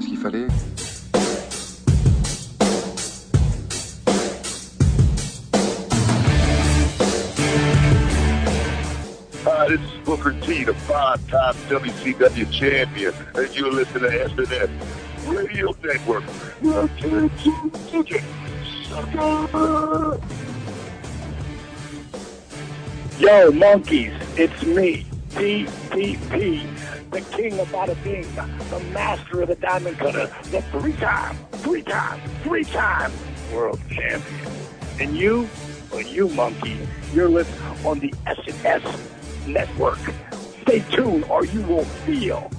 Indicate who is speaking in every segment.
Speaker 1: qu'il fallait.
Speaker 2: Hi, this is Booker T, the five-time WCW champion, and you're listening to SNS Radio Network.
Speaker 3: Yo, monkeys, it's me, DDP, the king of bada bing, the master of the diamond cutter, the three-time, three-time, three-time world champion. And you, well, you monkey, you're listening on the SNS network. Stay tuned or you will feel!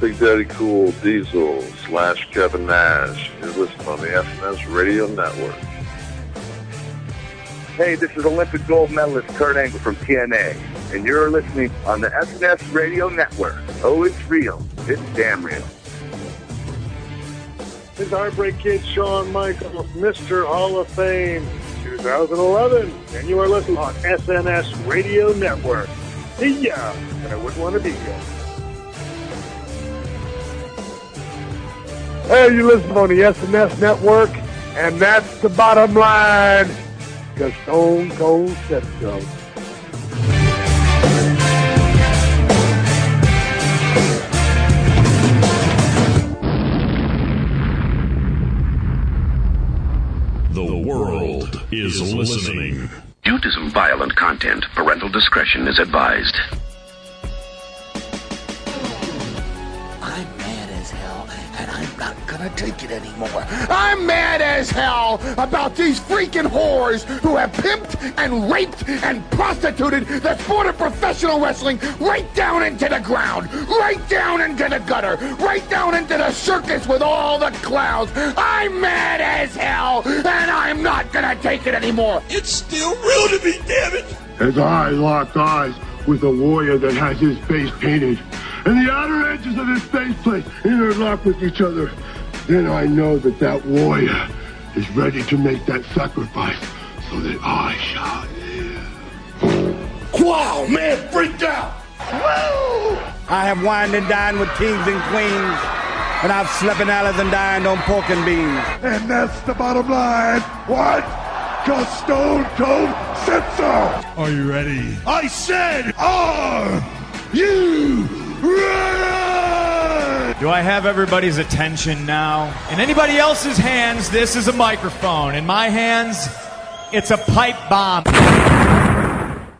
Speaker 2: Big Daddy Cool Diesel slash Kevin Nash. You're on the SNS Radio Network.
Speaker 4: Hey, this is Olympic gold medalist Kurt Angle from TNA, and you're listening on the SNS Radio Network. Oh, it's real. It's damn real.
Speaker 5: This is Heartbreak Kid Shawn Michaels, Mr. Hall of Fame 2011, and you are listening on SNS Radio Network. See ya, and I wouldn't want to be ya. Hey, you listen on the SNS Network, and that's the bottom line, because Stone Cold said so.
Speaker 6: The world is listening.
Speaker 7: Due to some violent content, parental discretion is advised.
Speaker 8: Not gonna take it anymore. I'm mad as hell about these freaking whores who have pimped and raped and prostituted the sport of professional wrestling right down into the ground, right down into the gutter, right down into the circus with all the clowns. I'm mad as hell, and I'm not gonna take it anymore.
Speaker 6: It's still real to me, damn it!
Speaker 5: As I lock eyes with a warrior that has his face painted, and the outer edges of his faceplate interlock with each other, then I know that that warrior is ready to make that sacrifice so that I shall live.
Speaker 6: Wow, man, freaked out!
Speaker 9: I have wined and dined with kings and queens, and I've slept in alleys and dined on pork and beans.
Speaker 5: And that's the bottom line. What? Cause Stone Cold said so.
Speaker 6: Are you ready?
Speaker 5: I said, are you ready?
Speaker 10: Do I have everybody's attention now? In anybody else's hands, this is a microphone. In my hands, it's a pipe bomb.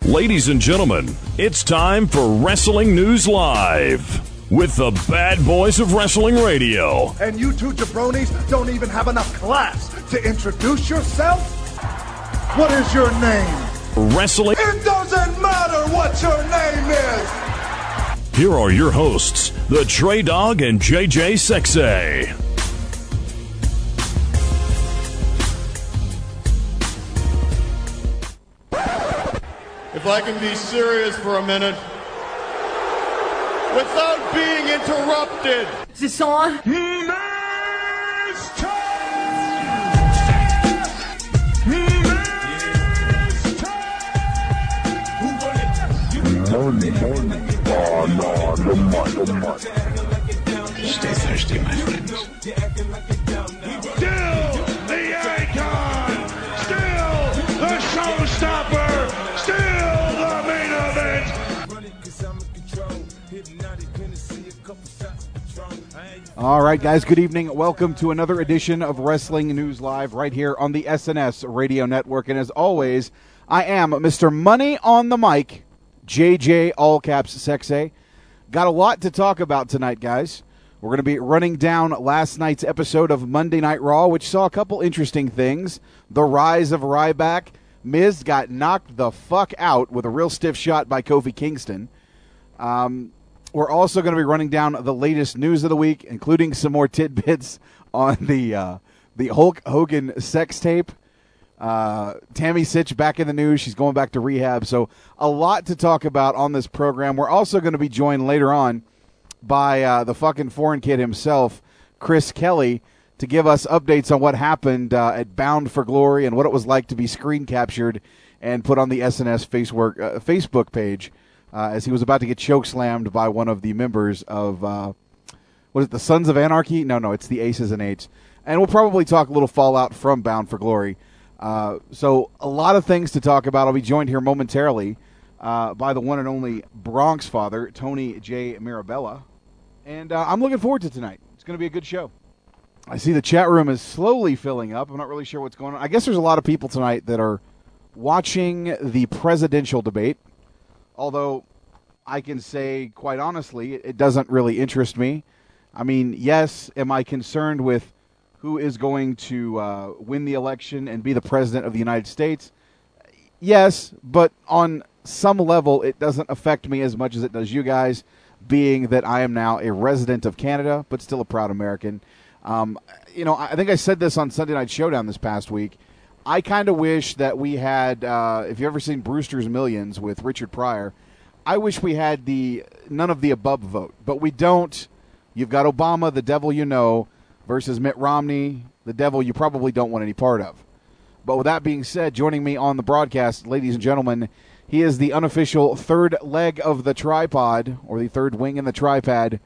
Speaker 6: Ladies and gentlemen, it's time for Wrestling News Live with the bad boys of wrestling radio.
Speaker 11: And you two jabronis don't even have enough class to introduce yourself? What is your name?
Speaker 6: Wrestling.
Speaker 11: It doesn't matter what your name is!
Speaker 6: Here are your hosts, the Trey Dog and JJ Sexay.
Speaker 12: If I can be serious for a minute, without being interrupted.
Speaker 13: C'est ça, hein?
Speaker 2: Stay thirsty, my friends.
Speaker 5: Still the icon. Still the showstopper. Still the main event.
Speaker 14: All right, guys, good evening. Welcome to another edition of Wrestling News Live right here on the SNS Radio Network. And as always, I am Mr. Money on the Mic, JJ All Caps Sexay. Got a lot to talk about tonight, guys. We're going to be running down last night's episode of Monday Night Raw, which saw a couple interesting things. The rise of Ryback. Miz got knocked the fuck out with a real stiff shot by Kofi Kingston. Um, we're also going to be running down the latest news of the week, including some more tidbits on the uh, the Hulk Hogan sex tape. Uh, Tammy Sytch back in the news. She's going back to rehab. So, a lot to talk about on this program. We're also going to be joined later on by uh, the fucking foreign kid himself, Chris Kelly, to give us updates on what happened uh, at Bound for Glory and what it was like to be screen captured and put on the SNS Facebook uh, Facebook page uh, as he was about to get choke slammed by one of the members of uh, what is it, the Sons of Anarchy? No, no, it's the Aces and Eights. And we'll probably talk a little fallout from Bound for Glory. Uh, so a lot of things to talk about. I'll be joined here momentarily uh, by the one and only Bronx father, Tony J. Mirabella. And uh, I'm looking forward to tonight. It's going to be a good show. I see the chat room is slowly filling up. I'm not really sure what's going on. I guess there's a lot of people tonight that are watching the presidential debate, although I can say quite honestly, it doesn't really interest me. I mean, yes, am I concerned with who is going to uh, win the election and be the president of the United States? Yes, but on some level, it doesn't affect me as much as it does you guys, being that I am now a resident of Canada, but still a proud American. Um, you know, I think I said this on Sunday Night Showdown this past week. I kind of wish that we had. Uh, if you've ever seen Brewster's Millions with Richard Pryor, I wish we had the none of the above vote, but we don't. You've got Obama, the devil you know, versus Mitt Romney, the devil you probably don't want any part of. But with that being said, joining me on the broadcast, ladies and gentlemen, he is the unofficial third leg of the tripod, or the third wing in the tripod,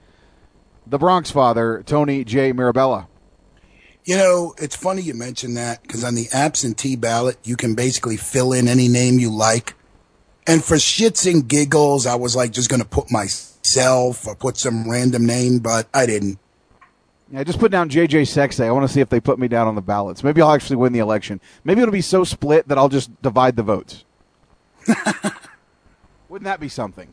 Speaker 14: the Bronx father, Tony J. Mirabella.
Speaker 1: You know, it's funny you mention that because on the absentee ballot, you can basically fill in any name you like. And for shits and giggles, I was like just going to put myself or put some random name, but I didn't.
Speaker 14: Yeah, just put down JJ Sexay. I want to see if they put me down on the ballots. Maybe I'll actually win the election. Maybe it'll be so split that I'll just divide the votes. Wouldn't that be something?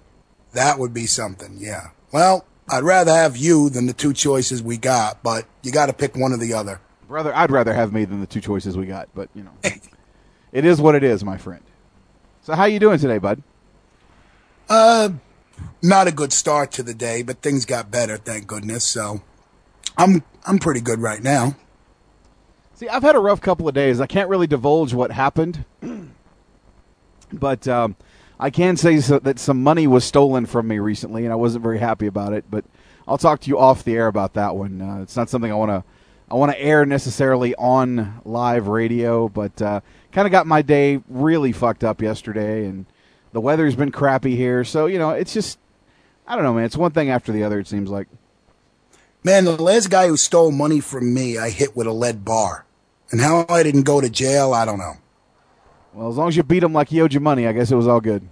Speaker 1: That would be something, yeah. Well, I'd rather have you than the two choices we got, but you got to pick one or the other.
Speaker 14: Brother, I'd rather have me than the two choices we got, but you know, it is what it is, my friend. So, how you doing today, bud?
Speaker 1: Uh, not a good start to the day, but things got better, thank goodness. So, I'm I'm pretty good right now.
Speaker 14: See, I've had a rough couple of days. I can't really divulge what happened, but um, I can say so that some money was stolen from me recently, and I wasn't very happy about it. But I'll talk to you off the air about that one. Uh, it's not something I want to I want to air necessarily on live radio, but uh, kind of got my day really fucked up yesterday, and the weather's been crappy here. So you know, it's just I don't know, man. It's one thing after the other. It seems like.
Speaker 1: Man, the last guy who stole money from me, I hit with a lead bar, and how I didn't go to jail, I don't know.
Speaker 14: Well, as long as you beat him like he owed you money, I guess it was all good.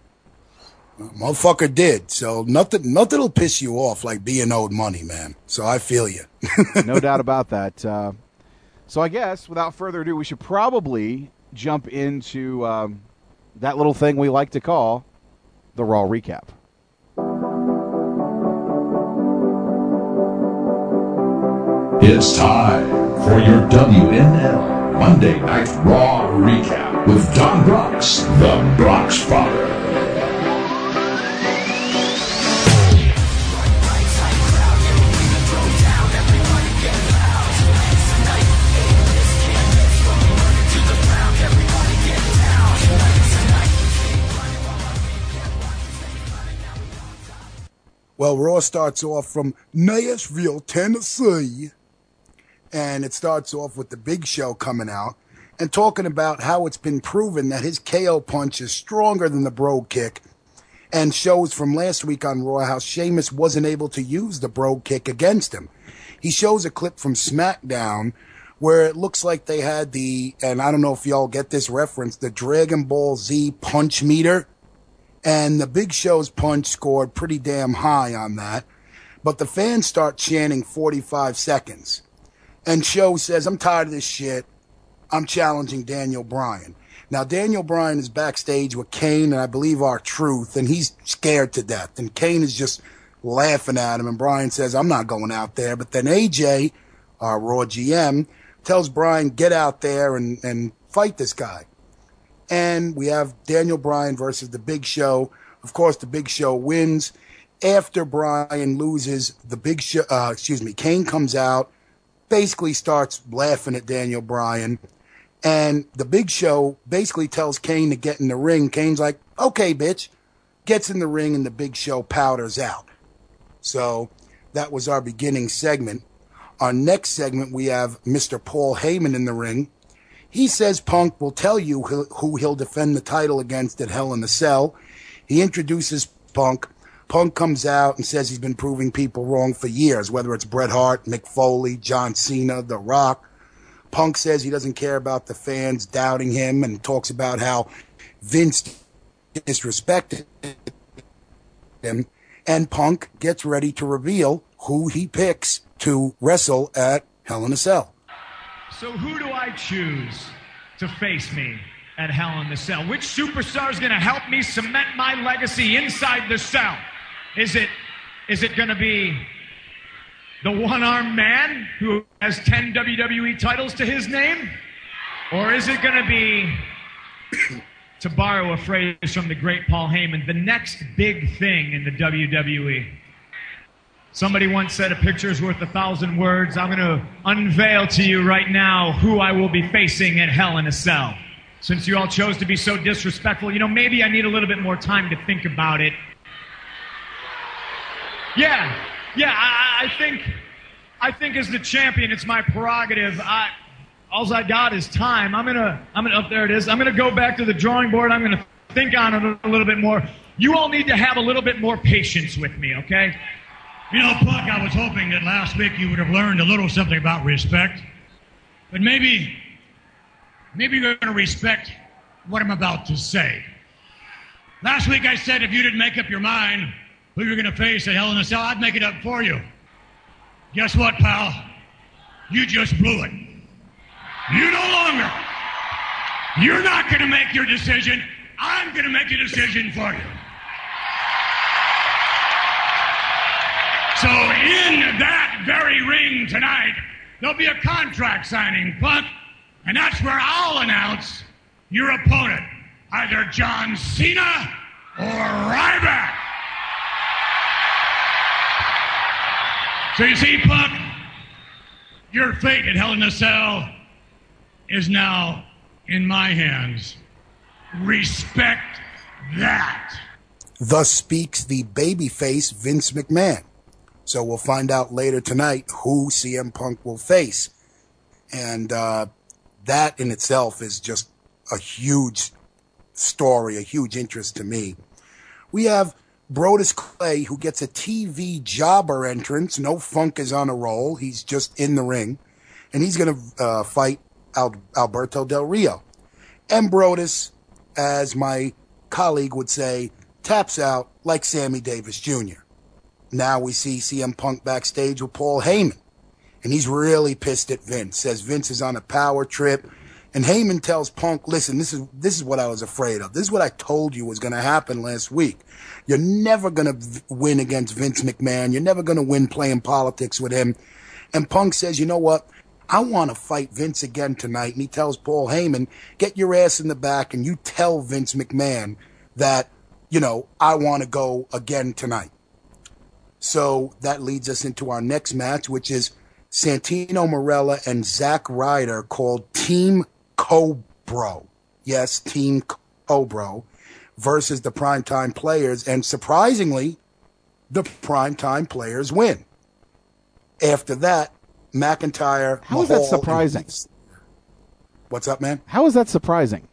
Speaker 1: Motherfucker did. So nothing, nothing'll piss you off like being owed money, man. So I feel you.
Speaker 14: no doubt about that. Uh, so I guess without further ado, we should probably jump into um, that little thing we like to call the Raw Recap.
Speaker 13: It's time for your WNL Monday Night Raw Recap with Don Bronx, the Bronx Father.
Speaker 1: Well, Raw starts off from Nashville, Tennessee. And it starts off with the big show coming out and talking about how it's been proven that his KO punch is stronger than the Brogue kick. And shows from last week on Raw how Sheamus wasn't able to use the Brogue kick against him. He shows a clip from SmackDown where it looks like they had the, and I don't know if y'all get this reference, the Dragon Ball Z punch meter and the Big Show's punch scored pretty damn high on that. But the fans start chanting 45 seconds. And Show says, I'm tired of this shit. I'm challenging Daniel Bryan. Now, Daniel Bryan is backstage with Kane and I believe R-Truth, and he's scared to death. And Kane is just laughing at him. And Bryan says, I'm not going out there. But then AJ, our Raw GM, tells Bryan, get out there and, and fight this guy and we have Daniel Bryan versus the Big Show. Of course, the Big Show wins. After Bryan loses, the Big Show, uh, excuse me, Kane comes out, basically starts laughing at Daniel Bryan, and the Big Show basically tells Kane to get in the ring. Kane's like, "Okay, bitch," gets in the ring, and the Big Show powders out. So that was our beginning segment. Our next segment, we have Mr. Paul Heyman in the ring He says Punk will tell you who, who he'll defend the title against at Hell in a Cell. He introduces Punk. Punk comes out and says he's been proving people wrong for years, whether it's Bret Hart, Mick Foley, John Cena, The Rock. Punk says he doesn't care about the fans doubting him and talks about how Vince disrespected him. And Punk gets ready to reveal who he picks to wrestle at Hell in a Cell.
Speaker 15: So who do I choose to face me at Hell in the Cell? Which superstar is going to help me cement my legacy inside the cell? Is it is it going to be the one-armed man who has 10 WWE titles to his name? Or is it going to be to borrow a phrase from the great Paul Heyman, the next big thing in the WWE? Somebody once said a picture is worth a thousand words. I'm going to unveil to you right now who I will be facing at Hell in a Cell. Since you all chose to be so disrespectful, you know, maybe I need a little bit more time to think about it. Yeah, yeah, I, I think, I think as the champion, it's my prerogative. I, all I got is time. I'm gonna, I'm gonna, up there it is. I'm gonna go back to the drawing board. I'm gonna think on it a little bit more. You all need to have a little bit more patience with me, okay?
Speaker 16: You know, Punk, I was hoping that last week you would have learned a little something about respect. But maybe, maybe you're to respect what I'm about to say. Last week I said if you didn't make up your mind who you're going to face at Hell in a Cell, I'd make it up for you. Guess what, pal? You just blew it. You no longer. You're not going to make your decision. I'm going to make the decision for you. So in that very ring tonight, there'll be a contract signing, Punk, and that's where I'll announce your opponent, either John Cena or Ryback. So you see, Punk, your fate at Hell in a Cell is now in my hands. Respect that.
Speaker 1: Thus speaks the babyface Vince McMahon. So we'll find out later tonight who CM Punk will face. And uh, that in itself is just a huge story, a huge interest to me. We have Brodus Clay, who gets a TV jobber entrance. No funk is on a roll. He's just in the ring. And he's going to uh, fight Al- Alberto Del Rio. And Brodus, as my colleague would say, taps out like Sammy Davis Jr. Now we see CM Punk backstage with Paul Heyman. And he's really pissed at Vince. Says Vince is on a power trip. And Heyman tells Punk, listen, this is, this is what I was afraid of. This is what I told you was going to happen last week. You're never going to win against Vince McMahon. You're never going to win playing politics with him. And Punk says, you know what? I want to fight Vince again tonight. And he tells Paul Heyman, get your ass in the back and you tell Vince McMahon that, you know, I want to go again tonight. So that leads us into our next match, which is Santino Marella and Zack Ryder called Team Cobro. Yes, Team Cobro versus the primetime players. And surprisingly, the primetime players win. After that, McIntyre.
Speaker 14: how How is that surprising?
Speaker 1: What's up, man?
Speaker 14: How is that surprising?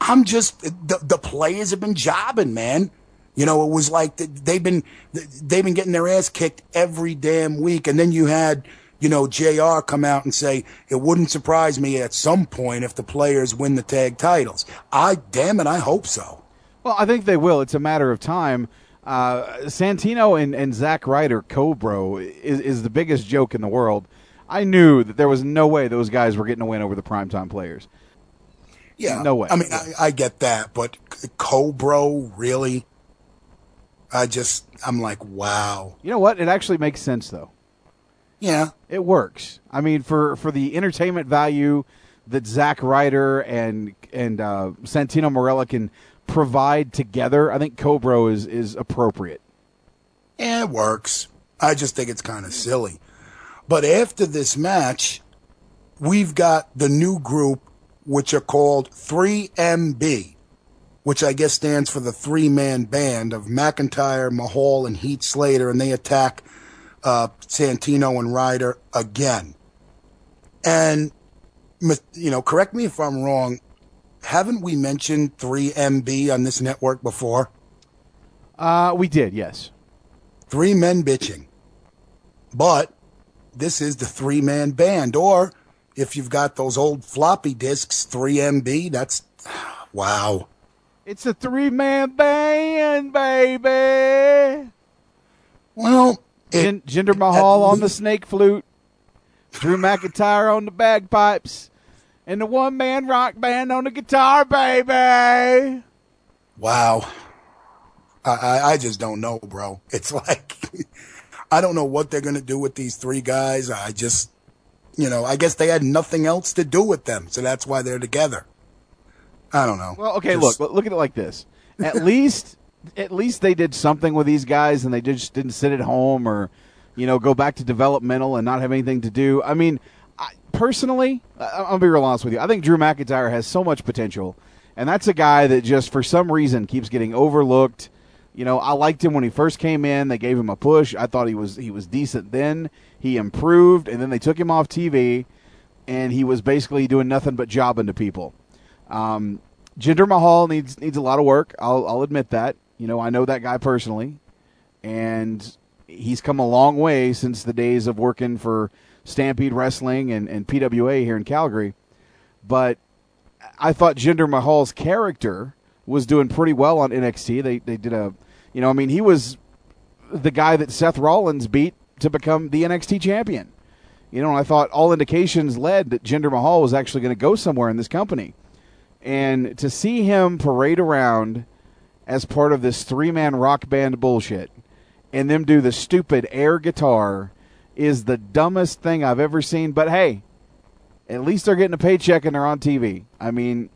Speaker 1: I'm just the the players have been jobbing, man. You know, it was like they've been they've been getting their ass kicked every damn week, and then you had you know Jr. come out and say it wouldn't surprise me at some point if the players win the tag titles. I damn it, I hope so.
Speaker 14: Well, I think they will. It's a matter of time. Uh, Santino and, and Zack Ryder, Cobro, is, is the biggest joke in the world. I knew that there was no way those guys were getting a win over the primetime players.
Speaker 1: Yeah,
Speaker 14: no way.
Speaker 1: I mean, I, I get that, but Cobro, really? I just, I'm like, wow.
Speaker 14: You know what? It actually makes sense, though.
Speaker 1: Yeah,
Speaker 14: it works. I mean, for for the entertainment value that Zack Ryder and and uh, Santino Marella can provide together, I think Cobro is is appropriate.
Speaker 1: Yeah, it works. I just think it's kind of silly. But after this match, we've got the new group, which are called 3MB, which I guess stands for the three man band of McIntyre, Mahal, and Heath Slater, and they attack uh, Santino and Ryder again. And you know, correct me if I'm wrong. Haven't we mentioned 3MB on this network before?
Speaker 14: Uh, we did, yes.
Speaker 1: Three men bitching. But this is the three man band. Or if you've got those old floppy disks, 3MB, that's wow.
Speaker 14: It's a three man band, baby.
Speaker 1: Well,
Speaker 14: Jin- Jinder Mahal on the snake flute, Drew McIntyre on the bagpipes, and the one man rock band on the guitar, baby.
Speaker 1: Wow. I, I, I just don't know, bro. It's like, I don't know what they're going to do with these three guys. I just, you know, I guess they had nothing else to do with them. So that's why they're together. I don't know.
Speaker 14: Well, okay,
Speaker 1: Just-
Speaker 14: look, look at it like this. At least, at least they did something with these guys, and they just didn't sit at home or, you know, go back to developmental and not have anything to do. I mean, I, personally, I'll be real honest with you. I think Drew McIntyre has so much potential, and that's a guy that just for some reason keeps getting overlooked. You know, I liked him when he first came in. They gave him a push. I thought he was he was decent then. He improved, and then they took him off TV, and he was basically doing nothing but jobbing to people. Um, Jinder Mahal needs needs a lot of work. I'll I'll admit that. You know, I know that guy personally, and he's come a long way since the days of working for Stampede Wrestling and, and PWA here in Calgary. But I thought Jinder Mahal's character was doing pretty well on NXT. They they did a, you know, I mean, he was the guy that Seth Rollins beat to become the NXT champion. You know, I thought all indications led that Jinder Mahal was actually going to go somewhere in this company. And to see him parade around as part of this three man rock band bullshit and them do the stupid air guitar is the dumbest thing I've ever seen. But hey, at least they're getting a paycheck and they're on TV. I mean,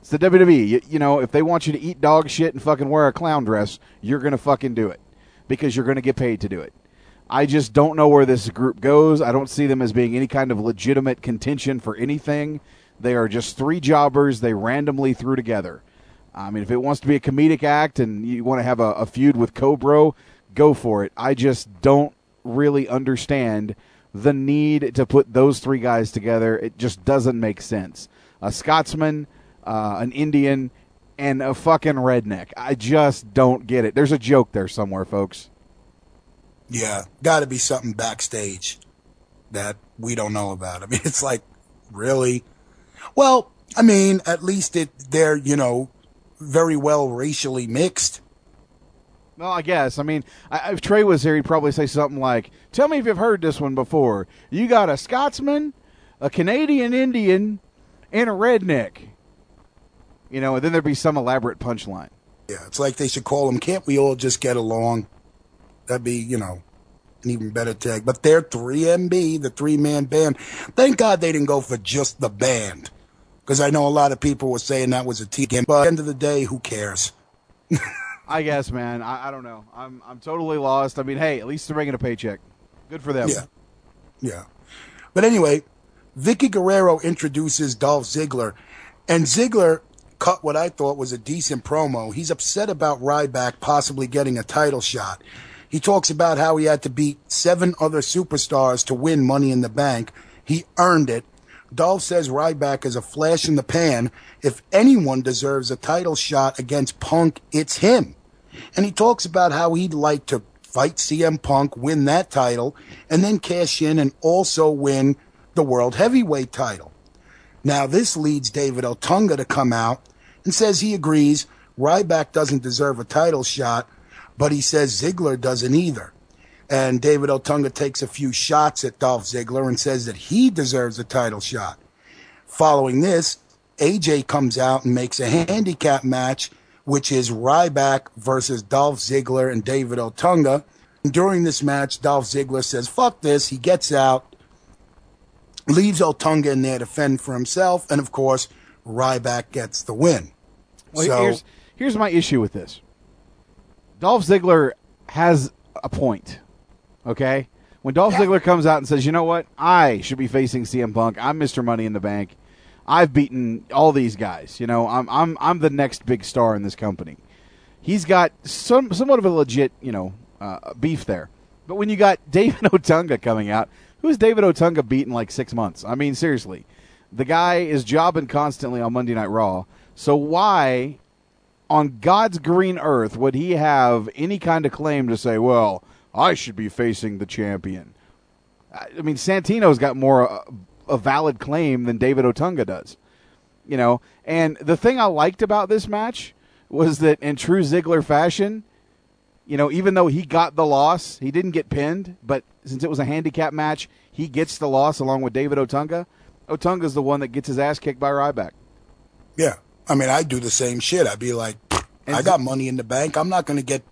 Speaker 14: it's the WWE. You, you know, if they want you to eat dog shit and fucking wear a clown dress, you're going to fucking do it because you're going to get paid to do it. I just don't know where this group goes. I don't see them as being any kind of legitimate contention for anything. They are just three jobbers they randomly threw together. I mean, if it wants to be a comedic act and you want to have a, a feud with Cobro, go for it. I just don't really understand the need to put those three guys together. It just doesn't make sense. A Scotsman, uh, an Indian, and a fucking redneck. I just don't get it. There's a joke there somewhere, folks.
Speaker 1: Yeah, got to be something backstage that we don't know about. I mean, it's like, really? Well, I mean, at least it they're you know very well racially mixed.
Speaker 14: Well, I guess. I mean, I, if Trey was here, he'd probably say something like, "Tell me if you've heard this one before. You got a Scotsman, a Canadian Indian, and a redneck." You know, and then there'd be some elaborate punchline.
Speaker 1: Yeah, it's like they should call them. Can't we all just get along? That'd be you know an even better tag. But they're 3MB, the three man band. Thank God they didn't go for just the band, because I know a lot of people were saying that was a team. But at the end of the day, who cares?
Speaker 14: I guess, man. I, I don't know. I'm I'm totally lost. I mean, hey, at least they're making a paycheck. Good for them.
Speaker 1: Yeah. Yeah. But anyway, Vickie Guerrero introduces Dolph Ziggler, and Ziggler cut what I thought was a decent promo. He's upset about Ryback possibly getting a title shot. He talks about how he had to beat seven other superstars to win Money in the Bank. He earned it. Dolph says Ryback is a flash in the pan. If anyone deserves a title shot against Punk, it's him. And he talks about how he'd like to fight CM Punk, win that title, and then cash in and also win the World Heavyweight title. Now, this leads David Otunga to come out and says he agrees Ryback doesn't deserve a title shot, but he says Ziggler doesn't either. And David Otunga takes a few shots at Dolph Ziggler and says that he deserves a title shot. Following this, AJ comes out and makes a handicap match, which is Ryback versus Dolph Ziggler and David Otunga. And during this match, Dolph Ziggler says, fuck this. He gets out, leaves Otunga in there to fend for himself. And of course, Ryback gets the win.
Speaker 14: Well,
Speaker 1: so,
Speaker 14: here's here's my issue with this. Dolph Ziggler has a point. Okay? When Dolph Ziggler comes out and says, "You know what? I should be facing CM Punk. I'm Mr. Money in the Bank. I've beaten all these guys. You know, I'm I'm I'm the next big star in this company." He's got some somewhat of a legit, you know, uh, beef there. But when you got David Otunga coming out, who's David Otunga beat in like six months? I mean, seriously. The guy is jobbing constantly on Monday Night Raw. So why, on God's green earth, would he have any kind of claim to say, "Well, I should be facing the champion"? I mean, Santino's got more uh, a valid claim than David Otunga does. You know, and the thing I liked about this match was that in true Ziggler fashion, you know, even though he got the loss, he didn't get pinned, but since it was a handicap match, he gets the loss along with David Otunga. Otunga's the one that gets his ass kicked by Ryback.
Speaker 1: Yeah. I mean, I'd do the same shit. I'd be like, I got money in the bank. I'm not going to get,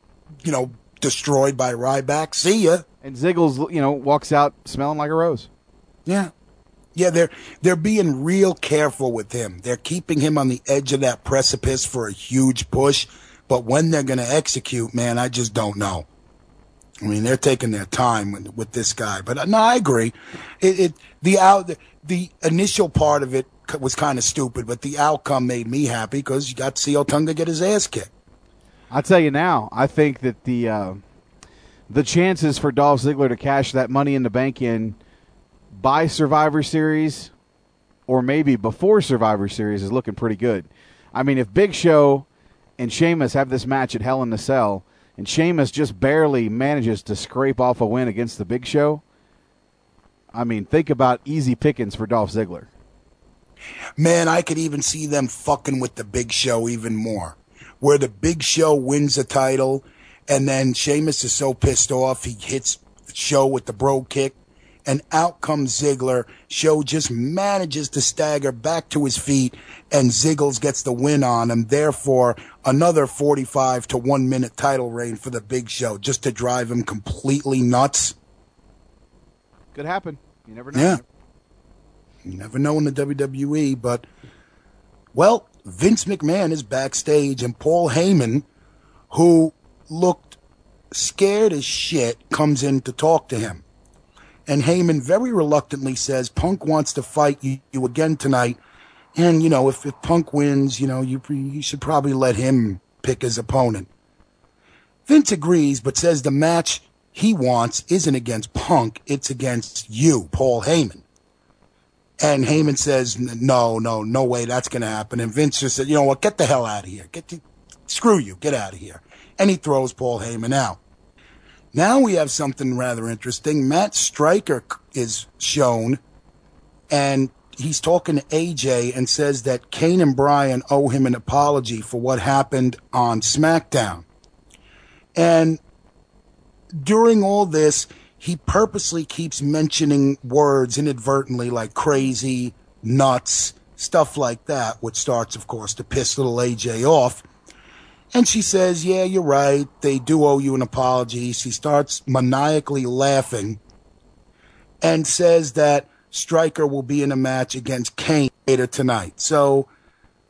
Speaker 1: you know, destroyed by Ryback. See ya.
Speaker 14: And Ziggles, you know, walks out smelling like a rose.
Speaker 1: Yeah. Yeah, they're they're being real careful with him. They're keeping him on the edge of that precipice for a huge push, but when they're going to execute, man, I just don't know. I mean, they're taking their time with, with this guy, but uh, no, I agree. It, it the out the initial part of it was kind of stupid, but the outcome made me happy because you got to see Otunga get his ass kicked.
Speaker 14: I'll tell you now, I think that the uh, the chances for Dolph Ziggler to cash that money in the bank in by Survivor Series or maybe before Survivor Series is looking pretty good. I mean, if Big Show and Sheamus have this match at Hell in the Cell, and Sheamus just barely manages to scrape off a win against the Big Show, I mean, think about easy pickings for Dolph Ziggler.
Speaker 1: Man, I could even see them fucking with the Big Show even more. Where the Big Show wins the title, and then Sheamus is so pissed off he hits Show with the Brogue kick, and out comes Ziggler. Show just manages to stagger back to his feet, and Ziggles gets the win on him. Therefore, another 45 to one minute title reign for the Big Show, just to drive him completely nuts.
Speaker 14: Could happen. You never know.
Speaker 1: Yeah. You never know in the WWE, but well, Vince McMahon is backstage, and Paul Heyman, who looked scared as shit, comes in to talk to him. And Heyman very reluctantly says, Punk wants to fight you, you again tonight. And, you know, if, if Punk wins, you know, you, you should probably let him pick his opponent. Vince agrees, but says the match he wants isn't against Punk, it's against you, Paul Heyman. And Heyman says, no, no, no way that's going to happen. And Vince just said, you know what, get the hell out of here. Get the, screw you, get out of here. And he throws Paul Heyman out. Now we have something rather interesting. Matt Striker is shown, and he's talking to AJ and says that Kane and Bryan owe him an apology for what happened on SmackDown. And during all this, he purposely keeps mentioning words inadvertently like crazy, nuts, stuff like that, which starts, of course, to piss little AJ off. And she says, Yeah, you're right. They do owe you an apology. She starts maniacally laughing and says that Striker will be in a match against Kane later tonight. So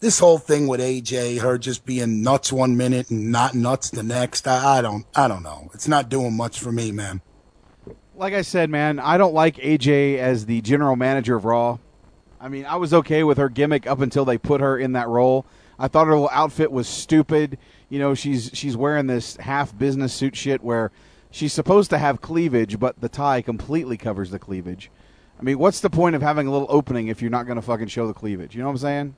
Speaker 1: this whole thing with AJ, her just being nuts one minute and not nuts the next, I, I don't I don't know. It's not doing much for me, man.
Speaker 14: Like I said, man, I don't like AJ as the general manager of Raw. I mean, I was okay with her gimmick up until they put her in that role. I thought her little outfit was stupid. You know, she's she's wearing this half business suit shit where she's supposed to have cleavage, but the tie completely covers the cleavage. I mean, what's the point of having a little opening if you're not going to fucking show the cleavage? You know what I'm saying?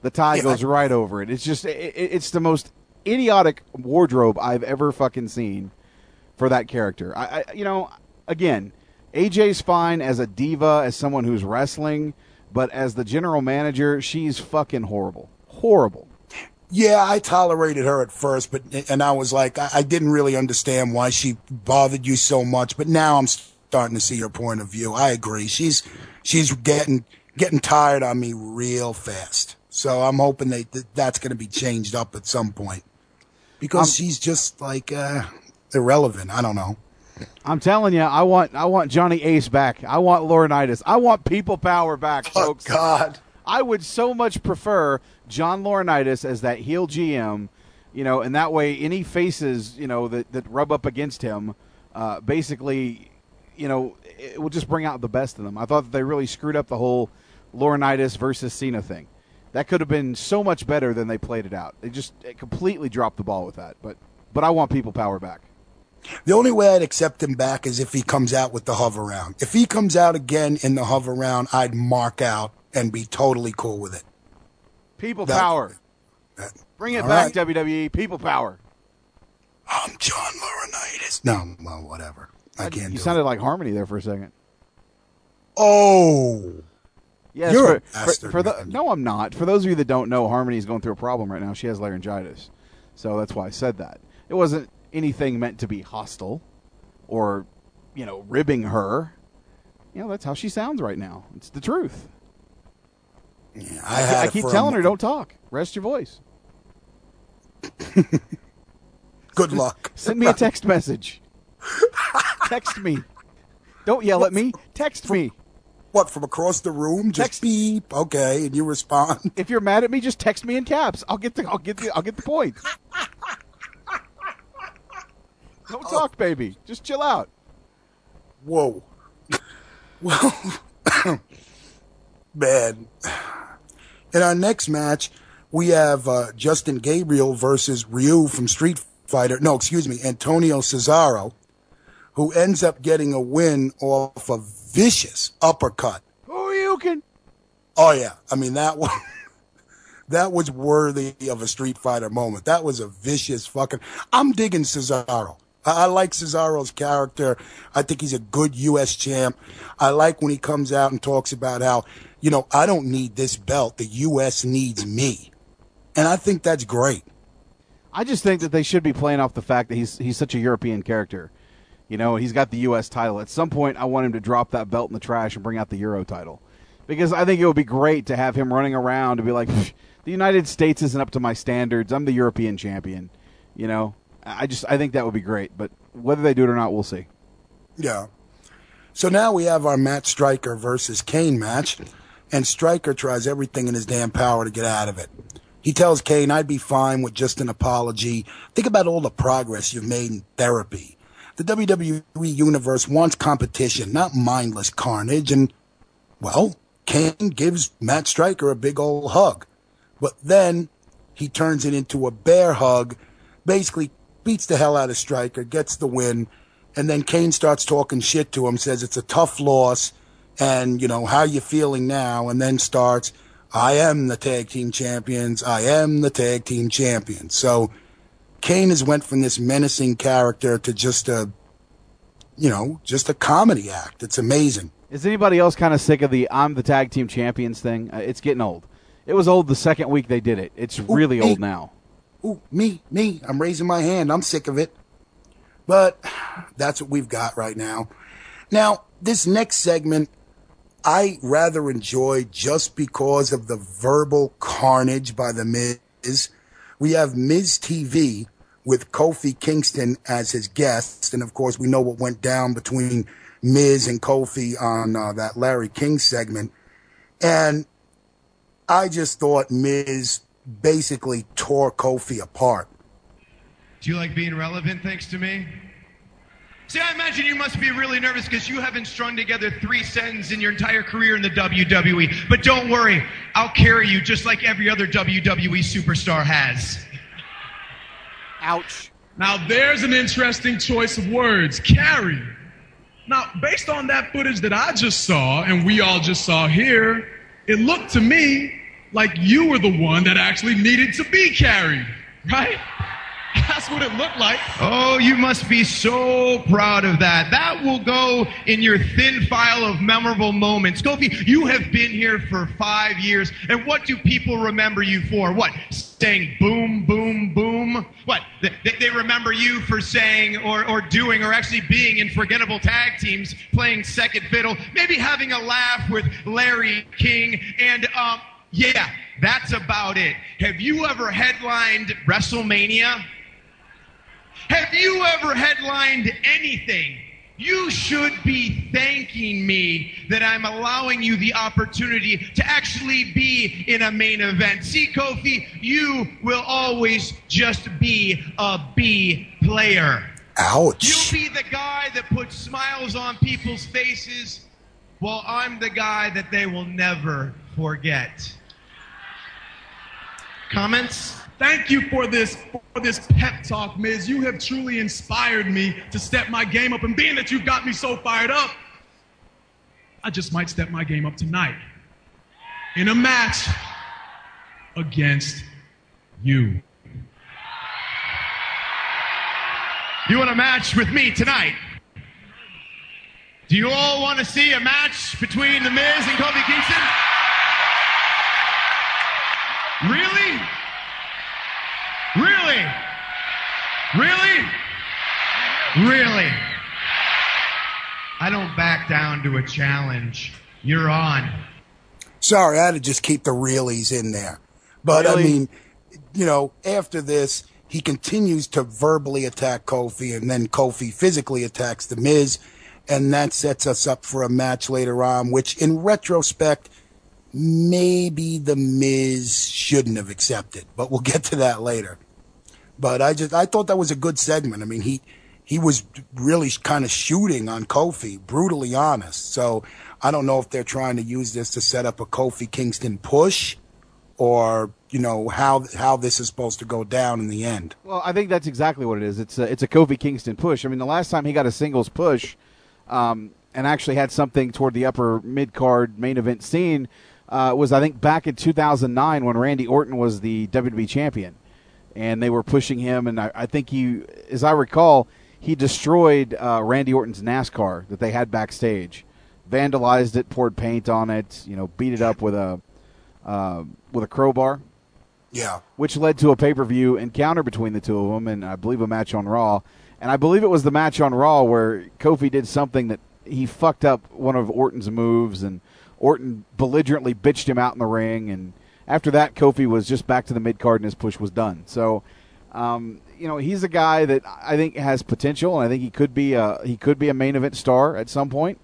Speaker 14: The tie
Speaker 1: Yeah,
Speaker 14: goes
Speaker 1: I-
Speaker 14: right over it. It's just it, it- it's the most idiotic wardrobe I've ever fucking seen for that character. I, I you know, again, AJ's fine as a diva, as someone who's wrestling, but as the general manager, she's fucking horrible. Horrible.
Speaker 1: Yeah, I tolerated her at first, but and I was like, I, I didn't really understand why she bothered you so much. But now I'm starting to see her point of view. I agree. She's she's getting getting tired on me real fast. So I'm hoping that that that's going to be changed up at some point because
Speaker 14: Um,
Speaker 1: she's just like uh, irrelevant. I don't know.
Speaker 14: I'm telling you, I want I want Johnny Ace back. I want Laurinaitis. I want people power back, folks.
Speaker 1: God.
Speaker 14: I would so much prefer John Laurinaitis as that heel GM, you know, and that way any faces, you know, that, that rub up against him, uh, basically, you know, it will just bring out the best in them. I thought that they really screwed up the whole Laurinaitis versus Cena thing. That could have been so much better than they played it out. They just it completely dropped the ball with that. But but I want people power back.
Speaker 1: The only way I'd accept him back is if he comes out with the Hoveround. If he comes out again in the Hoveround, I'd mark out and be totally cool with it.
Speaker 14: People
Speaker 1: That-
Speaker 14: power.
Speaker 1: that-
Speaker 14: Bring it back,
Speaker 1: right.
Speaker 14: WWE. People power.
Speaker 1: I'm John Laurinaitis. No, well, whatever. I can't
Speaker 14: You sounded
Speaker 1: it.
Speaker 14: like Harmony there for a second.
Speaker 1: Oh,
Speaker 14: Yes,
Speaker 1: You're
Speaker 14: for, for, for the no, I'm not. For those of you that don't know, Harmony's going through a problem right now. She has laryngitis, so that's why I said that. It wasn't anything meant to be hostile or, you know, ribbing her. You know, that's how she sounds right now. It's the truth.
Speaker 1: I,
Speaker 14: I, I keep telling her, don't talk. Rest your voice.
Speaker 1: Good luck.
Speaker 14: Send me a text message. text me. Don't yell at me. Text me.
Speaker 1: What from across the room? Just beep. Okay, and you respond.
Speaker 14: If you're mad at me, just text me in caps. I'll get the I'll get the I'll get the point. Don't talk, baby. Just chill out.
Speaker 1: Whoa. Well, man. In our next match, we have uh, Justin Gabriel versus Ryu from Street Fighter. No, excuse me, Antonio Cesaro, who ends up getting a win off a vicious uppercut.
Speaker 14: Who you can?
Speaker 1: Oh yeah, I mean that was that was worthy of a Street Fighter moment. That was a vicious fucking. I'm digging Cesaro. I, I like Cesaro's character. I think he's a good U.S. champ. I like when he comes out and talks about how you know I don't need this belt. The U.S. needs me, and I think that's great.
Speaker 14: I just think that they should be playing off the fact that he's he's such a European character. You know, he's got the U.S. title. At some point, I want him to drop that belt in the trash and bring out the Euro title, because I think it would be great to have him running around and be like, "The United States isn't up to my standards. I'm the European champion." You know, I just I think that would be great. But whether they do it or not, we'll see.
Speaker 1: Yeah. So now we have our Matt Striker versus Kane match, and Striker tries everything in his damn power to get out of it. He tells Kane, I'd be fine with just an apology. Think about all the progress you've made in therapy. The WWE Universe wants competition, not mindless carnage. And, well, Kane gives Matt Striker a big old hug. But then he turns it into a bear hug, basically beats the hell out of Striker, gets the win, and then Kane starts talking shit to him, says it's a tough loss, and, you know, how you feeling now? And then starts, I am the tag team champions. I am the tag team champions. So Kane has went from this menacing character to just a, you know, just a comedy act. It's amazing.
Speaker 14: Is anybody else kind of sick of the "I'm the tag team champions" thing? Uh, it's getting old. It was old the second week they did it. It's really old now.
Speaker 1: Ooh, me, me. I'm raising my hand. I'm sick of it. But that's what we've got right now. Now, this next segment, I rather enjoy just because of the verbal carnage by the Miz. We have Miz TV with Kofi Kingston as his guest, and of course, we know what went down between Miz and Kofi on uh, that Larry King segment. And I just thought Miz basically tore Kofi apart.
Speaker 10: Do you like being relevant thanks to me? See, I imagine you must be really nervous because you haven't strung together three sentences in your entire career in the WWE. But don't worry, I'll carry you just like every other WWE superstar has.
Speaker 14: Ouch.
Speaker 15: Now there's an interesting choice of words. Carry. Now, based on that footage that I just saw and we all just saw here, it looked to me like you were the one that actually needed to be carried, right? That's what it looked like.
Speaker 10: Oh, you must be so proud of that. That will go in your thin file of memorable moments. Kofi, you have been here for five years, and what do people remember you for? What? Saying boom, boom, boom? What? They, they remember you for saying or, or doing or actually being in forgettable tag teams, playing second fiddle, maybe having a laugh with Larry King, and um, yeah, that's about it. Have you ever headlined WrestleMania? Have you ever headlined anything? You should be thanking me that I'm allowing you the opportunity to actually be in a main event. See, Kofi, you will always just be a B player.
Speaker 1: Ouch.
Speaker 10: You'll be the guy that puts smiles on people's faces, while I'm the guy that they will never forget. Comments?
Speaker 15: Thank you for this for this pep talk, Miz. You have truly inspired me to step my game up. And being that you've got me so fired up, I just might step my game up tonight in a match against you.
Speaker 10: You want a match with me tonight? Do you all want to see a match between The Miz and Kofi Kingston? Really? Really? Really? Really? I don't back down to a challenge. You're on.
Speaker 1: Sorry, I had to just keep the realies in there. But
Speaker 10: Really?
Speaker 1: I mean, you know, after this, he continues to verbally attack Kofi, and then Kofi physically attacks The Miz, and that sets us up for a match later on, which in retrospect, maybe The Miz shouldn't have accepted, but we'll get to that later. But I just I thought that was a good segment. I mean, he he was really kind of shooting on Kofi, brutally honest. So I don't know if they're trying to use this to set up a Kofi Kingston push, or you know how how this is supposed to go down in the end.
Speaker 14: Well, I think that's exactly what it is. It's a, it's a Kofi Kingston push. I mean, the last time he got a singles push, um, and actually had something toward the upper mid card main event scene, uh, was I think back in 2009 when Randy Orton was the WWE champion, and they were pushing him, and I, I think he, as I recall, he destroyed uh, Randy Orton's NASCAR that they had backstage, vandalized it, poured paint on it, you know, beat it up with a uh, with a crowbar
Speaker 1: Yeah.
Speaker 14: which led to a pay per view encounter between the two of them, and I believe a match on Raw. And I believe it was the match on Raw where Kofi did something that he fucked up one of Orton's moves, and Orton belligerently bitched him out in the ring. And after that, Kofi was just back to the mid card, and his push was done. So, um, you know, he's a guy that I think has potential, and I think he could be a he could be a main event star at some point.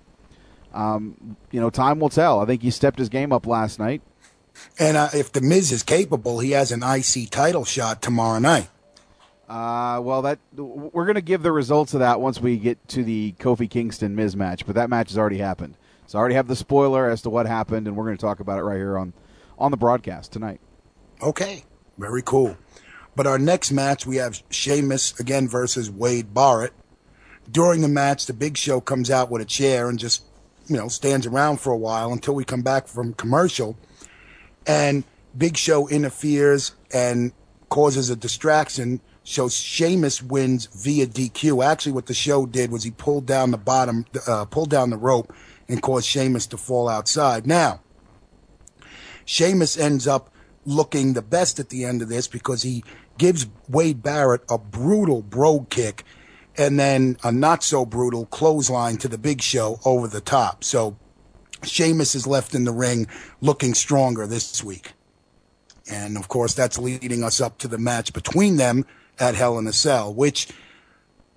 Speaker 14: Um, you know, time will tell. I think he stepped his game up last night.
Speaker 1: And uh, if the Miz is capable, he has an IC title shot tomorrow night.
Speaker 14: Uh, well, that we're going to give the results of that once we get to the Kofi Kingston Miz match, but that match has already happened. So I already have the spoiler as to what happened, and we're going to talk about it right here on on the broadcast tonight.
Speaker 1: Okay, very cool. But our next match, we have Sheamus again versus Wade Barrett. During the match, the Big Show comes out with a chair and just, you know, stands around for a while until we come back from commercial. And Big Show interferes and causes a distraction. So Sheamus wins via DQ. Actually, what the show did was he pulled down the bottom, uh, pulled down the rope, and cause Sheamus to fall outside. Now, Sheamus ends up looking the best at the end of this because he gives Wade Barrett a brutal brogue kick and then a not so brutal clothesline to the big show over the top. So Sheamus is left in the ring looking stronger this week. And of course, that's leading us up to the match between them at Hell in a Cell, which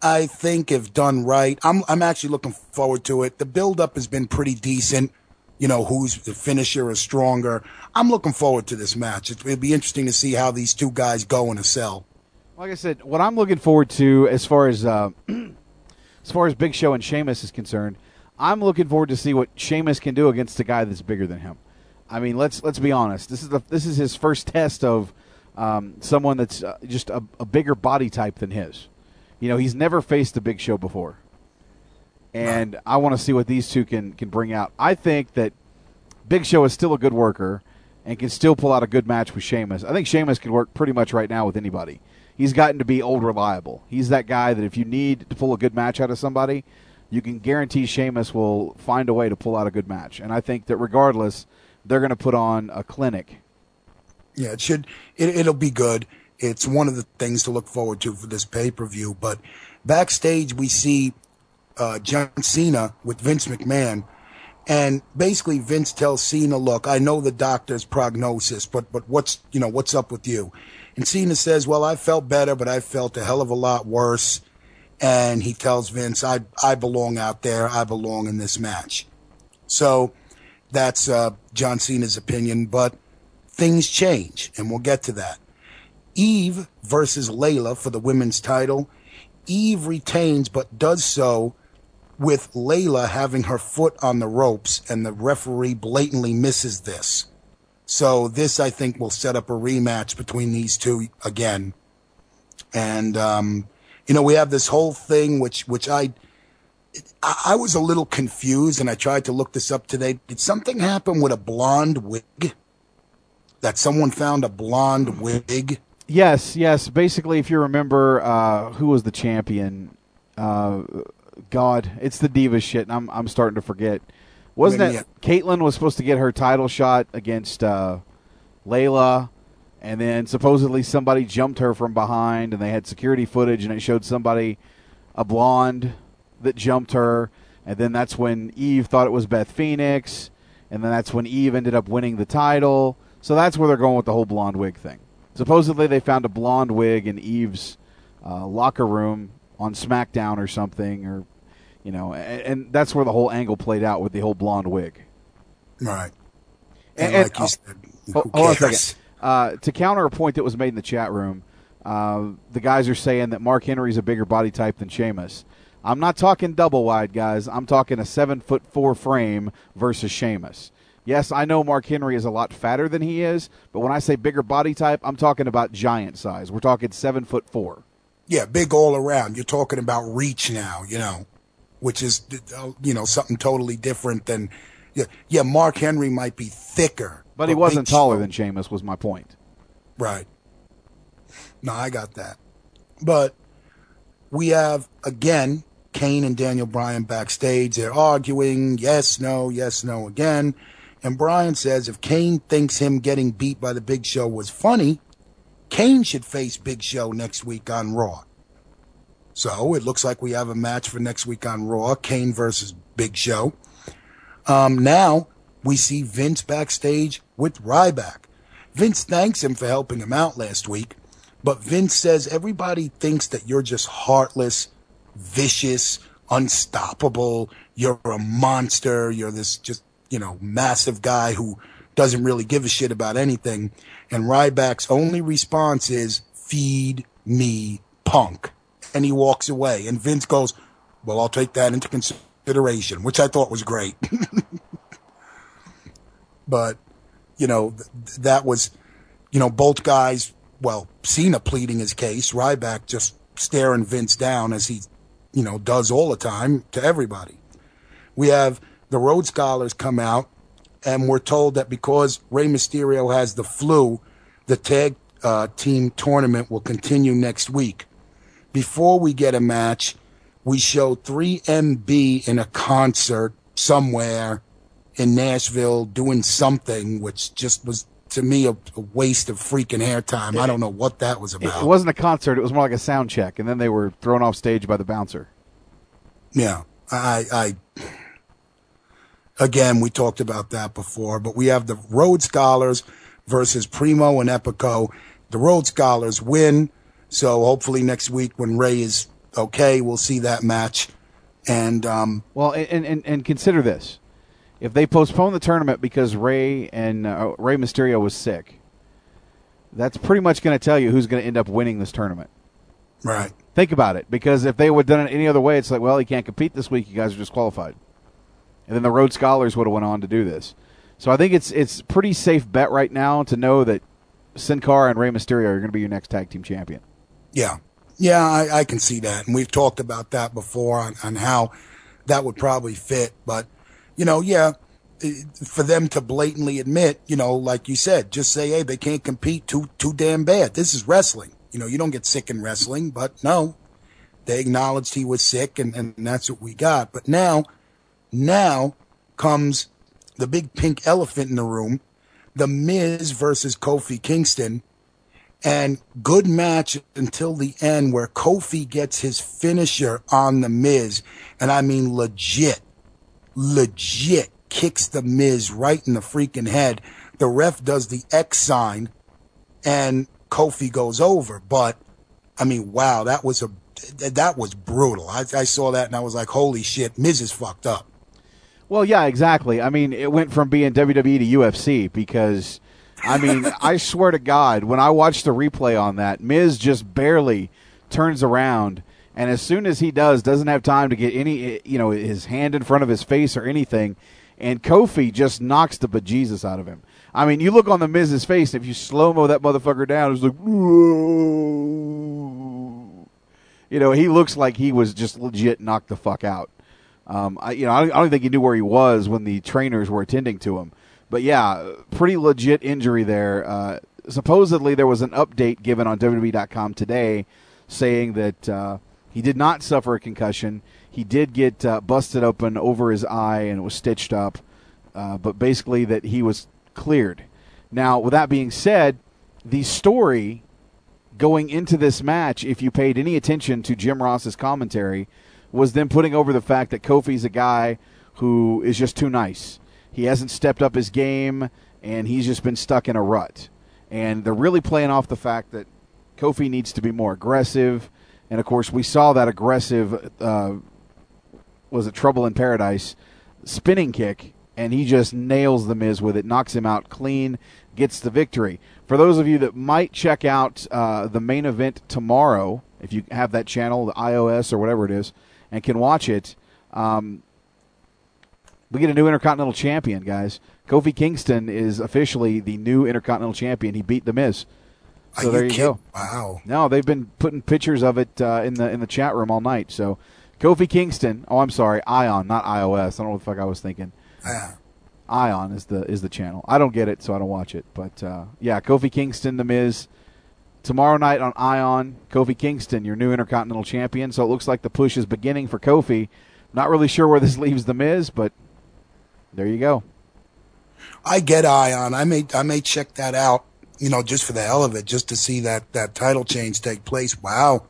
Speaker 1: I think if done right, I'm I'm actually looking forward to it. The build up has been pretty decent. You know, who's the finisher is stronger. I'm looking forward to this match. It, it'd be interesting to see how these two guys go in a cell.
Speaker 14: Like I said, what I'm looking forward to as far as uh, as far as Big Show and Sheamus is concerned, I'm looking forward to see what Sheamus can do against a guy that's bigger than him. I mean, let's let's be honest. This is the this is his first test of um, someone that's uh, just a, a bigger body type than his. You know, he's never faced the Big Show before, and I want to see what these two can can bring out. I think that Big Show is still a good worker and can still pull out a good match with Sheamus. I think Sheamus can work pretty much right now with anybody. He's gotten to be old reliable. He's that guy that if you need to pull a good match out of somebody, you can guarantee Sheamus will find a way to pull out a good match. And I think that regardless, they're going to put on a clinic.
Speaker 1: Yeah, it should. It, it'll be good. It's one of the things to look forward to for this pay per view. But backstage, we see uh, John Cena with Vince McMahon, and basically Vince tells Cena, "Look, I know the doctor's prognosis, but but what's you know what's up with you?" And Cena says, "Well, I felt better, but I felt a hell of a lot worse." And he tells Vince, "I I belong out there. I belong in this match." So that's uh, John Cena's opinion, but things change, and we'll get to that. Eve versus Layla for the women's title. Eve retains, but does so with Layla having her foot on the ropes, and the referee blatantly misses this. So this, I think, will set up a rematch between these two again. And um, you know, we have this whole thing which which I I was a little confused, and I tried to look this up today. Did something happen with a blonde wig? That someone found a blonde wig?
Speaker 14: Yes, yes. Basically, if you remember, uh, who was the champion? Uh, God, it's the diva shit, and I'm I'm starting to forget. Wasn't it Kaitlyn was supposed to get her title shot against uh, Layla, and then supposedly somebody jumped her from behind, and they had security footage, and it showed somebody, a blonde, that jumped her, and then that's when Eve thought it was Beth Phoenix, and then that's when Eve ended up winning the title. So that's where they're going with the whole blonde wig thing. Supposedly they found a blonde wig in Eve's uh, locker room on SmackDown or something, or you know, and, and, that's where the whole angle played out with the whole blonde wig.
Speaker 1: Right.
Speaker 14: And,
Speaker 1: and like you said,
Speaker 14: oh, hold on a second. Uh, to counter a point that was made in the chat room, uh, the guys are saying that Mark Henry's a bigger body type than Sheamus. I'm not talking double wide, guys. I'm talking a seven foot four frame versus Sheamus. Yes, I know Mark Henry is a lot fatter than he is, but when I say bigger body type, I'm talking about giant size. We're talking seven foot four.
Speaker 1: Yeah, big all around. You're talking about reach now, you know, which is you know something totally different than yeah. Yeah, Mark Henry might be thicker,
Speaker 14: but he wasn't taller than Sheamus. Was my point.
Speaker 1: Right. No, I got that, but we have again Kane and Daniel Bryan backstage. They're arguing, yes, no, yes, no again. And Bryan says if Kane thinks him getting beat by the Big Show was funny, Kane should face Big Show next week on Raw. So it looks like we have a match for next week on Raw Kane versus Big Show. Um, now we see Vince backstage with Ryback. Vince thanks him for helping him out last week, but Vince says everybody thinks that you're just heartless, vicious, unstoppable. You're a monster. You're this just you know, massive guy who doesn't really give a shit about anything. And Ryback's only response is, feed me punk. And he walks away. And Vince goes, well, I'll take that into consideration, which I thought was great. but, you know, th- that was, you know, both guys, well, Cena pleading his case, Ryback just staring Vince down as he, you know, does all the time to everybody. We have the Rhodes Scholars come out, and we're told that because Rey Mysterio has the flu, the tag uh, team tournament will continue next week. Before we get a match, we show 3MB in a concert somewhere in Nashville doing something, which just was to me a, a waste of freaking airtime. I don't know what that was about.
Speaker 14: It wasn't a concert; it was more like a sound check, and then they were thrown off stage by the bouncer.
Speaker 1: Yeah, I, I Again, we talked about that before, but we have the Rhodes Scholars versus Primo and Epico. The Rhodes Scholars win, so hopefully next week when Rey is okay, we'll see that match. And um,
Speaker 14: well, and, and and consider this: if they postpone the tournament because Rey and uh, Rey Mysterio was sick, that's pretty much going to tell you who's going to end up winning this tournament.
Speaker 1: Right.
Speaker 14: Think about it, because if they would have done it any other way, it's like, well, he can't compete this week. You guys are disqualified and then the Rhodes Scholars would have went on to do this. So I think it's it's pretty safe bet right now to know that Sin Cara and Rey Mysterio are going to be your next tag team champion.
Speaker 1: Yeah, yeah, I, I can see that, and we've talked about that before on, on how that would probably fit. But you know, yeah, for them to blatantly admit, you know, like you said, just say, hey, they can't compete too too damn bad. This is wrestling. You know, you don't get sick in wrestling, but no, they acknowledged he was sick, and, and that's what we got. But now now comes the big pink elephant in the room, The Miz versus Kofi Kingston. And good match until the end where Kofi gets his finisher on The Miz. And I mean legit, legit kicks The Miz right in the freaking head. The ref does the X sign and Kofi goes over. But I mean, wow, that was a, that was brutal. I, I saw that and I was like, holy shit, Miz is fucked up.
Speaker 14: Well, yeah, exactly. I mean, it went from being WWE to UFC because, I mean, I swear to God, when I watched the replay on that, Miz just barely turns around, and as soon as he does, doesn't have time to get any, you know, his hand in front of his face or anything, and Kofi just knocks the bejesus out of him. I mean, you look on the Miz's face, if you slow mo that motherfucker down, it's like, Whoa. you know, he looks like he was just legit knocked the fuck out. Um, I, you know, I, I don't think he knew where he was when the trainers were attending to him. But yeah, pretty legit injury there. Uh, supposedly, there was an update given on WWE.com today saying that uh, he did not suffer a concussion. He did get uh, busted open over his eye and it was stitched up, uh, but basically that he was cleared. Now, with that being said, the story going into this match, if you paid any attention to Jim Ross's commentary, was them putting over the fact that Kofi's a guy who is just too nice. He hasn't stepped up his game, and he's just been stuck in a rut. And they're really playing off the fact that Kofi needs to be more aggressive. And of course, we saw that aggressive, uh, was a Trouble in Paradise, spinning kick, and he just nails The Miz with it, knocks him out clean, gets the victory. For those of you that might check out uh, the main event tomorrow, if you have that channel, the iOS or whatever it is, and can watch it, um, we get a new Intercontinental Champion, guys. Kofi Kingston is officially the new Intercontinental Champion. He beat The Miz. So
Speaker 1: Are
Speaker 14: there
Speaker 1: you
Speaker 14: you go.
Speaker 1: Wow.
Speaker 14: No, they've been putting pictures of it uh, in the in the chat room all night. So Kofi Kingston. Oh, I'm sorry, Ion, not iOS. I don't know what the fuck I was thinking.
Speaker 1: Yeah.
Speaker 14: Ion is the is the channel. I don't get it, so I don't watch it. But uh, yeah, Kofi Kingston, The Miz. Tomorrow night on Ion, Kofi Kingston, your new Intercontinental Champion. So it looks like the push is beginning for Kofi. Not really sure where this leaves The Miz, but there you go.
Speaker 1: I get Ion. I may I may check that out. You know, just for the hell of it, just to see that that title change take place. Wow,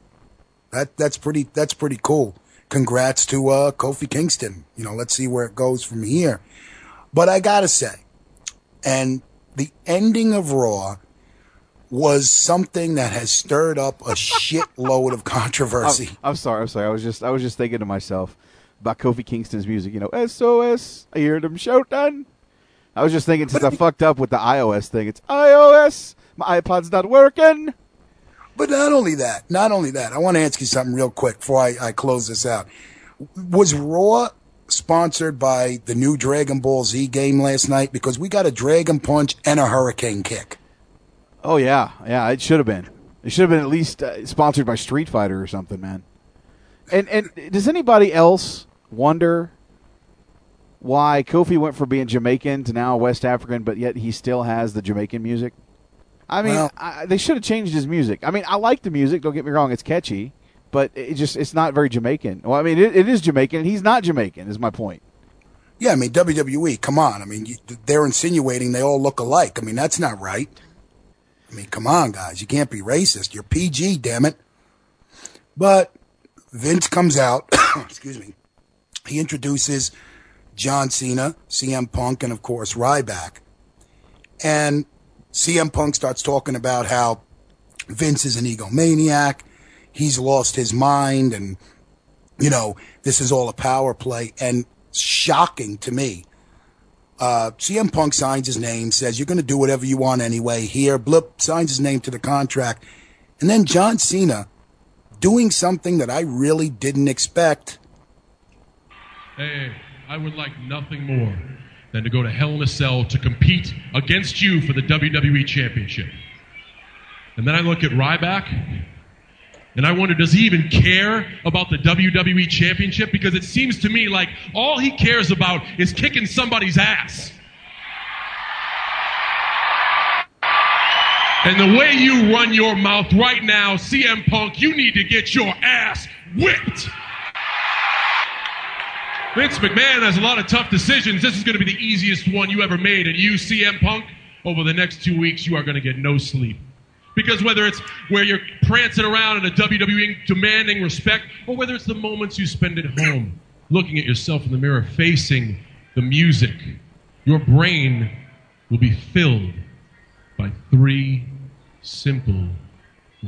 Speaker 1: that that's pretty that's pretty cool. Congrats to uh, Kofi Kingston. You know, let's see where it goes from here. But I gotta say, and the ending of Raw was something that has stirred up a shitload of controversy.
Speaker 14: I'm, I'm sorry. I'm sorry. I was just I was just thinking to myself about Kofi Kingston's music. You know, SOS. I hear them shouting. I was just thinking since I fucked up with the iOS thing. It's iOS. My iPod's not working.
Speaker 1: But not only that, not only that, I want to ask you something real quick before I, I close this out. Was Raw sponsored by the new Dragon Ball Z game last night? Because we got a Dragon Punch and a Hurricane Kick.
Speaker 14: Oh yeah, yeah. It should have been. It should have been at least uh, sponsored by Street Fighter or something, man. And and does anybody else wonder why Kofi went from being Jamaican to now West African, but yet he still has the Jamaican music? I mean,
Speaker 1: Well-
Speaker 14: I, they should have changed his music. I mean, I like the music. Don't get me wrong; it's catchy, but it just it's not very Jamaican. Well, I mean, it, it is Jamaican. and He's not Jamaican. Is my point.
Speaker 1: Yeah, I mean WWE. Come on, I mean you, they're insinuating they all look alike. I mean that's not right. I mean, come on, guys, you can't be racist. You're PG, damn it. But Vince comes out. excuse me. He introduces John Cena, CM Punk, and of course Ryback. And CM Punk starts talking about how Vince is an egomaniac. He's lost his mind and you know, this is all a power play and shocking to me. Uh, CM Punk signs his name, says you're going to do whatever you want anyway. Here, blip signs his name to the contract, and then John Cena doing something that I really didn't expect.
Speaker 17: Hey, I would like nothing more than to go to Hell in a Cell to compete against you for the WWE Championship. And then I look at Ryback, and I wonder, does he even care about the WWE Championship? Because it seems to me like all he cares about is kicking somebody's ass. And the way you run your mouth right now, CM Punk, you need to get your ass whipped. Vince McMahon has a lot of tough decisions. This is going to be the easiest one you ever made. And you, CM Punk, over the next two weeks, you are going to get no sleep. Because whether it's where you're prancing around in a WWE demanding respect, or whether it's the moments you spend at home looking at yourself in the mirror, facing the music, your brain will be filled by three simple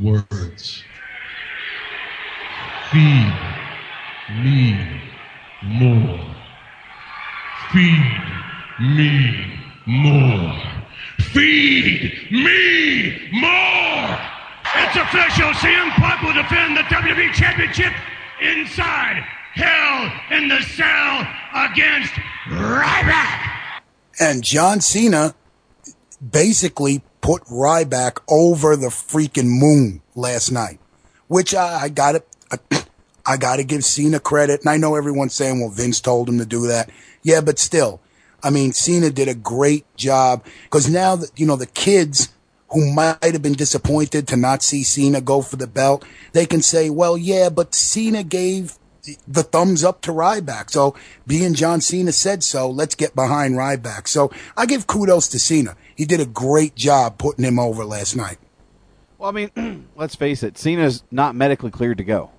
Speaker 17: words Feed me more. Feed me more. Feed me more.
Speaker 18: It's official. CM Punk will defend the WWE Championship inside Hell in the Cell against Ryback.
Speaker 1: And John Cena basically put Ryback over the freaking moon last night, which I, I got it. I got to give Cena credit. And I know everyone's saying, well, Vince told him to do that. Yeah, but still, I mean, Cena did a great job because now that, you know, the kids who might have been disappointed to not see Cena go for the belt, they can say, well, yeah, but Cena gave the thumbs up to Ryback. So being John Cena said so, let's get behind Ryback. So I give kudos to Cena. He did a great job putting him over last night.
Speaker 14: Well, I mean, let's face it, Cena's not medically cleared to go.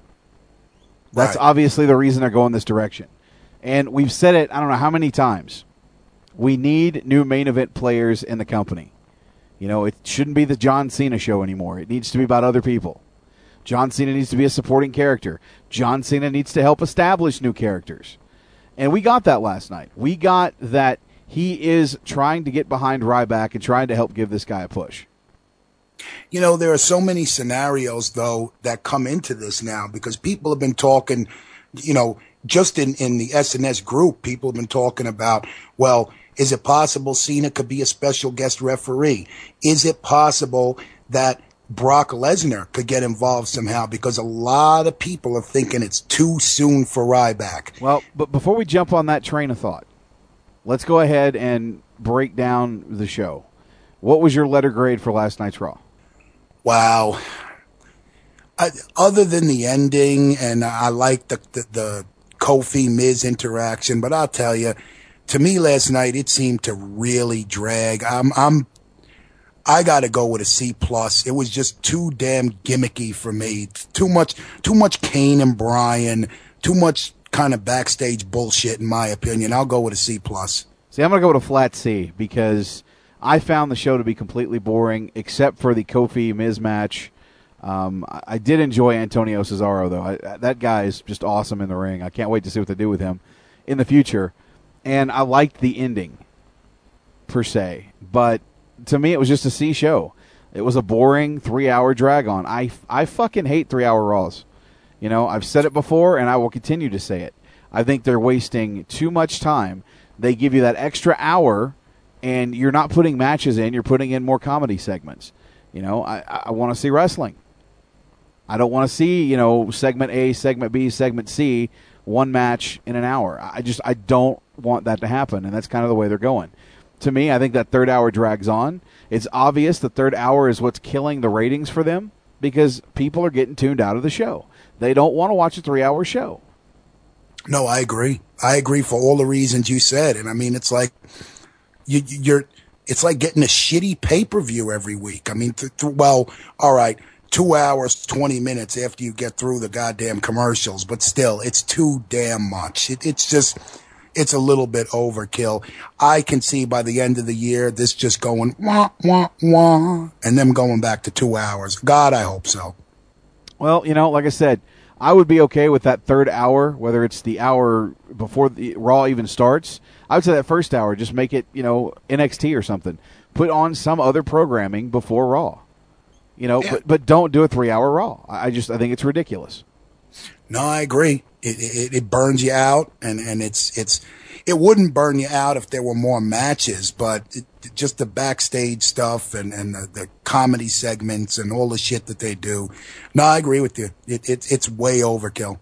Speaker 14: That's
Speaker 1: Right.
Speaker 14: obviously the reason they're going this direction. And we've said it, I don't know how many times. We need new main event players in the company. You know, it shouldn't be the John Cena show anymore. It needs to be about other people. John Cena needs to be a supporting character. John Cena needs to help establish new characters. And we got that last night. We got that he is trying to get behind Ryback and trying to help give this guy a push.
Speaker 1: You know, there are so many scenarios though that come into this now because people have been talking, you know, just in, in the SNS group, people have been talking about, well, is it possible Cena could be a special guest referee? Is it possible that Brock Lesnar could get involved somehow? Because a lot of people are thinking it's too soon for Ryback.
Speaker 14: Well, but before we jump on that train of thought, let's go ahead and break down the show. What was your letter grade for last night's Raw?
Speaker 1: Wow. I, other than the ending, and I like the, the the Kofi Miz interaction, but I'll tell you, to me last night it seemed to really drag. I'm I'm I got to go with a C plus. It was just too damn gimmicky for me. Too much too much Kane and Bryan. Too much kind of backstage bullshit, in my opinion. I'll go with a C plus.
Speaker 14: See, I'm to go with a flat C because I found the show to be completely boring, except for the Kofi Miz match. Um, I, I did enjoy Antonio Cesaro, though. I, that guy is just awesome in the ring. I can't wait to see what they do with him in the future. And I liked the ending, per se. But to me, it was just a C show. It was a boring three hour drag on. I, I fucking hate three hour Raws. You know, I've said it before, and I will continue to say it. I think they're wasting too much time. They give you that extra hour, and you're not putting matches in. You're putting in more comedy segments. You know, I, I want to see wrestling. I don't want to see you know segment A, segment B, segment C, one match in an hour. I just I don't want that to happen, and that's kind of the way they're going. To me, I think that third hour drags on. It's obvious the third hour is what's killing the ratings for them because people are getting tuned out of the show. They don't want to watch a three hour show.
Speaker 1: No, I agree. I agree for all the reasons you said. And I mean, it's like you, you're, it's like getting a shitty pay per view every week. I mean, th- th- well, all right, two hours, 20 minutes after you get through the goddamn commercials, but still, it's too damn much. It, it's just, it's a little bit overkill. I can see by the end of the year, this just going wah, wah, wah, and them going back to two hours. God, I hope so.
Speaker 14: Well, you know, like I said, I would be okay with that third hour, whether it's the hour before the Raw even starts. I would say that first hour, just make it, you know, NXT or something. Put on some other programming before Raw. You know, but but don't do a three hour Raw. I I just I think it's ridiculous.
Speaker 1: No, I agree. It, it it burns you out, and and it's it's it wouldn't burn you out if there were more matches, but it, just the backstage stuff and and the, the comedy segments and all the shit that they do. No, I agree with you. It, it it's way overkill.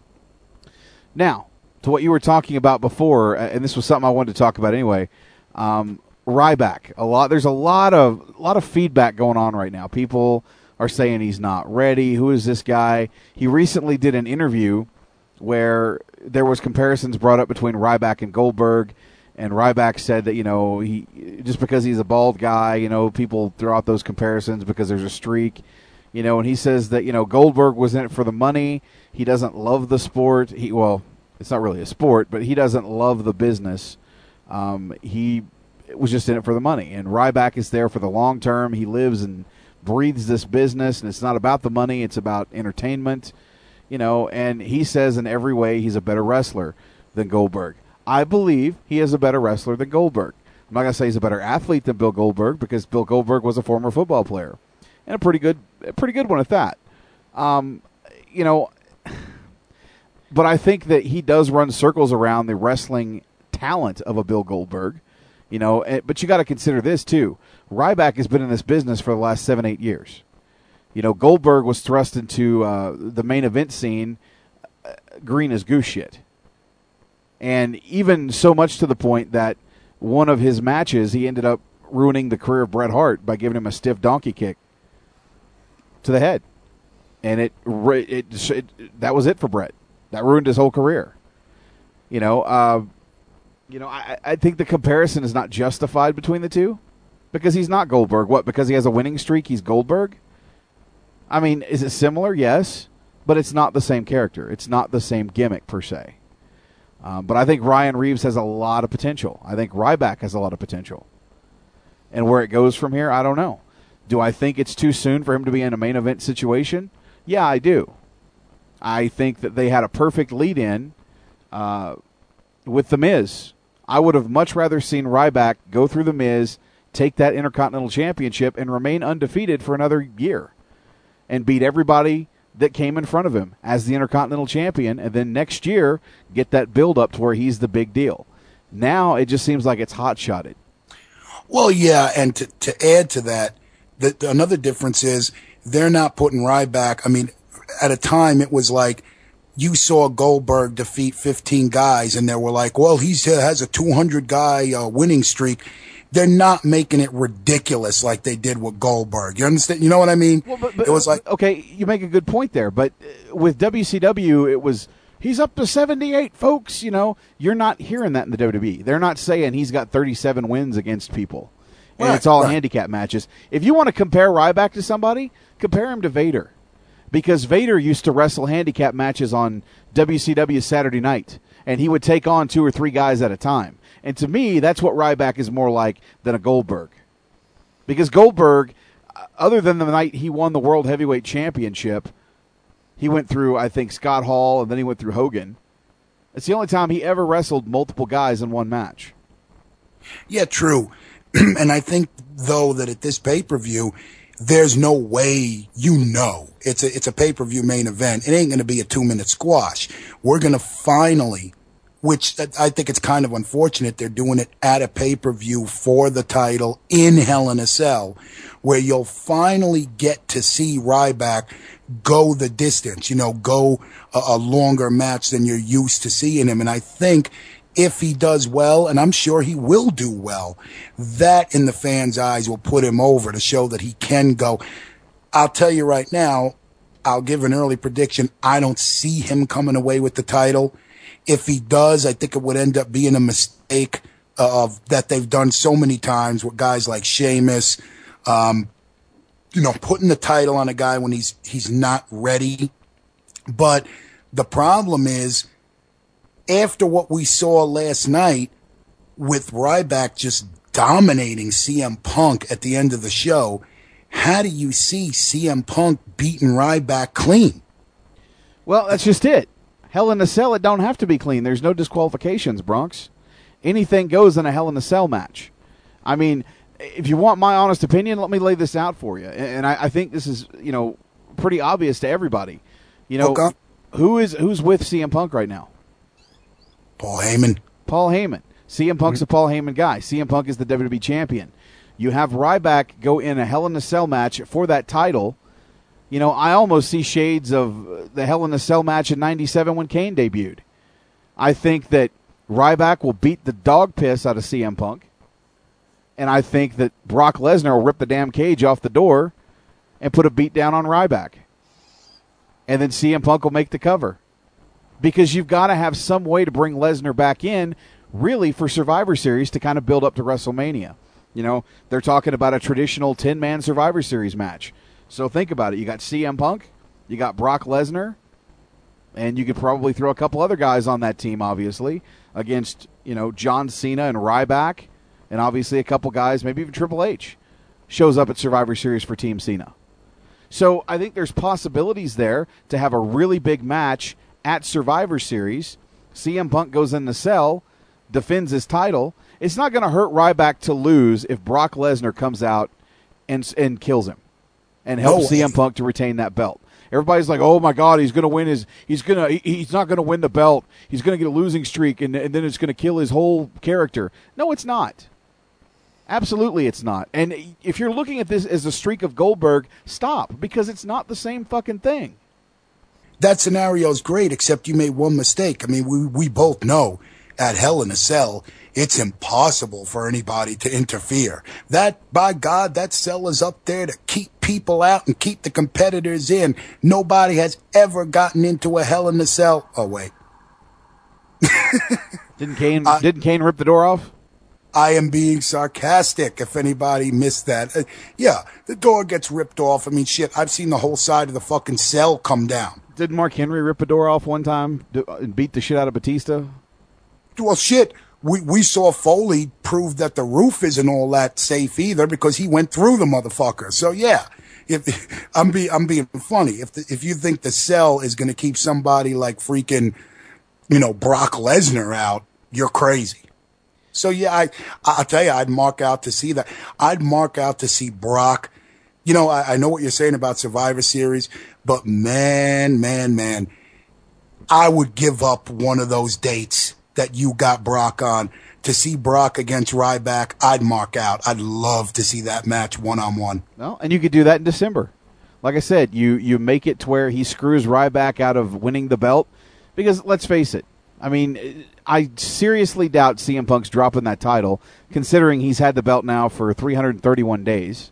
Speaker 14: Now, to what you were talking about before, and this was something I wanted to talk about anyway. Um, Ryback, a lot. There's a lot of a lot of feedback going on right now. People are saying he's not ready. Who is this guy? He recently did an interview where there was comparisons brought up between Ryback and Goldberg, and Ryback said that you know he just because he's a bald guy, you know, people throw out those comparisons because there's a streak, you know, and he says that you know Goldberg was in it for the money. He doesn't love the sport. He well, it's not really a sport, but he doesn't love the business. Um, he was just in it for the money, and Ryback is there for the long term. He lives and breathes this business, and it's not about the money; it's about entertainment you know, and he says in every way he's a better wrestler than Goldberg. I believe he is a better wrestler than Goldberg. I'm not to say he's a better athlete than Bill Goldberg because Bill Goldberg was a former football player and a pretty good, a pretty good one at that. Um, you know, but I think that he does run circles around the wrestling talent of a Bill Goldberg. You know, but you got to consider this too. Ryback has been in this business for the last seven, eight years. You know, Goldberg was thrust into uh, the main event scene uh, green as goose shit. And even so much to the point that one of his matches, he ended up ruining the career of Bret Hart by giving him a stiff donkey kick to the head. And it, it, it that was it for Bret. That ruined his whole career. You know, uh, you know, I, I think the comparison is not justified between the two because he's not Goldberg. What? Because he has a winning streak, he's Goldberg. I mean, is it similar? Yes, but it's not the same character. It's not the same gimmick per se. Um, but I think Ryan Reeves has a lot of potential. I think Ryback has a lot of potential. And where it goes from here, I don't know. Do I think it's too soon for him to be in a main event situation? Yeah, I do. I think that they had a perfect lead in uh, with The Miz. I would have much rather seen Ryback go through The Miz, take that Intercontinental Championship, and remain undefeated for another year and beat everybody that came in front of him as the Intercontinental Champion, and then next year get that build up to where he's the big deal. Now it just seems like it's hot shotted.
Speaker 1: Well, yeah, and to, to add to that, the, the, another difference is they're not putting Ryback. I mean, at a time it was like you saw Goldberg defeat 15 guys, and they were like, "Well, he has a 200 guy uh, winning streak." They're not making it ridiculous like they did with Goldberg. You understand? You know what I mean? Well, but, but, it was like
Speaker 14: okay, you make a good point there, but uh, with WCW, it was he's up to 78 folks you know you're not hearing that in the wwe they're not saying he's got 37 wins against people and right, it's all right. handicap matches if you want to compare ryback to somebody compare him to vader because vader used to wrestle handicap matches on wcw saturday night and he would take on two or three guys at a time and to me, that's what Ryback is more like than a Goldberg. Because Goldberg, uh, other than the night he won the World Heavyweight Championship, he went through, I think, Scott Hall, and then he went through Hogan. It's the only time he ever wrestled multiple guys in one match.
Speaker 1: Yeah, true. and I think, though, that at this pay per view, there's no way you know it's a it's a pay per view main event. It ain't going to be a two minute squash. We're going to finally which I think it's kind of unfortunate they're doing it at a pay per view for the title in Hell in a Cell, where you'll finally get to see Ryback go the distance, you know, go a, a longer match than you're used to seeing him. And I think if he does well, and I'm sure he will do well, that in the fans' eyes will put him over to show that he can go. I'll tell you right now, I'll give an early prediction. I don't see him coming away with the title. If he does, I think it would end up being a mistake of that they've done so many times with guys like Sheamus. Um, you know, putting the title on a guy when he's he's not ready. But the problem is, after what we saw last night with Ryback just dominating CM Punk at the end of the show, how do you see CM Punk beating Ryback clean?
Speaker 14: Well, that's just it. Hell in a Cell, it don't have to be clean. There's no disqualifications, Bronx. Anything goes in a Hell in a Cell match. I mean, if you want my honest opinion, let me lay this out for you. And I, I think this is, you know, pretty obvious to everybody. You know, okay. who is who's with CM Punk right now?
Speaker 1: Paul Heyman.
Speaker 14: Paul Heyman. CM Punk's mm-hmm. a Paul Heyman guy. CM Punk is the WWE champion. You have Ryback go in a Hell in a Cell match for that title you know, I almost see shades of the Hell in a Cell match in '97 when Kane debuted. I think that Ryback will beat the dog piss out of CM Punk, and I think that Brock Lesnar will rip the damn cage off the door and put a beat down on Ryback, and then CM Punk will make the cover because you've got to have some way to bring Lesnar back in, really for Survivor Series to kind of build up to WrestleMania. You know, they're talking about a traditional 10 man Survivor Series match. So think about it. You got CM Punk, you got Brock Lesnar, and you could probably throw a couple other guys on that team, obviously, against, you know, John Cena and Ryback, and obviously a couple guys, maybe even Triple H, shows up at Survivor Series for Team Cena. So I think there's possibilities there to have a really big match at Survivor Series. CM Punk goes in the cell, defends his title. It's not going to hurt Ryback to lose if Brock Lesnar comes out and and kills him and helps no CM Punk to retain that belt. Everybody's like, "Oh my God, he's going to win his. He's going to. He's not going to win the belt. He's going to get a losing streak, and, and then it's going to kill his whole character." No, it's not. Absolutely, it's not. And if you're looking at this as a streak of Goldberg, stop because it's not the same fucking thing.
Speaker 1: That scenario is great, except you made one mistake. I mean, we we both know at Hell in a Cell, it's impossible for anybody to interfere. That, by God, that cell is up there to keep people out and keep the competitors in. Nobody has ever gotten into a Hell in a Cell. Oh wait,
Speaker 14: didn't Kane? Didn't Kane rip the door off?
Speaker 1: I am being sarcastic if anybody missed that. Uh, yeah, the door gets ripped off. I mean, shit, I've seen the whole side of the fucking cell come down.
Speaker 14: Did Mark Henry rip a door off one time uh, and beat the shit out of Batista?
Speaker 1: Well, shit. We, we saw Foley prove that the roof isn't all that safe either because he went through the motherfucker. So yeah, if I'm be I'm being funny, if the, if you think the cell is going to keep somebody like freaking, you know, Brock Lesnar out, you're crazy. So yeah, I, I'll tell you, I'd mark out to see that. I'd mark out to see Brock. You know, I, I know what you're saying about Survivor Series, but man, man, man, I would give up one of those dates that you got Brock on to see Brock against Ryback. I'd mark out. I'd love to see that match one on one.
Speaker 14: Well, and you could do that in December. Like I said, you you make it to where he screws Ryback out of winning the belt because let's face it, I mean, I seriously doubt CM Punk's dropping that title, considering he's had the belt now for 331 days.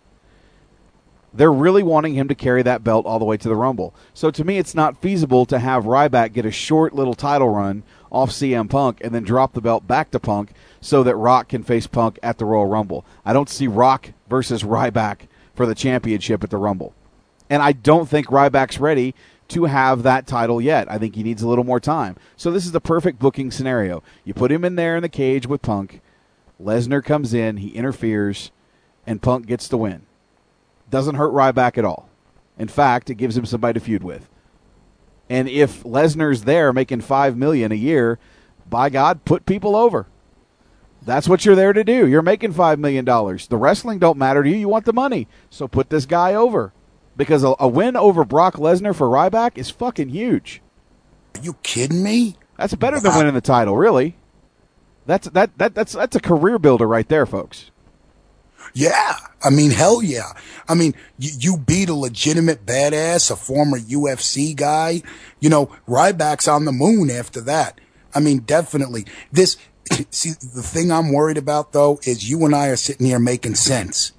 Speaker 14: They're really wanting him to carry that belt all the way to the Rumble. So to me, it's not feasible to have Ryback get a short little title run off CM Punk and then drop the belt back to Punk so that Rock can face Punk at the Royal Rumble. I don't see Rock versus Ryback for the championship at the Rumble. And I don't think Ryback's ready to have that title yet. I think he needs a little more time. So this is the perfect booking scenario. You put him in there in the cage with Punk. Lesnar comes in, he interferes, and Punk gets the win. Doesn't hurt Ryback at all. In fact, it gives him somebody to feud with. And if Lesnar's there making five million a year, by God, put people over. That's what you're there to do. You're making five million dollars. The wrestling don't matter to you. You want the money, so put this guy over because a, a win over Brock Lesnar for Ryback is fucking huge.
Speaker 1: Are you kidding me?
Speaker 14: That's better than winning the title, really. That's that that that's that's a career builder right there, folks.
Speaker 1: Yeah, I mean, hell yeah. I mean, you, you beat a legitimate badass, a former UFC guy. You know, Ryback's on the moon after that. I mean, definitely. This, see, the thing I'm worried about though is you and I are sitting here making sense.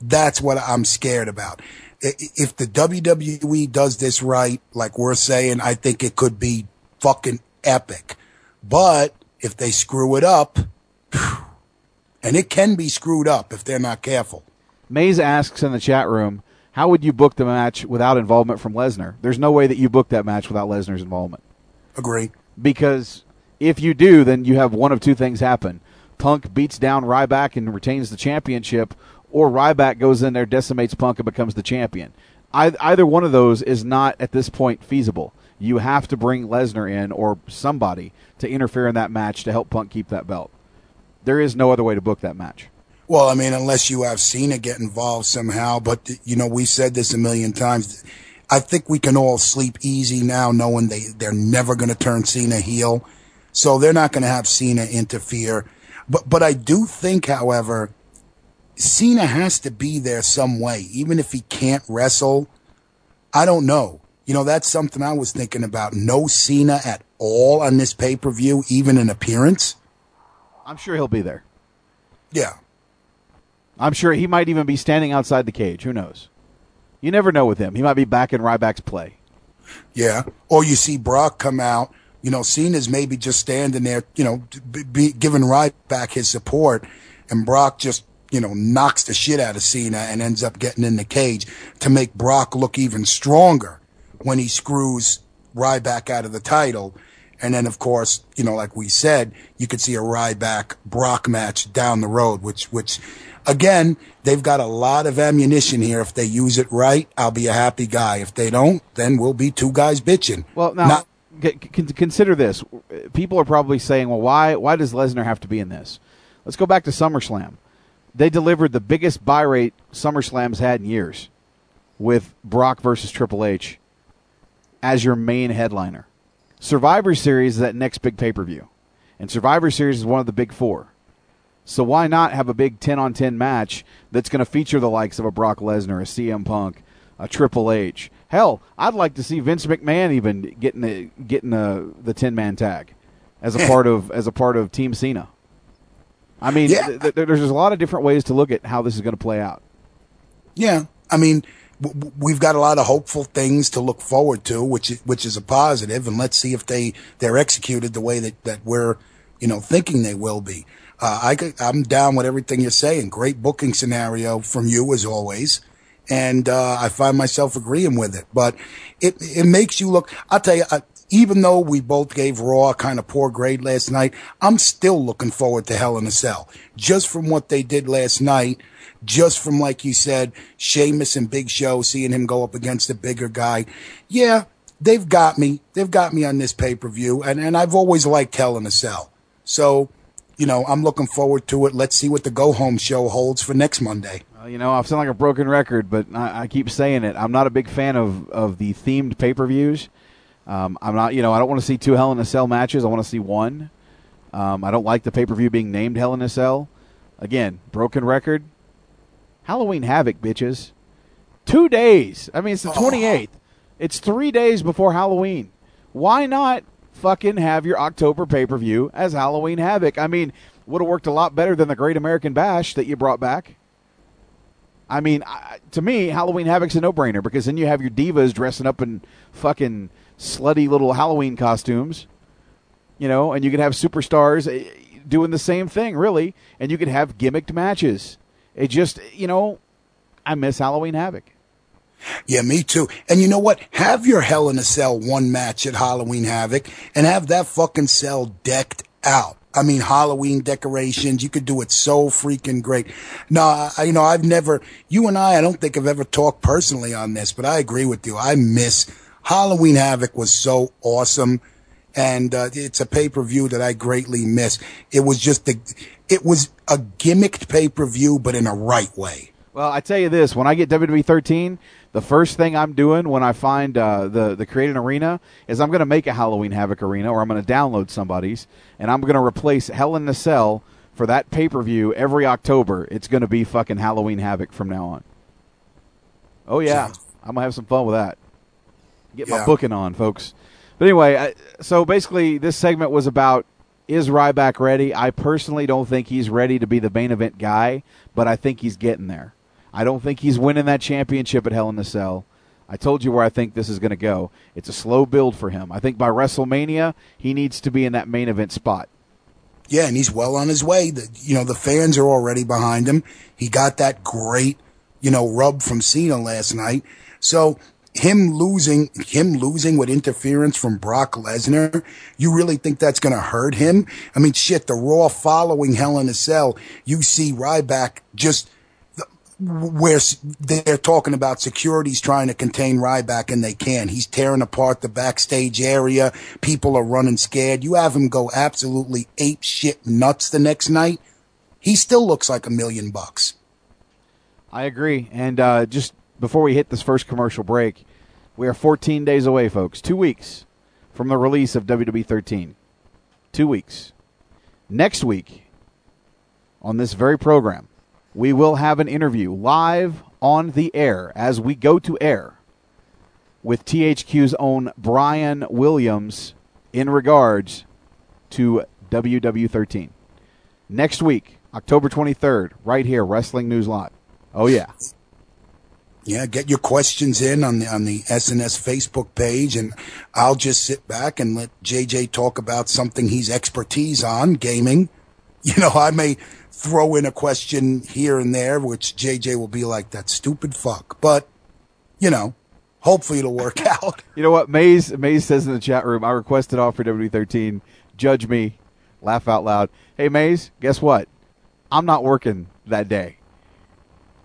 Speaker 1: That's what I'm scared about if the WWE does this right, like we're saying, I think it could be fucking epic. But if they screw it up, and it can be screwed up if they're not careful.
Speaker 14: Mays asks in the chat room, how would you book the match without involvement from Lesnar? There's no way that you book that match without Lesnar's involvement.
Speaker 1: Agree.
Speaker 14: Because if you do, then you have one of two things happen. Punk beats down Ryback and retains the championship, or Ryback goes in there, decimates Punk, and becomes the champion. Either one of those is not at this point feasible. You have to bring Lesnar in or somebody to interfere in that match to help Punk keep that belt. There is no other way to book that match.
Speaker 1: Well, I mean, unless you have Cena get involved somehow, but you know, we said this a million times. I think we can all sleep easy now knowing they, they're never going to turn Cena heel. So they're not going to have Cena interfere. But, but I do think, however, Cena has to be there some way, even if he can't wrestle. I don't know. You know, that's something I was thinking about. No Cena at all on this pay per view, even an appearance.
Speaker 14: I'm sure he'll be there.
Speaker 1: Yeah.
Speaker 14: I'm sure he might even be standing outside the cage. Who knows? You never know with him. He might be back in Ryback's play.
Speaker 1: Yeah. Or you see Brock come out. You know, Cena's maybe just standing there, you know, be, be, giving Ryback his support, and Brock just you know, knocks the shit out of Cena and ends up getting in the cage to make Brock look even stronger when he screws Ryback out of the title. And then, of course, you know, like we said, you could see a Ryback Brock match down the road, which, which, again, they've got a lot of ammunition here. If they use it right, I'll be a happy guy. If they don't, then we'll be two guys bitching.
Speaker 14: Well, now, Not- consider this. People are probably saying, well, why, why does Lesnar have to be in this? Let's go back to SummerSlam they delivered the biggest buy rate SummerSlam's had in years with Brock versus Triple H as your main headliner. Survivor Series is that next big pay per view. And Survivor Series is one of the big four. So why not have a big 10 on 10 match that's going to feature the likes of a Brock Lesnar, a CM Punk, a Triple H? Hell, I'd like to see Vince McMahon even getting the getting uh, the the 10 man tag as a part of as a part of Team Cena. I mean,
Speaker 1: Yeah.
Speaker 14: th- th- there's a lot of different ways to look at how this is going to play out.
Speaker 1: Yeah, I mean, we've got a lot of hopeful things to look forward to, which which is a positive, and let's see if they they're executed the way that that we're you know thinking they will be. Uh, I could- I'm down with everything you're saying. Great booking scenario from you as always, and uh, I find myself agreeing with it. But it it makes you look. I'll tell you. I, even though we both gave Raw a kind of poor grade last night, I'm still looking forward to Hell in a Cell. Just from what they did last night, just from like you said, Sheamus and Big Show, seeing him go up against a bigger guy. Yeah, they've got me. They've got me on this pay per view, and and I've always liked Hell in a Cell. So, you know, I'm looking forward to it. Let's see what the go home show holds for next Monday.
Speaker 14: Uh, you know, I sound like a broken record, but I, I keep saying it. I'm not a big fan of, of the themed pay per views. Um, I'm not, you know, I don't want to see two Hell in a Cell matches. I want to see one. Um, I don't like the pay per view being named Hell in a Cell. Again, broken record. Halloween Havoc, bitches. Two days. I mean, it's the 28th. It's three days before Halloween. Why not fucking have your October pay per view as Halloween Havoc? I mean, would have worked a lot better than the Great American Bash that you brought back. I mean, I, to me, Halloween Havoc's a no-brainer because then you have your divas dressing up in fucking slutty little Halloween costumes, you know, and you could have superstars eh, doing the same thing, really, and you could have gimmicked matches. It just, you know, I miss Halloween Havoc.
Speaker 1: Yeah, me too. And you know what? Have your Hell in a Cell one match at Halloween Havoc and have that fucking cell decked out. I mean, Halloween decorations. You could do it so freaking great. No, I, you know, I've never, you and I, I don't think I've ever talked personally on this, but I agree with you. I miss Halloween Havoc was so awesome. And, uh, it's a pay-per-view that I greatly miss. It was just the, it was a gimmicked pay-per-view, but in a right way.
Speaker 14: Well, I tell you this: when I get WWE 13, the first thing I'm doing when I find uh, the the create an arena is I'm going to make a Halloween Havoc arena, or I'm going to download somebody's, and I'm going to replace Hell in the Cell for that pay per view every October. It's going to be fucking Halloween Havoc from now on. Oh yeah, I'm gonna have some fun with that. Get my booking on, folks. But anyway, I, so basically, this segment was about is Ryback ready? I personally don't think he's ready to be the main event guy, but I think he's getting there. I don't think he's winning that championship at Hell in the Cell. I told you where I think this is going to go. It's a slow build for him. I think by WrestleMania, he needs to be in that main event spot.
Speaker 1: Yeah, and he's well on his way. The, you know, the fans are already behind him. He got that great, you know, rub from Cena last night. So him losing, him losing with interference from Brock Lesnar, you really think that's going to hurt him? I mean, shit, the Raw following Hell in a Cell, you see Ryback just where they're talking about security's trying to contain Ryback and they can. He's tearing apart the backstage area. People are running scared. You have him go absolutely ape shit nuts the next night. He still looks like a million bucks.
Speaker 14: I agree. And uh, just before we hit this first commercial break, we are 14 days away, folks. Two weeks from the release of WWE 13. Two weeks. Next week, on this very program, we will have an interview live on the air as we go to air with THQ's own Brian Williams in regards to WW13. Next week, October 23rd, right here, Wrestling News Live. Oh, yeah.
Speaker 1: Yeah, get your questions in on the on the SNS Facebook page, and I'll just sit back and let JJ talk about something he's expertise on, gaming. You know, I may throw in a question here and there, which JJ will be like, "That stupid fuck," but you know, hopefully it'll work out.
Speaker 14: You know what? Maze Maze says in the chat room, I requested off for W13. Judge me. Laugh out loud. Hey Maze, guess what? I'm not working that day.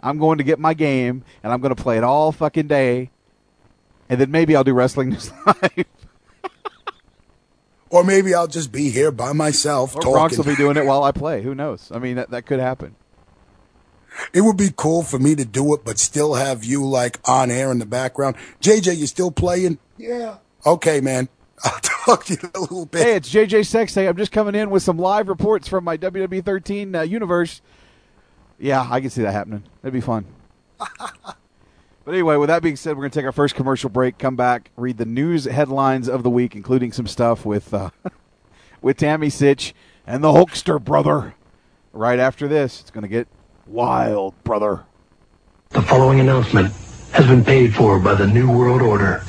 Speaker 14: I'm going to get my game and I'm going to play it all fucking day. And then maybe I'll do wrestling news live.
Speaker 1: Or maybe I'll just be here by myself
Speaker 14: or
Speaker 1: talking.
Speaker 14: Bronx will be doing it while I play. Who knows? I mean, that, that could happen.
Speaker 1: It would be cool for me to do it, but still have you like on air in the background. JJ, you still playing? Yeah. Okay, man. I'll talk to you in a little bit.
Speaker 14: Hey, it's JJ Sexay. I'm just coming in with some live reports from my WWE 13 uh, universe. Yeah, I can see that happening. That'd be fun. but anyway, with that being said, we're going to take our first commercial break, come back, read the news headlines of the week, including some stuff with uh, with Tammy Sytch and the Hulkster brother. Right after this, it's going to get wild, brother.
Speaker 19: The following announcement has been paid for by the New World Order.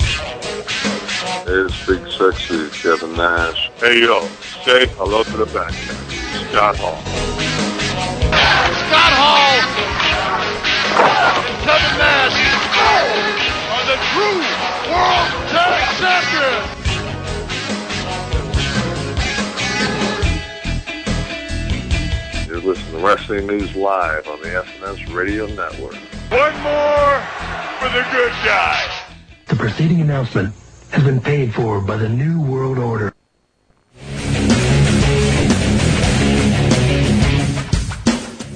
Speaker 2: It's Big Sexy Kevin Nash. Hey yo, say hello to the back. Scott Hall.
Speaker 8: Scott Hall and Kevin Nash are the true World Tag Champions.
Speaker 2: You're listening to Wrestling News Live on the SNS Radio Network.
Speaker 8: One more for the good guy.
Speaker 19: The preceding announcement has been paid for by the New World Order.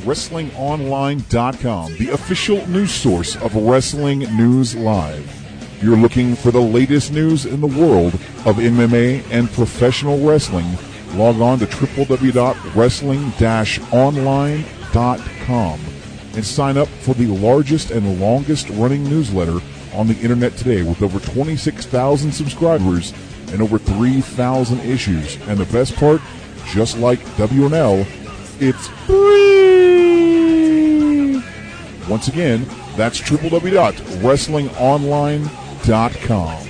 Speaker 20: WrestlingOnline.com, the official news source of Wrestling News Live. You're looking for the latest news in the world of MMA and professional wrestling. Log on to www.wrestling-online.com and sign up for the largest and longest running newsletter on the internet today with over 26,000 subscribers and over 3,000 issues. And the best part, just like WNL, it's free. Once again, that's www.wrestlingonline.com.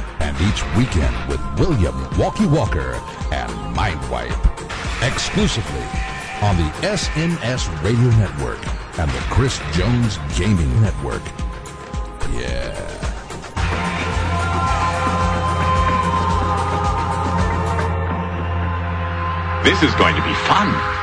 Speaker 21: And each weekend with William Walkie Walker and Mindwipe. Exclusively on the SNS Radio Network and the Chris Jones Gaming Network. Yeah.
Speaker 22: This is going to be fun.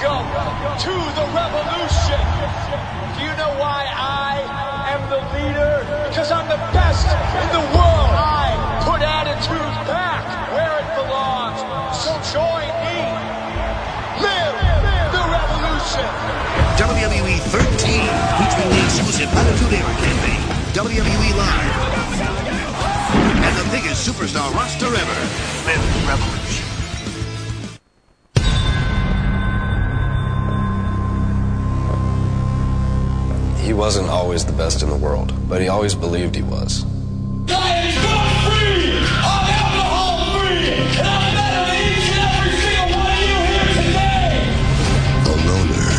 Speaker 8: Welcome to the revolution. Do you know why I am the leader? Because I'm the best in the world. I put attitude back where it belongs. So join me. Live the revolution.
Speaker 23: WWE 13 featuring the exclusive Attitude Era campaign, WWE Live, and the biggest superstar roster ever. Live the revolution.
Speaker 24: He wasn't always the best in the world, but he always believed he was.
Speaker 23: A loner,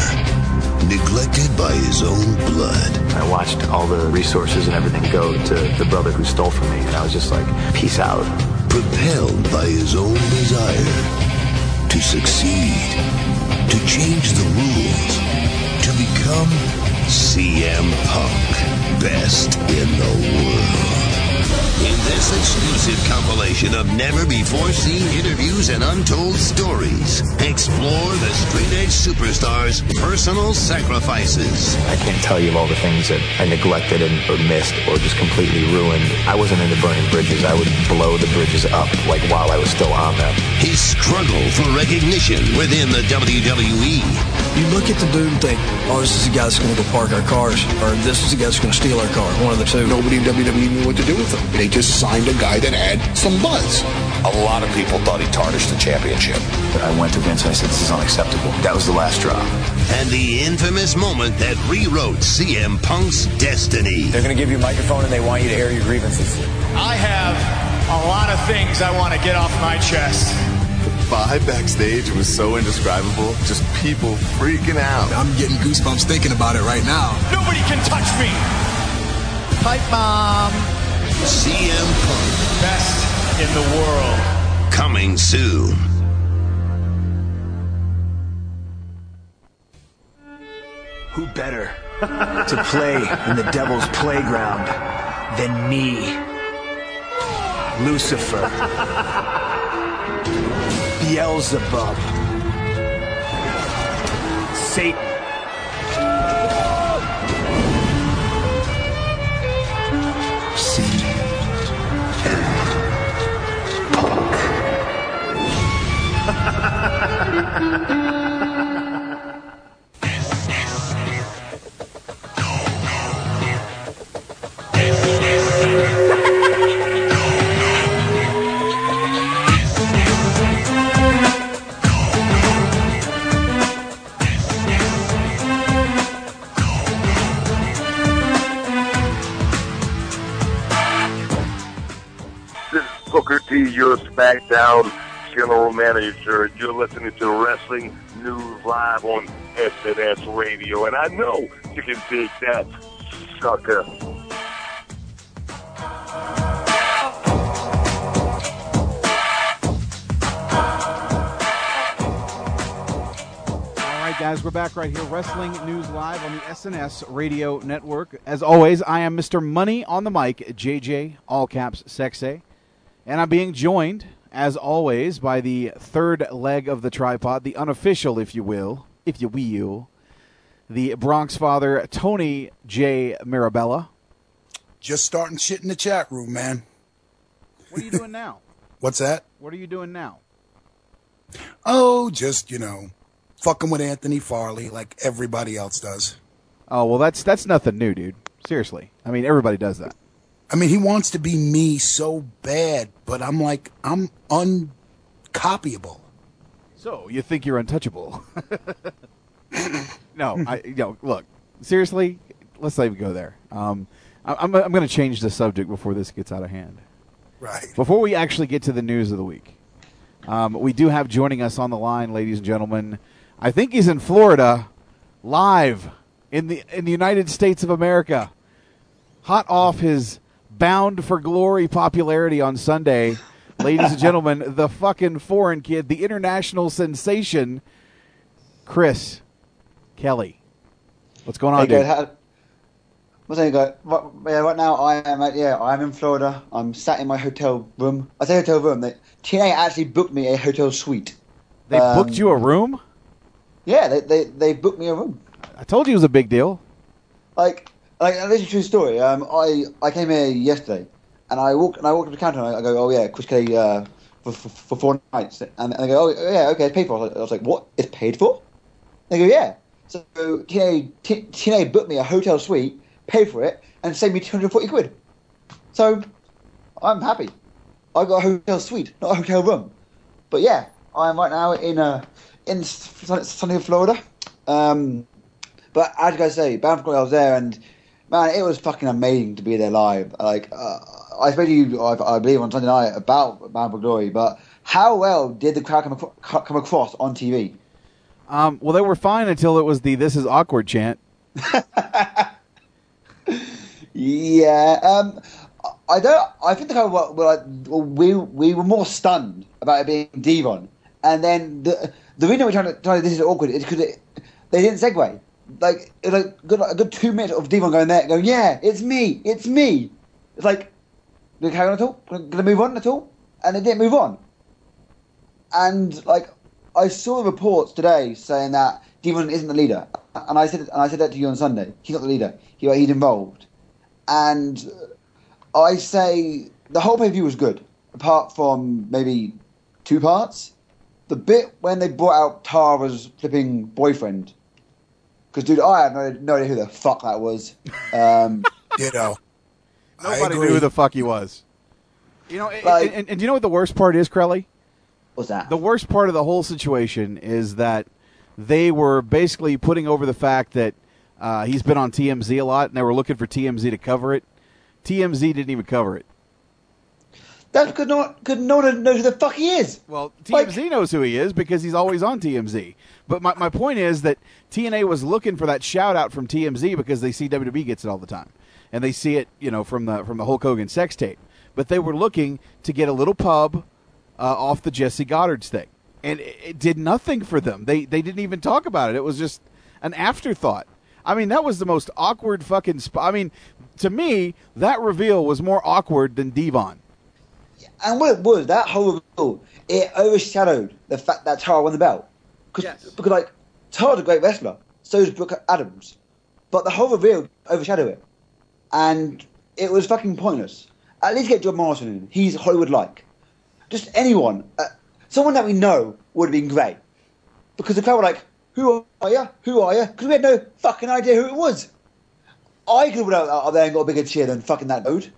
Speaker 23: neglected by his own blood.
Speaker 25: I watched all the resources and everything go to the brother who stole from me, and I was just like, peace out.
Speaker 23: Propelled by his own desire to succeed, to change the rules, to become CM Punk, best in the world. In this exclusive compilation of never before seen interviews and untold stories, explore the straight edge superstar's personal sacrifices.
Speaker 25: I can't tell you all the things that I neglected and, or missed or just completely ruined. I wasn't into burning bridges. I would blow the bridges up like while I was still on them.
Speaker 23: His struggle for recognition within the WWE.
Speaker 26: You look at the dude and think, oh, this is the guy that's going to go park our cars, or this is the guy that's going to steal our car. One of the two.
Speaker 27: Nobody in WWE knew what to do with him. They just signed a guy that had some buzz.
Speaker 23: A lot of people thought he tarnished the championship.
Speaker 25: But I went to Vince and I said, this is unacceptable. That was the last drop.
Speaker 23: And the infamous moment that rewrote CM Punk's destiny.
Speaker 25: They're going to give you a microphone and they want you to air your grievances.
Speaker 28: I have
Speaker 10: a lot of things I want to get off my chest.
Speaker 29: The vibe backstage was so indescribable. Just people freaking out.
Speaker 26: I'm getting goosebumps thinking about it right now.
Speaker 10: Nobody can touch me. Pipe bomb.
Speaker 23: CM Punk.
Speaker 10: Best in the world.
Speaker 23: Coming soon.
Speaker 25: Who better to play in the devil's playground than me? Lucifer. Beelzebub. Satan.
Speaker 2: 嗯 嗯 Manager. You're listening to Wrestling News Live on SNS Radio, and I know you can dig that, sucker.
Speaker 14: All right, guys, we're back right here. Wrestling News Live on the SNS Radio Network. As always, I am Mr. Money on the mic, JJ, all caps, sexy. And I'm being joined, as always, by the third leg of the tripod, the unofficial, if you will, if you will, the Bronx father, Tony J. Mirabella.
Speaker 1: Just starting shit in the chat room, man.
Speaker 14: What are you doing now?
Speaker 1: What's that?
Speaker 14: What are you doing now?
Speaker 1: Oh, just, you know, fucking with Anthony Farley like everybody else does.
Speaker 14: Oh, well, that's that's nothing new, dude. Seriously. I mean, everybody does that.
Speaker 1: I mean, he wants to be me so bad, but I'm like, I'm uncopyable.
Speaker 14: So you think you're untouchable? no, I you know, look seriously. Let's not even go there. Um, I, I'm I'm going to change the subject before this gets out of hand.
Speaker 1: Right.
Speaker 14: Before we actually get to the news of the week, um, we do have joining us on the line, ladies and gentlemen. I think he's in Florida, live in the in the United States of America, hot off his bound for glory popularity on Sunday. ladies and gentlemen, the fucking foreign kid, the international sensation, Chris Kelly. What's going on,
Speaker 30: Hey,
Speaker 14: dude?
Speaker 30: good. How- What's that, go? Right, yeah, right now I am at, yeah, I'm in Florida. I'm sat in my hotel room. I say hotel room. They, TNA actually booked me a hotel suite.
Speaker 14: They
Speaker 30: Um,
Speaker 14: booked you a room?
Speaker 30: Yeah, they, they they booked me a room.
Speaker 14: I told you it was a big deal.
Speaker 30: Like like this is a true story. Um, I I came here yesterday, and I walk and I walk up to the counter and I, I go, oh yeah, Chris Kelly uh, for, for, for four nights, and, and they go, oh yeah, okay, it's paid for. I was like, I was like what? It's paid for? They go, yeah. So TNA, TNA booked me a hotel suite, paid for it, and saved me two hundred forty quid. So I'm happy. I got a hotel suite, not a hotel room. But yeah, I'm right now in uh, in sunny, sunny Florida. Um, but as you guys say, Bound for Glory, I was there, and man, it was fucking amazing to be there live. Like uh, I spoke to you, I, I believe, on Sunday night about Bound for Glory, but how well did the crowd come, acro- come across on TV?
Speaker 14: Um, well, they were fine until it was the "This is awkward" chant.
Speaker 30: Yeah, um, I don't. I think the crowd were, were like, we we were more stunned about it being Devon, and then the the reason we're trying to trying to this is awkward is because they didn't segue. Like it like good, a good two minutes of Devon going there, going, yeah, it's me, it's me. It's like, did they carry on at all? To move on at all? And they didn't move on. And like, I saw the reports today saying that Devon isn't the leader, and I said and I said that to you on Sunday. He's not the leader. He, he's involved, and I say the whole pay per view was good, apart from maybe two parts. The bit when they brought out Tara's flipping boyfriend, because dude, I had no, no idea who the fuck that was. Um,
Speaker 1: Ditto.
Speaker 14: Nobody knew who the fuck he was. You know, and, and, and, and you know what the worst part is, Crowley?
Speaker 30: What's that?
Speaker 14: The worst part of the whole situation is that they were basically putting over the fact that uh, he's been on TMZ a lot, and they were looking for TMZ to cover it. TMZ didn't even cover it.
Speaker 30: That's because no, cause no one knows who the fuck he is.
Speaker 14: Well, TMZ knows who he is because he's always on TMZ. But my, my point is that TNA was looking for that shout out from TMZ because they see WWE gets it all the time, and they see it, you know, from the from the Hulk Hogan sex tape. But they were looking to get a little pub uh, off the Jesse Godderz thing, and it, it did nothing for them. They they didn't even talk about it. It was just an afterthought. I mean, that was the most awkward fucking spot. I mean, to me, that reveal was more awkward than Devon.
Speaker 30: And what it was, that whole reveal, it overshadowed the fact that Tara won the belt. Cause, Because, like, Tara's a great wrestler. So is Brooke Adams. But the whole reveal overshadowed it. And it was fucking pointless. At least get John Morrison in. He's Hollywood-like. Just anyone. Uh, someone that we know would have been great. Because the crowd were like, who are you? Who are you? Because we had no fucking idea who it was. I could have went out there and got a bigger cheer than fucking that dude.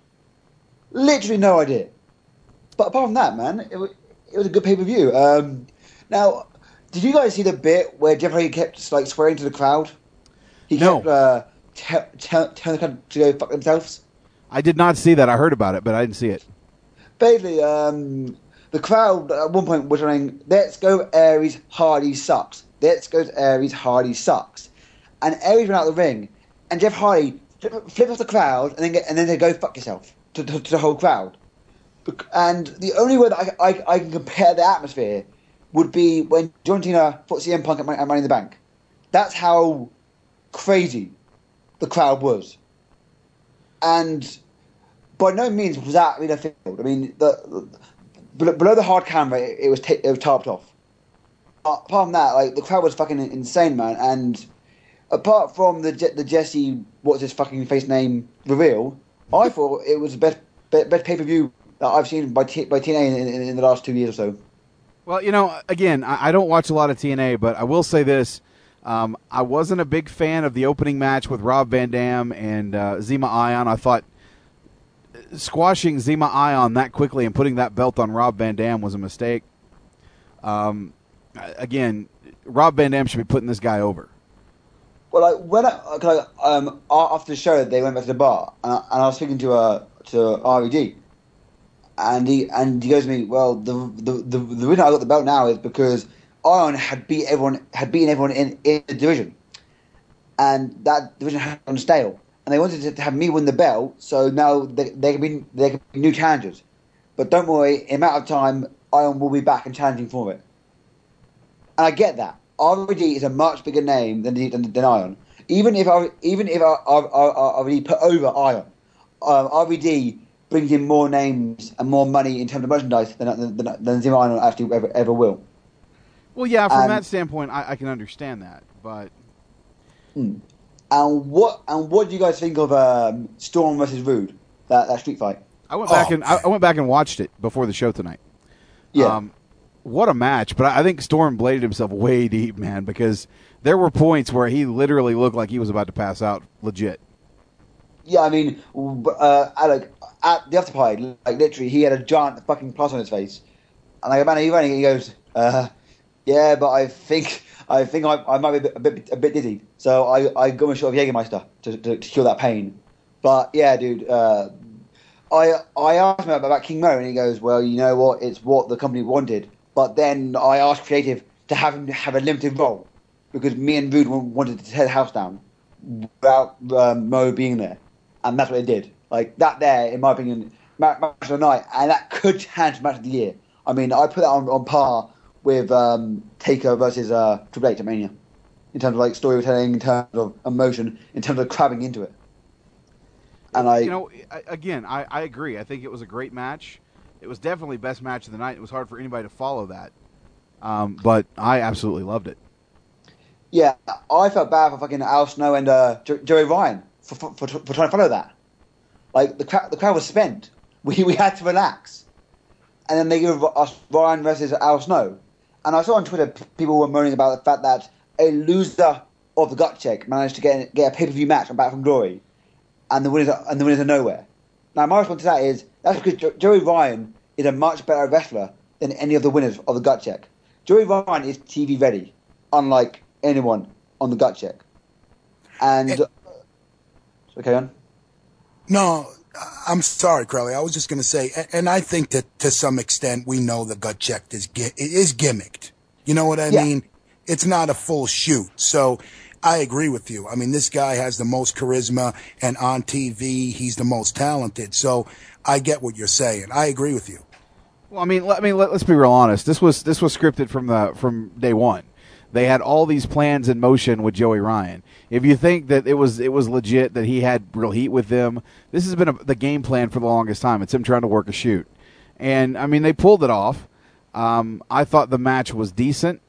Speaker 30: Literally no idea. But apart from that, man, it, it was a good pay per view. Um, now, did you guys see the bit where Jeff Hardy kept like swearing to the crowd? He
Speaker 14: No.
Speaker 30: kept uh, te- te- telling the crowd to go fuck themselves.
Speaker 14: I did not see that. I heard about it, but I didn't see it.
Speaker 30: Basically, um, the crowd at one point was running, "Let's go, Aries! Hardy sucks! Let's go, Aries! Hardy sucks!" And Aries went out of the ring, and Jeff Hardy flipped, flipped off the crowd, and then get, and then they go fuck yourself to, to, to the whole crowd. And the only way that I, I, I can compare the atmosphere would be when John Cena fought CM Punk at Mon- at Money in the Bank. That's how crazy the crowd was. And by no means was that really field. I mean, the, the below the hard camera, it, it was ta- it was tarped off. Uh, apart from that, like the crowd was fucking insane, man. And apart from the the Jesse what's his fucking face name reveal, I thought it was the best be- best pay per view that I've seen by T- by TNA in, in, in the last two years or so.
Speaker 14: Well, you know, again, I, I don't watch a lot of TNA, but I will say this: um, I wasn't a big fan of the opening match with Rob Van Dam and uh, Zema Ion. I thought squashing Zema Ion that quickly and putting that belt on Rob Van Dam was a mistake. Um, again, Rob Van Dam should be putting this guy over.
Speaker 30: Well, like when I, I um after the show, they went back to the bar, and I, and I was speaking to uh to RVD, and he and he goes to me, well, the the the, the reason I got the belt now is because Ion had beat everyone had beaten everyone in, in the division, and that division had gone stale, and they wanted to, have me win the belt, so now they they can be they can be new challengers, but don't worry, in a matter of time, Ion will be back and challenging for it. And I get that. RVD is a much bigger name than than, than Ion. Even if I, even if I, I, I, RVD put over Ion, um, RVD brings in more names and more money in terms of merchandise than than, than Zema Ion actually ever, ever will.
Speaker 14: Well, yeah, from
Speaker 30: And-
Speaker 14: that standpoint, I, I can understand that, but
Speaker 30: Hmm. And what and what do you guys think of um, Storm versus Roode? That that street fight.
Speaker 14: I went back and I, I went back and watched it before the show tonight.
Speaker 30: Yeah.
Speaker 14: Um, what a match! But I I think Storm bladed himself way deep, man, because there were points where he literally looked like he was about to pass out, legit.
Speaker 30: Yeah, I mean, uh, at, like, at the after party, like literally, he had a giant fucking plus on his face, and like, man, are you running? He goes, uh, "Yeah, but I think I think I, I might be a bit, a bit a bit dizzy, so I I go a shot of Jägermeister to, to to cure that pain." But yeah, dude, uh, I I asked him about King Mo, and he goes, "Well, you know what? It's what the company wanted." But then I asked Creative to have him have a limited role because me and Roode wanted to tear the house down without um, Mo being there, and that's what they did. Like that, there, in my opinion, match of the night, and that could challenge match of the year. I mean, I put that on, on par with um, Taker versus uh, Triple H at Mania in terms of like storytelling, in terms of emotion, in terms of crabbing into it. And I,
Speaker 14: you know, again, I, I agree. I think it was a great match. It was definitely best match of the night. It was hard for anybody to follow that, um, but I absolutely loved it.
Speaker 30: Yeah, I felt bad for fucking Al Snow and uh, Joey Ryan for, for, for, for trying to follow that. Like the crowd, the crowd was spent. We we had to relax, and then they give us Ryan versus Al Snow. And I saw on Twitter p- people were moaning about the fact that a loser of the gut check managed to get get a pay per view match on Bound for Glory, and the winners are, and the winners are nowhere. Now my response to that is that's because jo- Joey Ryan is a much better wrestler than any of the winners of the gut check. Joey Ryan is TV ready, unlike anyone on the gut check. And eh. uh, so carry on.
Speaker 1: No, I'm sorry, Crowley. I was just going to say, and I think that to some extent we know the gut check is is gimmicked. You know what I
Speaker 30: Yeah.
Speaker 1: mean? It's not a full shoot. So I agree with you. I mean, this guy has the most charisma, and on TV he's the most talented. So I get what you're saying. I agree with you.
Speaker 14: Well, I mean, let, I mean, let, us be real honest. This was this was scripted from the from day one. They had all these plans in motion with Joey Ryan. If you think that it was it was legit that he had real heat with them, this has been a, the game plan for the longest time. It's him trying to work a shoot, and I mean they pulled it off. Um, I thought the match was decent.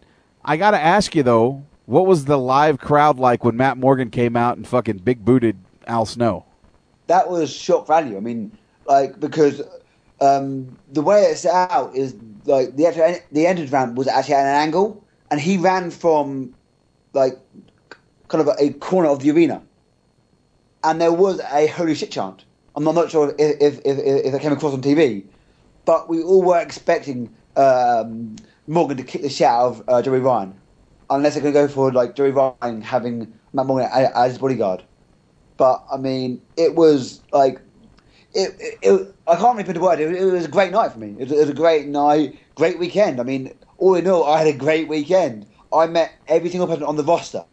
Speaker 14: I got to ask you though, what was the live crowd like when Matt Morgan came out and fucking big booted Al Snow?
Speaker 30: that was shock value. I mean, like because um, the way it's set out is like the the entrance ramp was actually at an angle, and he ran from like kind of a, a corner of the arena, and there was a holy shit chant. I'm not, sure if if, if if came across on TV, but we all were expecting um, Morgan to kick the shit out of uh, Joey Ryan, unless they're going to go for like Joey Ryan having Matt Morgan as, his bodyguard. But I mean, it was like it. it, it I can't really put a word. It, it was a great night for me. It it was a great night, great weekend. I mean, all in all, I had a great weekend. I met every single person on the roster.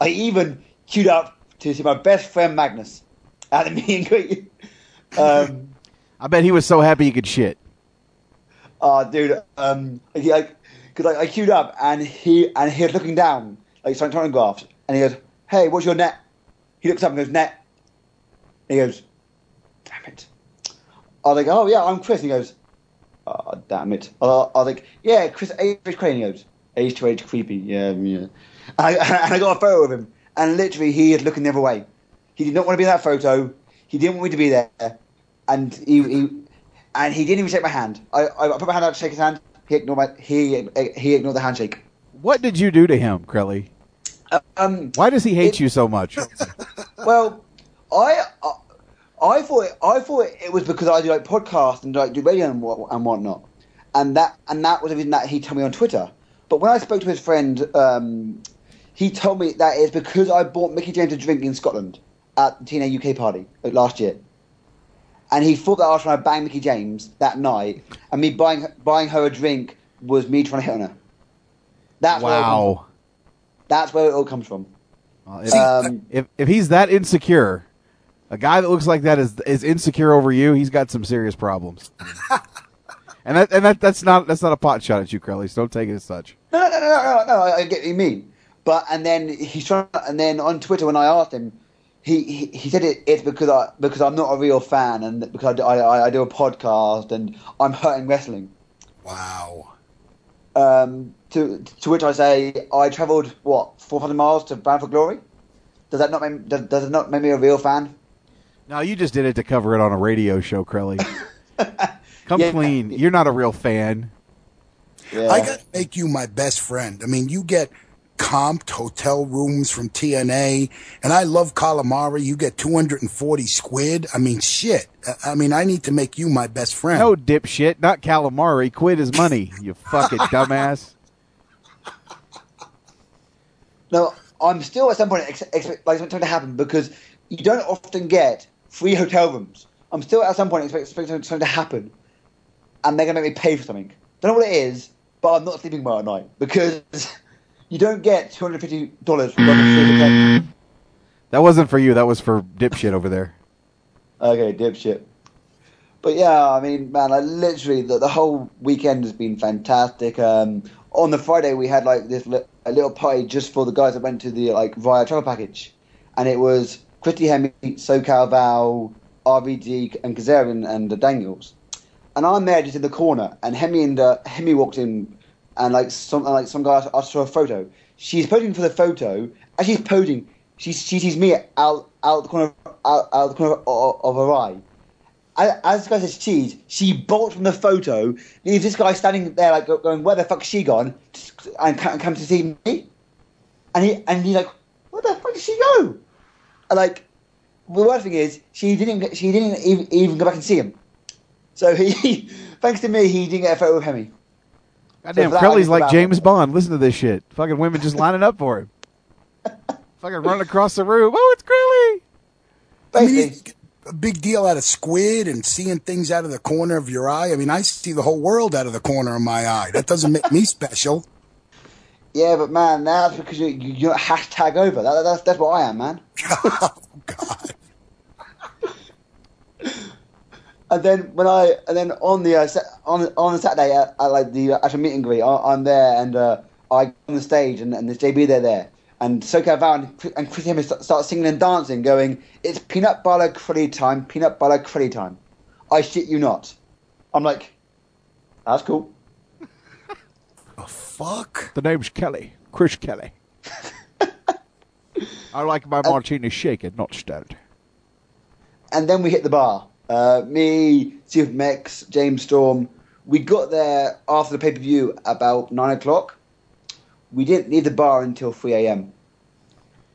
Speaker 30: I even queued up to see my best friend Magnus at the meet and greet. Um,
Speaker 14: I bet he was so happy he could shit.
Speaker 30: Oh, dude, um, he, like, cause like, I queued up and he and he was looking down, like starting photographs, and he goes, "Hey, what's your net?" He looks up and goes, "Net." And he goes, "Damn it." I was like, "Oh yeah, I'm Chris." And he goes, "Oh damn it." I was like, "Yeah, Chris, age Crane." He goes, "Age to age creepy." Yeah, yeah. And I, and I got a photo of him, and literally he is looking the other way. He did not want to be in that photo. He didn't want me to be there, and he, he and he didn't even shake my hand. I, I put my hand out to shake his hand. He ignored my he he ignored the handshake.
Speaker 14: What did you do to him, Crelly?
Speaker 30: Um,
Speaker 14: Why does he hate you so much?
Speaker 30: Well, I, I thought I thought it was because I do like podcasts and like do radio and, what, and whatnot, and that and that was the reason that he told me on Twitter. But when I spoke to his friend, um, he told me that it's because I bought Mickie James a drink in Scotland at the TNA UK party like, last year. And he thought that I was trying to bang Mickie James that night, and me buying buying her a drink was me trying to hit on her. That's where it
Speaker 14: wow.
Speaker 30: from. That's where it all comes from.
Speaker 14: If,
Speaker 30: Um,
Speaker 14: if if he's that insecure, a guy that looks like that is is insecure over you. He's got some serious problems. and that and that that's not that's not a pot shot at you, Crowley. So don't take it as such.
Speaker 30: No, no, no, no, no, no. I I get what you mean. But and then he's trying. And then on Twitter, when I asked him, he he, he said it, it's because I because I'm not a real fan and because I, do- I, I- I do a podcast and I'm hurting wrestling.
Speaker 1: Wow.
Speaker 30: Um, to to which I say I travelled what 400 miles to Bound for Glory. Does that not make does, does it not make me a real fan?
Speaker 14: No, you just did it to cover it on a radio show, Crowley. Come
Speaker 30: Yeah.
Speaker 14: clean. You're not a real fan.
Speaker 1: I got to make you my best friend. I mean, you get comped hotel rooms from TNA, and I love calamari. You get 240 squid. I mean, shit. I- I mean, I need to make you my best friend.
Speaker 14: No dipshit, not calamari. Quit his money, you fucking dumbass.
Speaker 30: No, I'm still at some point ex- expect like something to happen because you don't often get free hotel rooms. I'm still at some point expect- expecting something to happen, and they're gonna make me pay for something. Don't know what it is, but I'm not sleeping well at night because you don't get two hundred fifty dollars for like a free hotel.
Speaker 14: That wasn't for you. That was for dipshit over there.
Speaker 30: Okay, dipshit. But yeah, I mean, man, like literally, the, the whole weekend has been fantastic. Um, on the Friday, we had like this li- a little party just for the guys that went to the like via travel package, and it was Christy Hemme, SoCal Val, RVD, and Kazarian and uh, Daniels. And I'm there just in the corner, and Hemme and uh, Hemme walked in, and like some like some guy asked for a photo. She's posing for the photo. and she's posing, she she sees me out out the corner out, out the corner of, of her eye. As, as this guy says cheese, she bolts from the photo, leaves this guy standing there like going, "Where the fuck's she gone?" and come, come to see me. And he and he's like, "Where the fuck did she go?" And like, the worst thing is, she didn't she didn't even, even go back and see him. So he, thanks to me, he didn't get a photo of Hemme.
Speaker 14: Goddamn,
Speaker 30: So for that, I
Speaker 14: Crowley's like
Speaker 30: about-
Speaker 14: James Bond. Listen to this shit. Fucking women just lining up for him. Fucking running across the room. Oh, it's Crowley.
Speaker 1: I mean, a big deal out of squid and seeing things out of the corner of your eye. I mean, I see the whole world out of the corner of my eye. That doesn't make me special.
Speaker 30: Yeah, but man, that's because you, you, you're hashtag over. That, that's, that's what I am, man.
Speaker 1: oh, God.
Speaker 30: And then when I and then on the uh, on on the Saturday at, at like the actual meet and greet, I, I'm there and uh, I go on the stage and, and there's JB there there and SoCal Val and, Chris- and Chris Hemmings start, start singing and dancing, going, "It's peanut butter cruddy time, peanut butter cruddy time." I shit you not. I'm like, that's cool.
Speaker 1: Fuck.
Speaker 14: The name's Kelly, Chris Kelly. I like my martini shaken, not stirred.
Speaker 30: And then we hit the bar. Uh, me, Steve Mex, James Storm. We got there after the pay per view about nine o'clock. We didn't leave the bar until three a.m.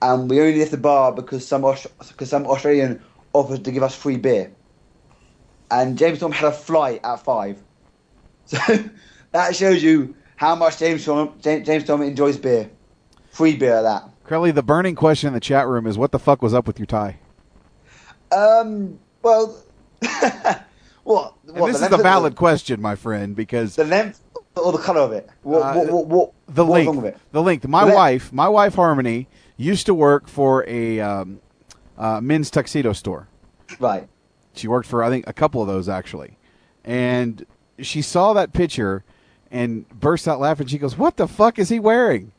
Speaker 30: And we only left the bar because some Aus- because some Australian offered to give us free beer. And James Storm had a flight at five. So that shows you how much James Storm James, James Storm enjoys beer. Free beer at that.
Speaker 14: Crowley, the burning question in the chat room is what the fuck was up with your tie?
Speaker 30: Um. Well. what? What
Speaker 14: this
Speaker 30: the
Speaker 14: is
Speaker 30: length
Speaker 14: the valid question, my friend, because
Speaker 30: The length or the color of it? What?
Speaker 14: Uh,
Speaker 30: what, what,
Speaker 14: the length,
Speaker 30: it?
Speaker 14: the length. My
Speaker 30: The length.
Speaker 14: wife, my wife Harmony, used to work for a um, uh, men's tuxedo store.
Speaker 30: Right.
Speaker 14: She worked for I think a couple of those actually, and she saw that picture and bursts out laughing. She goes, "What the fuck is he wearing?"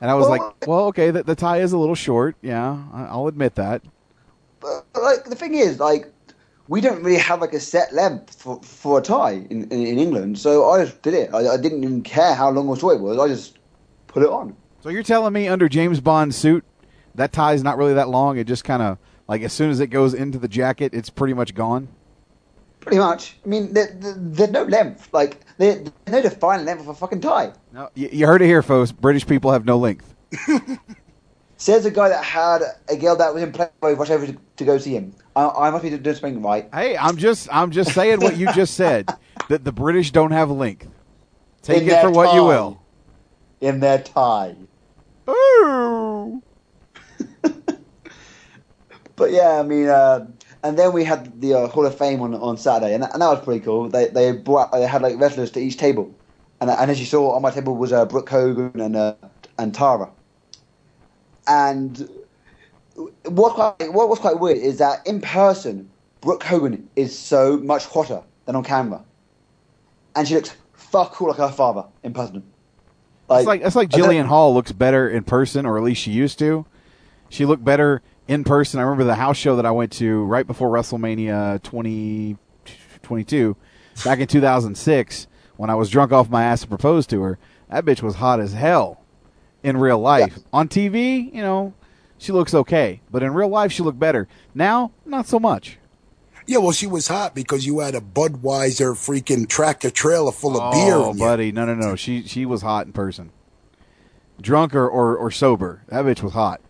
Speaker 14: And I was
Speaker 30: Well,
Speaker 14: like, "Well, okay, the, the tie is a little short. Yeah, I'll admit that."
Speaker 30: But, like the thing is, like we don't really have like a set length for, for a tie in, in, in England, so I just did it. I, I didn't even care how long or short it was. I just put it on.
Speaker 14: So you're telling me under James Bond's suit, that tie is not really that long. It just kind of like as soon as it goes into the jacket, it's pretty much gone.
Speaker 30: Pretty much. I mean, there, there, there's no length. Like there, there's no defined length of a fucking tie.
Speaker 14: No, you, you heard it here, folks. British people have no length.
Speaker 30: Says a guy that had a girl that was in Playboy rushed over to, to go see him. I, I must be doing something right.
Speaker 14: Hey, I'm just I'm just saying what you just said that the British don't have length. Take
Speaker 30: In
Speaker 14: it for what you will.
Speaker 30: In their tie.
Speaker 14: Ooh.
Speaker 30: But yeah, I mean, uh, and then we had the uh, Hall of Fame on on Saturday, and that, and that was pretty cool. They they brought they had like wrestlers to each table, and and as you saw on my table was uh, Brooke Hogan and uh, and Tara. And what quite, what was quite weird is that in person, Brooke Hogan is so much hotter than on camera, and she looks fuck all like her father in person.
Speaker 14: it's like it's like
Speaker 30: and then-
Speaker 14: Jillian Hall looks better in person, or at least she used to. She looked better in person. I remember the house show that I went to right before WrestleMania 2022 back in 2006 when I was drunk off my ass and proposed to her. That bitch was hot as hell in real life. On TV, you know, she looks okay, but in real life she looked better. Now, not so much.
Speaker 1: Yeah, well, she was hot because you had a Budweiser freaking tractor trailer full of oh, beer.
Speaker 14: Oh,
Speaker 1: in you.
Speaker 14: buddy, no, no, no. She she was hot in person. Drunk or, or, or sober, that bitch was hot.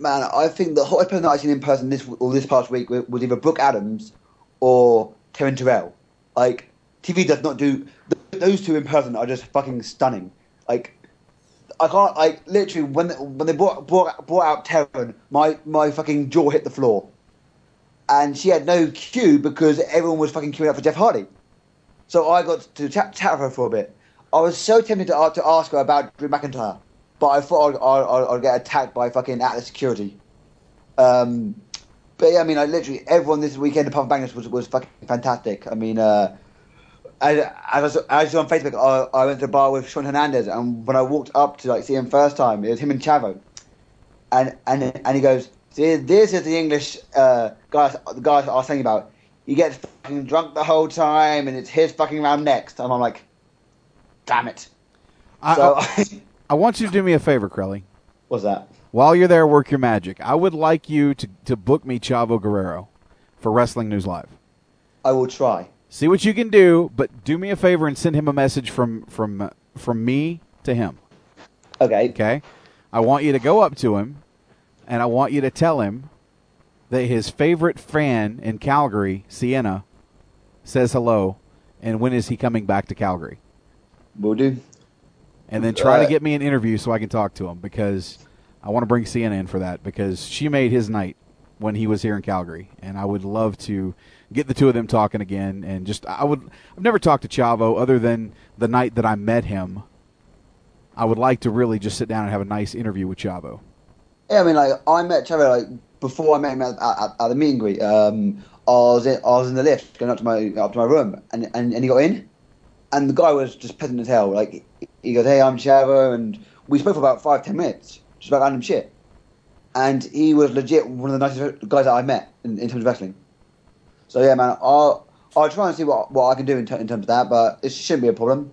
Speaker 30: Man, I think the hottest person I've seen in person this or this past week was either Brooke Adams or Taryn Terrell. Like TV does not do those two in person are just fucking stunning. Like I can't like literally when when they brought brought, brought out Taryn, my my fucking jaw hit the floor, and she had no cue because everyone was fucking queuing up for Jeff Hardy. So I got to chat, chat with her for a bit. I was so tempted to, to ask her about Drew McIntyre, but I thought I'd, I'd, I'd get attacked by fucking Atlas security. Um, but yeah, I mean, I literally everyone this weekend apart from Bangers was, was fucking fantastic. I mean, uh, as, as, I was, as I on Facebook, I, I went to the bar with Shawn Hernandez, and when I walked up to like see him first time, it was him and Chavo, and and and he goes, "See, this is the English uh, guy, the guy I was saying about. He gets fucking drunk the whole time, and it's his fucking round next." And I'm like, "Damn it!"
Speaker 14: I,
Speaker 30: So-
Speaker 14: I, I want you to do me a favor, Crowley.
Speaker 30: What's that?
Speaker 14: While you're there, work your magic. I would like you to, to book me Chavo Guerrero for Wrestling News Live.
Speaker 30: I will try.
Speaker 14: See what you can do, but do me a favor and send him a message from from uh, from me to him.
Speaker 30: Okay.
Speaker 14: Okay. I want you to go up to him, and I want you to tell him that his favorite fan in Calgary, Sienna, says hello, and when is he coming back to Calgary?
Speaker 30: Will do.
Speaker 14: And then try to get me an interview so I can talk to him because I want to bring Sienna for that because she made his night. when he was here in Calgary, and I would love to get the two of them talking again. And just I would I've never talked to Chavo other than the night that I met him. I would like to really just sit down and have a nice interview with Chavo.
Speaker 30: Yeah, I mean, like I met Trevor like before I met him at, at, at the meet and greet. Um, I was in, I was in the lift going up to my up to my room, and, and, and he got in, and the guy was just peasant as hell. Like he goes, "Hey, I'm Chavo," and we spoke for about five ten minutes, just about random shit. And he was legit one of the nicest guys that I met in, in terms of wrestling. So yeah, man, I'll I'll try and see what what I can do in, ter- in terms of that, but it shouldn't be a problem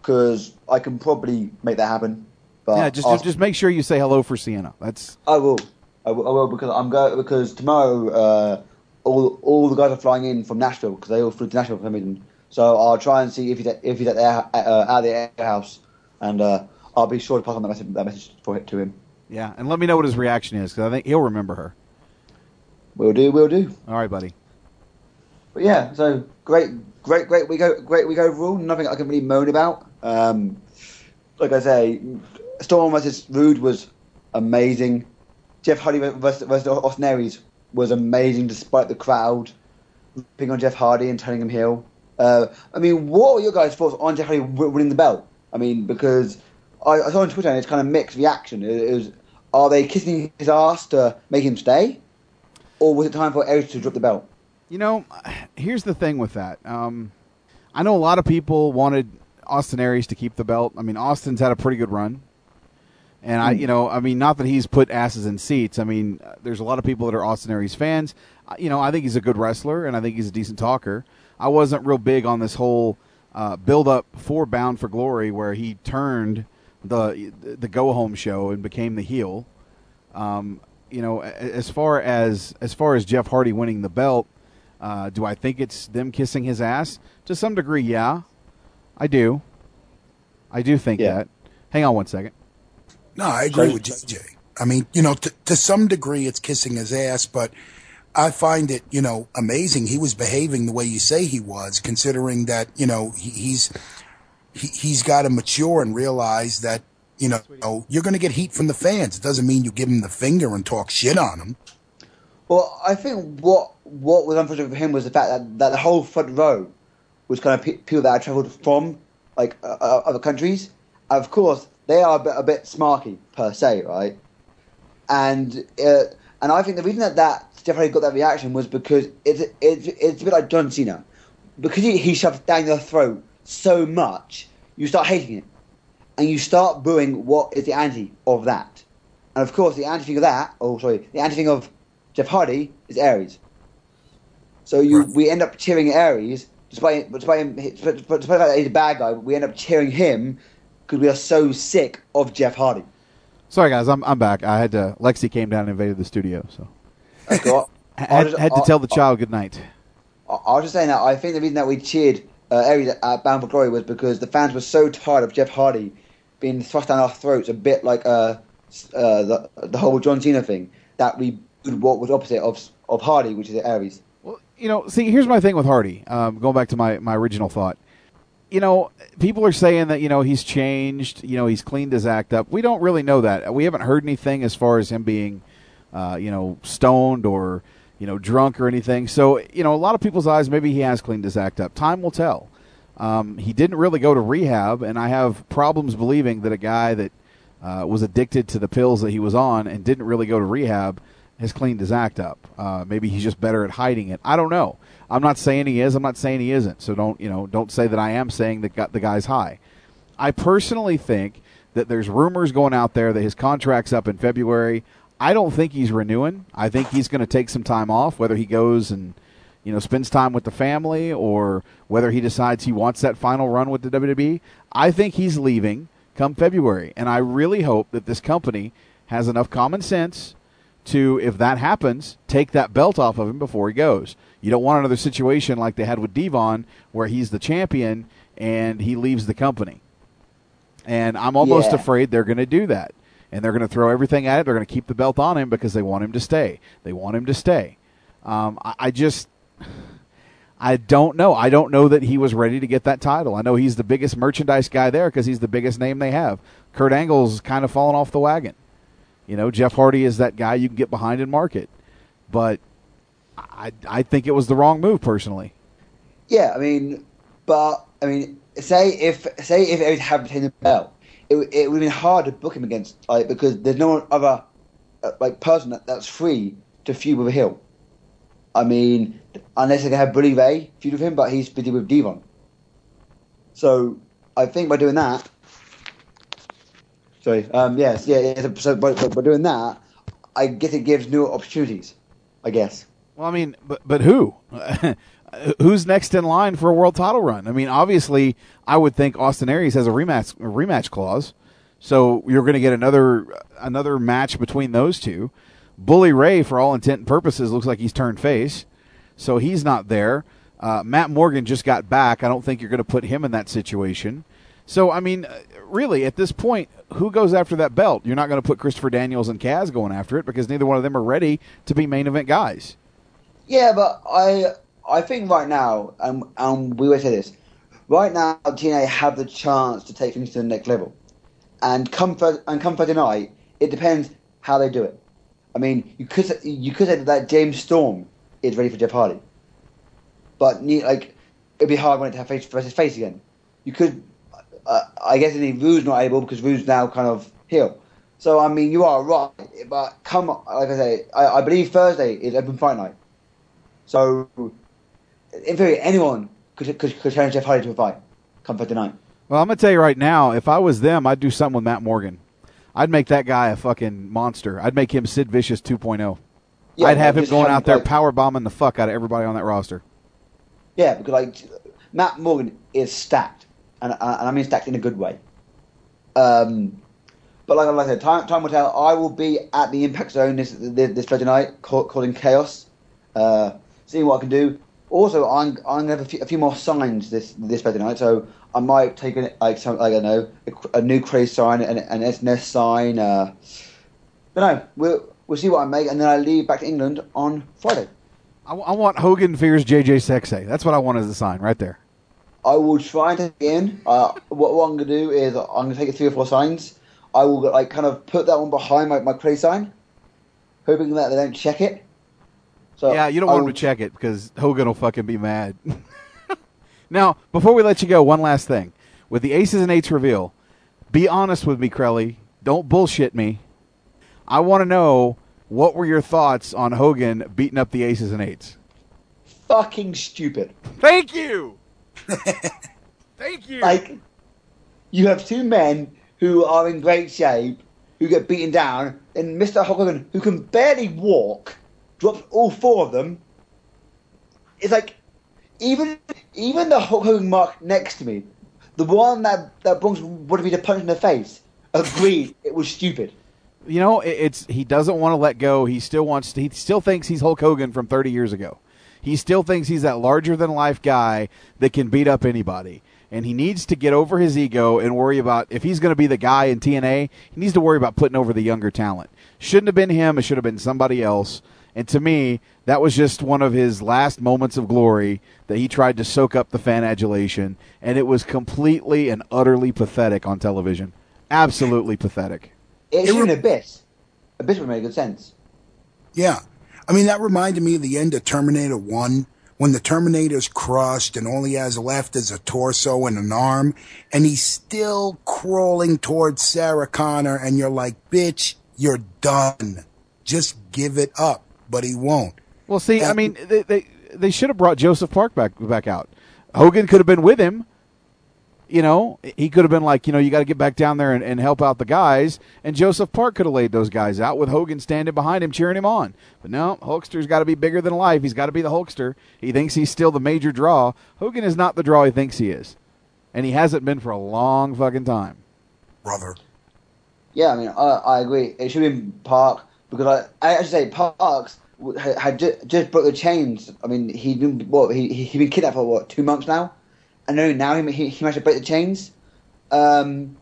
Speaker 30: because I can probably make that happen. But
Speaker 14: yeah, just
Speaker 30: I'll-
Speaker 14: just make sure you say hello for Sienna. That's
Speaker 30: I will. I will, I will because I'm go because tomorrow uh, all all the guys are flying in from Nashville because they all flew to Nashville for some reason. So I'll try and see if he's at, if he's at the uh, out of the air house, and uh, I'll be sure to pass on that message that message for it to him.
Speaker 14: yeah, and let me know what his reaction is because I think he'll remember her.
Speaker 30: We'll do. We'll do.
Speaker 14: All right, buddy.
Speaker 30: But yeah, so great, great, great week, great week overall. Nothing I can really moan about. Um, like I say, Storm versus Roode was amazing. Jeff Hardy versus, versus Austin Aries was amazing, despite the crowd ripping on Jeff Hardy and turning him heel. Uh, I mean, what are your guys' thoughts on Jeff Hardy winning the belt? I mean, because I, I saw on Twitter and it's kind of mixed reaction. It, it was, are they kissing his ass to make him stay, or was it time for Aries to drop the belt?
Speaker 14: You know, here's the thing with that. Um, I know a lot of people wanted Austin Aries to keep the belt. I mean, Austin's had a pretty good run. And I,
Speaker 30: Hmm.
Speaker 14: you know, I mean, not that he's put asses in seats. I mean, there's a lot of people that are Austin Aries fans. You know, I think he's a good wrestler, and I think he's a decent talker. I wasn't real big on this whole uh, build up for Bound for Glory, where he turned the the go home show and became the heel. Um, you know, as far as as far as Jeff Hardy winning the belt, uh, do I think it's them kissing his ass? To some degree, yeah, I do. I do think that. Hang on one second.
Speaker 1: No, I agree with JJ. I mean, you know, to, to some degree, it's kissing his ass, but I find it, you know, amazing. He was behaving the way you say he was, considering that, you know, he, he's he, he's got to mature and realize that, you know, you're going to get heat from the fans. It doesn't mean you give him the finger and talk shit on him.
Speaker 30: Well, I think what what was unfortunate for him was the fact that, that the whole front row was kind of pe- people that I travelled from like uh, uh, other countries. Of course, they are a bit, a bit smarky per se, right? And uh, and I think the reason that that Jeff Hardy got that reaction was because it's it's it's a bit like John Cena, because he, he shoved down your throat so much, you start hating it, and you start booing what is the anti of that. And of course, the anti thing of that, oh sorry, the anti thing of Jeff Hardy is Aries. So you we end up cheering Aries, despite despite him, despite, despite the fact that he's a bad guy. We end up cheering him because we are so sick of Jeff Hardy.
Speaker 14: Sorry, guys, I'm I'm back. I had to. Lexi came down and invaded the studio, so
Speaker 30: All.
Speaker 14: had, had to tell the child good night.
Speaker 30: I I was just saying that I think the reason that we cheered uh, Aries at Bound for Glory was because the fans were so tired of Jeff Hardy being thrust down our throats, a bit like uh, uh, the the whole John Cena thing, that we booed what was opposite of of Hardy, which is Aries.
Speaker 14: Well, you know, see, here's my thing with Hardy. Um, going back to my, my original thought. You know, people are saying that, you know, he's changed, you know, he's cleaned his act up. We don't really know that. We haven't heard anything as far as him being, uh, you know, stoned or, you know, drunk or anything. So, you know, a lot of people's eyes, maybe he has cleaned his act up. Time will tell. Um, he didn't really go to rehab, and I have problems believing that a guy that uh, was addicted to the pills that he was on and didn't really go to rehab has cleaned his act up. Uh, maybe he's just better at hiding it. I don't know. I'm not saying he is. I'm not saying he isn't. So don't you know? Don't say that I am saying that the guy's high. I personally think that there's rumors going out there that his contract's up in February. I don't think he's renewing. I think he's going to take some time off, whether he goes and you know spends time with the family or whether he decides he wants that final run with the WWE. I think he's leaving come February, and I really hope that this company has enough common sense to, if that happens, take that belt off of him before he goes. You don't want another situation like they had with Devon, where he's the champion and he leaves the company. And I'm almost
Speaker 30: Yeah.
Speaker 14: afraid they're going to do that. And they're going to throw everything at it. They're going to keep the belt on him because they want him to stay. They want him to stay. Um, I, I just, I don't know. I don't know that he was ready to get that title. I know he's the biggest merchandise guy there because he's the biggest name they have. Kurt Angle's kind of fallen off the wagon. You know, Jeff Hardy is that guy you can get behind and market. but I I think it was the wrong move personally.
Speaker 30: Yeah, I mean, but I mean, say if say if it had retained the belt, it, it would have been hard to book him against like because there's no other uh, like person that, that's free to feud with heel. I mean, unless they can have Bully Ray feud with him, but he's busy with Devon. So I think by doing that, sorry, um, yes, yeah, yeah so by, by by doing that, I guess it gives new opportunities. I guess.
Speaker 14: Well, I mean, but but who? Who's next in line for a world title run? I mean, obviously, I would think Austin Aries has a rematch a rematch clause, so you're going to get another another match between those two. Bully Ray, for all intent and purposes, looks like he's turned face, so he's not there. Uh, Matt Morgan just got back. I don't think you're going to put him in that situation. So, I mean, uh, really, at this point, who goes after that belt? You're not going to put Christopher Daniels and Kaz going after it because neither one of them are ready to be main event guys.
Speaker 30: Yeah, but I I think right now, and we always say this, right now TNA have the chance to take things to the next level, and come Thurs- and come Friday night, it depends how they do it. I mean, you could you could say that James Storm is ready for Jeff Hardy, but like it'd be hard when it to have face versus face again. You could, uh, I guess, any Roode's not able because Roode's now kind of heel. So I mean, you are right, but come like I say, I, I believe Thursday is open fight night. So, in theory, anyone could, could, could challenge Jeff Hardy to a fight come Friday night.
Speaker 14: Well, I'm gonna tell you right now, if I was them, I'd do something with Matt Morgan. I'd make that guy a fucking monster. I'd make him Sid Vicious 2.0.
Speaker 30: Yeah,
Speaker 14: I'd have him going out there
Speaker 30: like-
Speaker 14: power bombing the fuck out of everybody on that roster.
Speaker 30: Yeah, because like Matt Morgan is stacked, and, and I mean stacked in a good way. Um, but like, like I said, time, time will tell. I will be at the Impact Zone this this, this Friday night, call, calling chaos, uh, seeing what I can do. Also, I'm I'm gonna have a few, a few more signs this this Friday night, so I might take an, like some like I don't know a, a new craze sign, an, an SNS sign. Uh, but no, we'll we'll see what I make, and then I leave back to England on Friday.
Speaker 14: I, I want Hogan fears JJ Sexay. That's what I want as a sign right there.
Speaker 30: I will try it in. Uh, what, what I'm going to do is I'm going to take three or four signs. I will like kind of put that one behind my, my crazy sign, hoping that they don't check it. So
Speaker 14: yeah, you don't
Speaker 30: I
Speaker 14: want
Speaker 30: will-
Speaker 14: him oh. to check it because Hogan will fucking be mad. now, before we let you go, one last thing. With the aces and eights reveal, be honest with me, Crelly. Don't bullshit me. I want to know what were your thoughts on Hogan beating up the aces and eights.
Speaker 30: fucking stupid.
Speaker 14: Thank you. Thank you.
Speaker 30: Like, you have two men who are in great shape, who get beaten down, and Mr. Hogan, who can barely walk, drops all four of them. It's like, even even the Hulk Hogan mark next to me, the one that that Bronx would have been a punch in the face, agreed it was stupid.
Speaker 14: You know, it, it's he doesn't want to let go. He still wants. To, he still thinks he's Hulk Hogan from 30 years ago. He still thinks he's that larger than life guy that can beat up anybody. And he needs to get over his ego and worry about if he's going to be the guy in TNA. He needs to worry about putting over the younger talent. Shouldn't have been him. It should have been somebody else. And to me, that was just one of his last moments of glory that he tried to soak up the fan adulation, and it was completely and utterly pathetic on television. Absolutely pathetic.
Speaker 30: It should have been Abyss. Abyss would make good sense.
Speaker 1: Yeah. I mean, that reminded me of the end of Terminator 1 when the Terminator's crushed and all he has left is a torso and an arm, and he's still crawling towards Sarah Connor, and you're like, bitch, you're done. Just give it up. But he won't.
Speaker 14: Well, see, I mean, they, they they should have brought Joseph Park back back out. Hogan could have been with him. You know, he could have been like, you know, you got to get back down there and, and help out the guys. And Joseph Park could have laid those guys out with Hogan standing behind him, cheering him on. But no, Hulkster's got to be bigger than life. He's got to be the Hulkster. He thinks he's still the major draw. Hogan is not the draw he thinks he is, and he hasn't been for a long fucking time.
Speaker 1: Brother.
Speaker 30: Yeah, I mean, I, I agree. It should have been Park because I, I should say Parks had, had ju- just broke the chains. I mean, he'd been what he he- he'd been kidnapped for what two months now, and only now he he, he managed to break the chains. Um,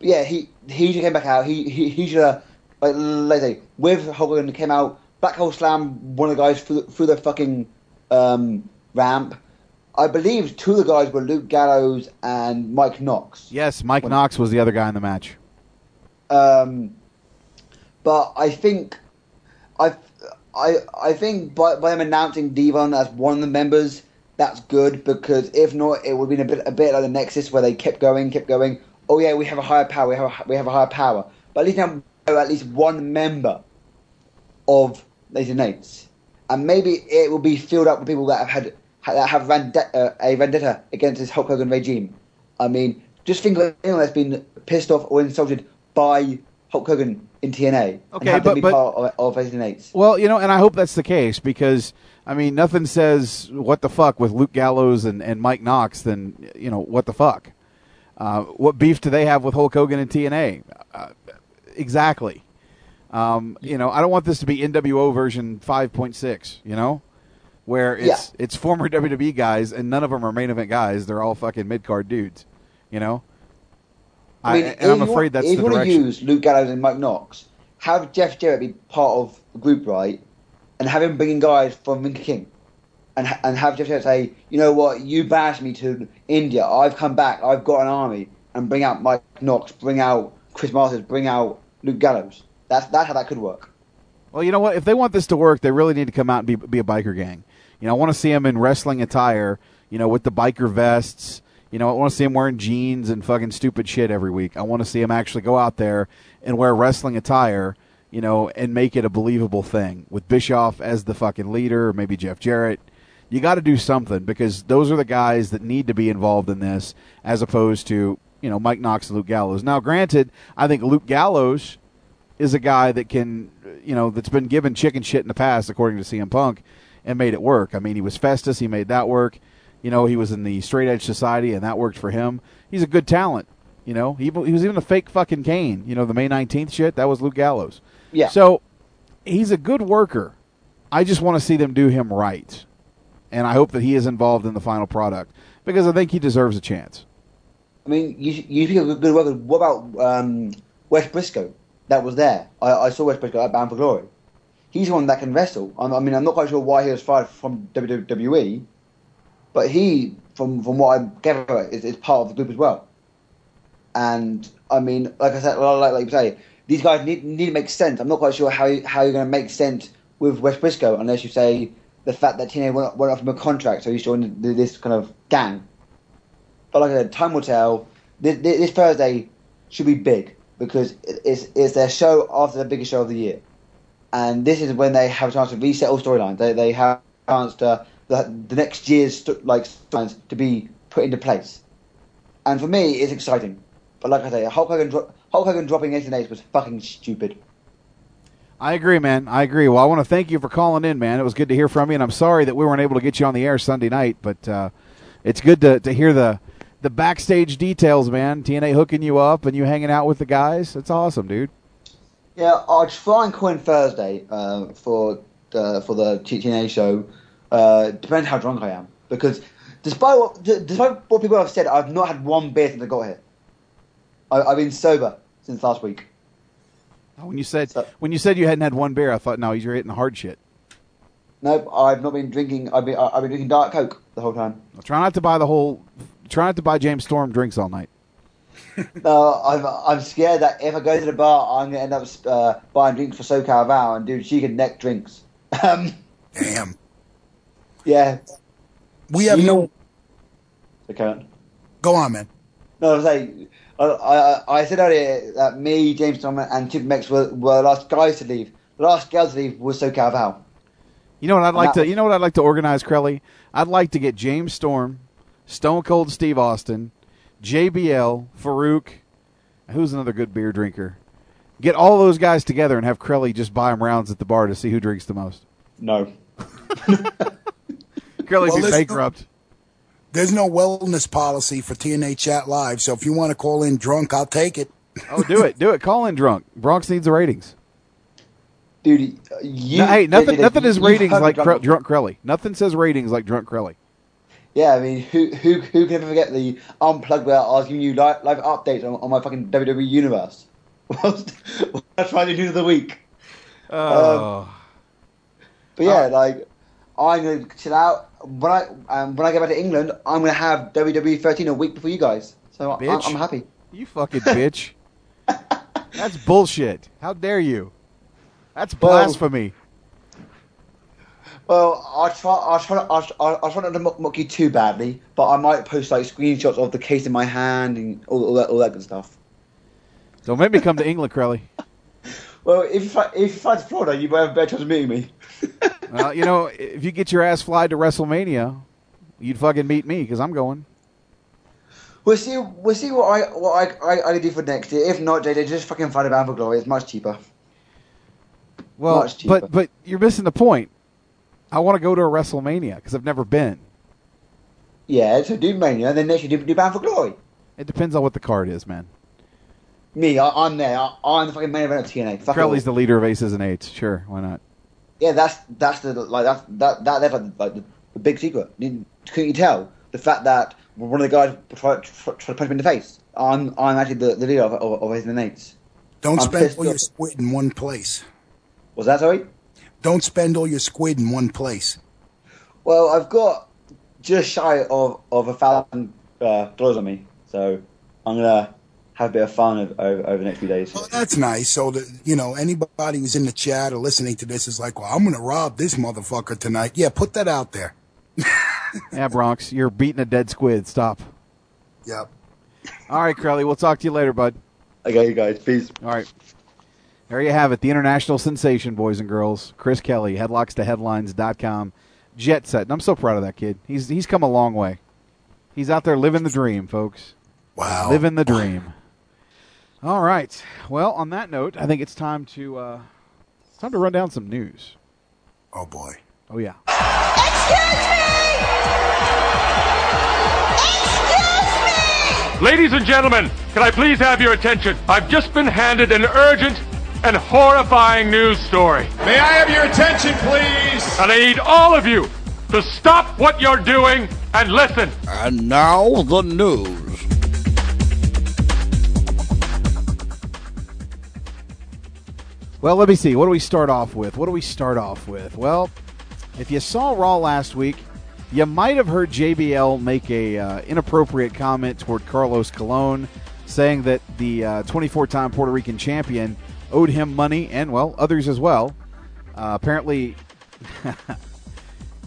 Speaker 30: yeah, he he should came back out. He he, he should have like let's say with Hogan came out black hole slam one of the guys through the, through the fucking um, ramp. I believe two of the guys were Luke Gallows and Mike Knox.
Speaker 14: Yes, Mike Knox was the other guy in the match.
Speaker 30: Um, but I think I I I think by, by them announcing Devon as one of the members, that's good because if not, it would have been a bit a bit like the Nexus where they kept going, kept going. Oh yeah, we have a higher power. We have a, we have a higher power. But at least now at least one member of Lazy Nates, and maybe it will be filled up with people that have had that have vendetta, uh, a vendetta against this Hulk Hogan regime. I mean, just think of anyone that's been pissed off or insulted by Hulk Hogan in TNA and
Speaker 14: Okay,
Speaker 30: to
Speaker 14: but-
Speaker 30: be
Speaker 14: but-
Speaker 30: part of, of.
Speaker 14: Well, you know, and I hope that's the case because I mean, nothing says what the fuck with Luke Gallows and, and Mike Knox than you know what the fuck. Uh, what beef do they have with Hulk Hogan and TNA? Uh, exactly. Um, you know, I don't want this to be NWO version 5.6. You know, where it's it's former WWE guys and none of them are main event guys. They're all fucking mid card dudes. You know.
Speaker 30: I mean,
Speaker 14: and I'm
Speaker 30: if
Speaker 14: afraid
Speaker 30: want,
Speaker 14: that's
Speaker 30: if
Speaker 14: the
Speaker 30: you want to use Luke Gallows and Mike Knox, have Jeff Jarrett be part of the group, right? And have him bring in guys from Ring King, and and have Jeff Jarrett say, you know what, you bashed me to India. I've come back. I've got an army, and bring out Mike Knox, bring out Chris Masters, bring out Luke Gallows. That's that's how that could work.
Speaker 14: Well, you know what? If they want this to work, they really need to come out and be, be a biker gang. You know, I want to see them in wrestling attire. You know, with the biker vests. You know, I want to see him wearing jeans and fucking stupid shit every week. I want to see him actually go out there and wear wrestling attire. You know, and make it a believable thing with Bischoff as the fucking leader, or maybe Jeff Jarrett. You got to do something because those are the guys that need to be involved in this, as opposed to you know Mike Knox and Luke Gallows. Now, granted, I think Luke Gallows is a guy that can, you know, that's been given chicken shit in the past, according to CM Punk, and made it work. I mean, he was Festus, he made that work. You know, he was in the Straight Edge Society, and that worked for him. He's a good talent. You know, he, he was even a fake fucking Kane. You know, the May 19th shit, that was Luke Gallows.
Speaker 30: Yeah.
Speaker 14: So he's a good worker. I just want to see them do him right. And I hope that he is involved in the final product because I think he deserves a chance.
Speaker 30: I mean, you you think of good work. What about um, Wes Brisco? That was there. I, I saw Wes Brisco at Bound for Glory. He's the one that can wrestle. I, I mean, I'm not quite sure why he was fired from WWE, but he, from from what I gather, is, is part of the group as well. And I mean, like I said, like, like you say, these guys need need to make sense. I'm not quite sure how you, how you're going to make sense with Wes Brisco unless you say the fact that TNA went, went off from a contract, so he's joined this kind of gang. But like I said, time will tell. This, this Thursday should be big because it's it's their show after the biggest show of the year, and this is when they have a chance to reset all storylines. They they have a chance to the, the next year's st- like storylines to be put into place. And for me, it's exciting. But like I say, Hulk Hogan, dro- Hulk Hogan dropping 88 was fucking stupid.
Speaker 14: I agree, man. I agree. Well, I want to thank you for calling in, man. It was good to hear from you, and I'm sorry that we weren't able to get you on the air Sunday night, but uh, it's good to, to hear the the backstage details, man. TNA hooking you up and you hanging out with the guys. It's awesome, dude.
Speaker 30: Yeah, I'll try and call in Thursday uh, for uh, for the TNA show. Uh, depends how drunk I am, because despite what despite what people have said, I've not had one beer since I got here. I, I've been sober since last week.
Speaker 14: When you said when you said you hadn't had one beer, I thought, no, you're hitting the hard shit.
Speaker 30: Nope, I've not been drinking. I've been I've been drinking Diet Coke the whole time.
Speaker 14: Well, try not to buy the whole. Try not to buy James Storm drinks all night.
Speaker 30: no, I'm I'm scared that if I go to the bar, I'm gonna end up uh, buying drinks for SoCal Val and do she can neck drinks. Um,
Speaker 1: Damn.
Speaker 30: Yeah.
Speaker 1: We have no.
Speaker 30: Okay.
Speaker 1: Go on, man.
Speaker 30: No, I was saying, I, I, I said earlier that me, James Storm, and Chip Mex were, were the last guys to leave. The last girl to leave was SoCal Val.
Speaker 14: You know what I'd like
Speaker 30: that-
Speaker 14: to. You know what I'd like to organize, Crelly. I'd like to get James Storm, Stone Cold Steve Austin, JBL, Farouk. Who's another good beer drinker? Get all those guys together and have Crelly just buy them rounds at the bar to see who drinks the most.
Speaker 30: No.
Speaker 14: Crelly'd
Speaker 1: Well,
Speaker 14: be
Speaker 1: listen-
Speaker 14: bankrupt.
Speaker 1: There's no wellness policy for TNA Chat Live, so if you want to call in drunk, I'll take it.
Speaker 14: Oh, do it, do it. Call in drunk. Bronx needs the ratings.
Speaker 30: Dude, you.
Speaker 14: No, hey, nothing.
Speaker 30: you-
Speaker 14: nothing is
Speaker 30: you've
Speaker 14: ratings
Speaker 30: heard
Speaker 14: like
Speaker 30: me
Speaker 14: Cre-
Speaker 30: drunk-
Speaker 14: drunk Crelly. Nothing says ratings like drunk Crelly.
Speaker 30: Yeah, I mean, who who who can ever forget the unplugged without asking you live, live updates on, on my fucking WWE universe? That's I trying to of the week.
Speaker 14: Oh.
Speaker 30: Um, but yeah, like I'm gonna chill out. When I um, when I get back to England, I'm gonna have WWE 13 a week before you guys. So I. I'm happy.
Speaker 14: You fucking bitch. That's bullshit. How dare you? That's blasphemy.
Speaker 30: Well, I'll try. I'll try. I'll, I'll, I'll try not to mock, mock you too badly, but I might post like screenshots of the case in my hand and all, all that, all that good stuff.
Speaker 14: Don't make me come to England, Crowley.
Speaker 30: Well, if you fly, if you fly to Florida, you might have a better chance of meeting me.
Speaker 14: Well, you know, if you get your ass fly to WrestleMania, you'd fucking meet me because I'm going.
Speaker 30: We'll see. We'll see what I what I I, I can do for next year. If not, JJ, just fucking fly to Bound for Glory. It's much cheaper.
Speaker 14: Well,
Speaker 30: Much cheaper.
Speaker 14: but but you're missing the point. I want to go to a WrestleMania because I've never been.
Speaker 30: Yeah, so do Mania, and then next year do, do Bound for Glory.
Speaker 14: It depends on what the card is, man.
Speaker 30: Me, I, I'm there. I, I'm the fucking main event of TNA. Fuck
Speaker 14: Crowley's the leader of Aces and Eights. Sure, why not?
Speaker 30: Yeah, that's that's the like that's that that that's like, the, the big secret. Couldn't you tell the fact that one of the guys tried try to punch me in the face? I'm I'm actually the, the leader of of, of Aces and
Speaker 1: Don't
Speaker 30: I'm
Speaker 1: spend all your squid in one place.
Speaker 30: Was that sorry?
Speaker 1: Don't spend all your squid in one place.
Speaker 30: Well, I've got just shy of of a thousand uh, dollars on me, so I'm gonna have a bit of fun over, over, over the next few days.
Speaker 1: Well, That's nice. So that you know, anybody who's in the chat or listening to this is like, "Well, I'm going to rob this motherfucker tonight." Yeah, put that out there.
Speaker 14: Yeah, Bronx, you're beating a dead squid. Stop.
Speaker 1: Yep.
Speaker 14: All right, Crowley, we'll talk to you later, bud.
Speaker 30: Okay, you guys. Peace.
Speaker 14: All right. There you have it, the international sensation, boys and girls. Chris Kelly, headlockstoheadlines.com. Jet set. And I'm so proud of that kid. He's he's come a long way. He's out there living the dream, folks.
Speaker 1: Wow.
Speaker 14: Living the dream. All right. Well, on that note, I think it's time to uh, it's time to run down some news.
Speaker 1: Oh boy.
Speaker 14: Oh yeah. Excuse me. Excuse me.
Speaker 31: Ladies and gentlemen, can I please have your attention? I've just been handed an urgent and horrifying news story.
Speaker 32: May I have your attention, please?
Speaker 31: And I need all of you to stop what you're doing and listen.
Speaker 33: And now the news.
Speaker 14: Well, let me see. What do we start off with? What do we start off with? Well, if you saw Raw last week, you might have heard JBL make a uh, inappropriate comment toward Carlos Colon, saying that the 24-time Puerto Rican champion owed him money, and well, others as well. Uh, apparently,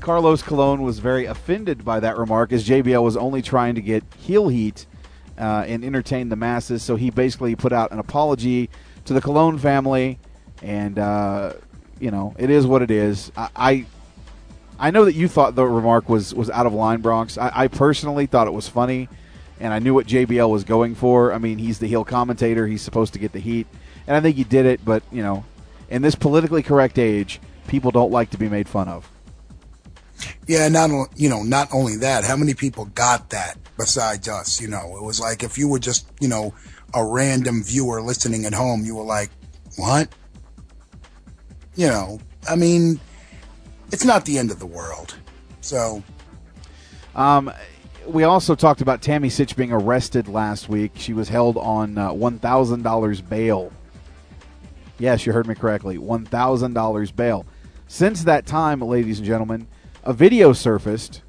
Speaker 14: Carlos Colon was very offended by that remark, as JBL was only trying to get heel heat uh, and entertain the masses. So he basically put out an apology to the Colon family, and uh, you know it is what it is. I, I I know that you thought the remark was was out of line, Bronx. I, I personally thought it was funny, and I knew what JBL was going for. I mean, he's the heel commentator; he's supposed to get the heat, and I think he did it. But you know, in this politically correct age, people don't like to be made fun of.
Speaker 1: Yeah, not you know, not only that. How many people got that besides us? You know, it was like if you were just you know a random viewer listening at home, you were like, "What?" You know, I mean, it's not the end of the world. So
Speaker 14: Um, we also talked about Tammy Sytch being arrested last week. She was held on uh, one thousand dollars bail. Yes, you heard me correctly. One thousand dollars bail. Since that time, ladies and gentlemen, a video surfaced.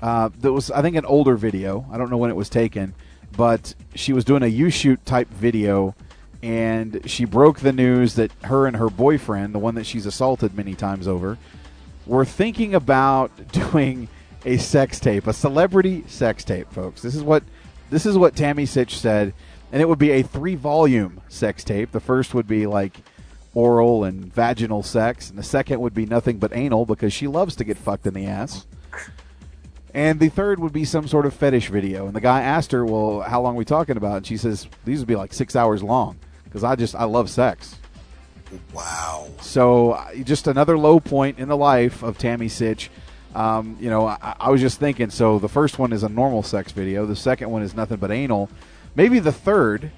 Speaker 14: Uh, that was, I think, an older video. I don't know when it was taken, but she was doing a YouShoot type video, and she broke the news that her and her boyfriend, the one that she's assaulted many times over, were thinking about doing a sex tape, a celebrity sex tape, folks. This is what this is what Tammy Sytch said, and it would be a three volume sex tape. The first would be like oral and vaginal sex, and the second would be nothing but anal because she loves to get fucked in the ass. And the third would be some sort of fetish video. And the guy asked her, "Well, how long are we talking about?" And she says, "These would be like six hours long because I just I love sex."
Speaker 1: Wow.
Speaker 14: So just another low point in the life of Tammy Sytch. Um, you know, I, I was just thinking. So the first one is a normal sex video. The second one is nothing but anal. Maybe the third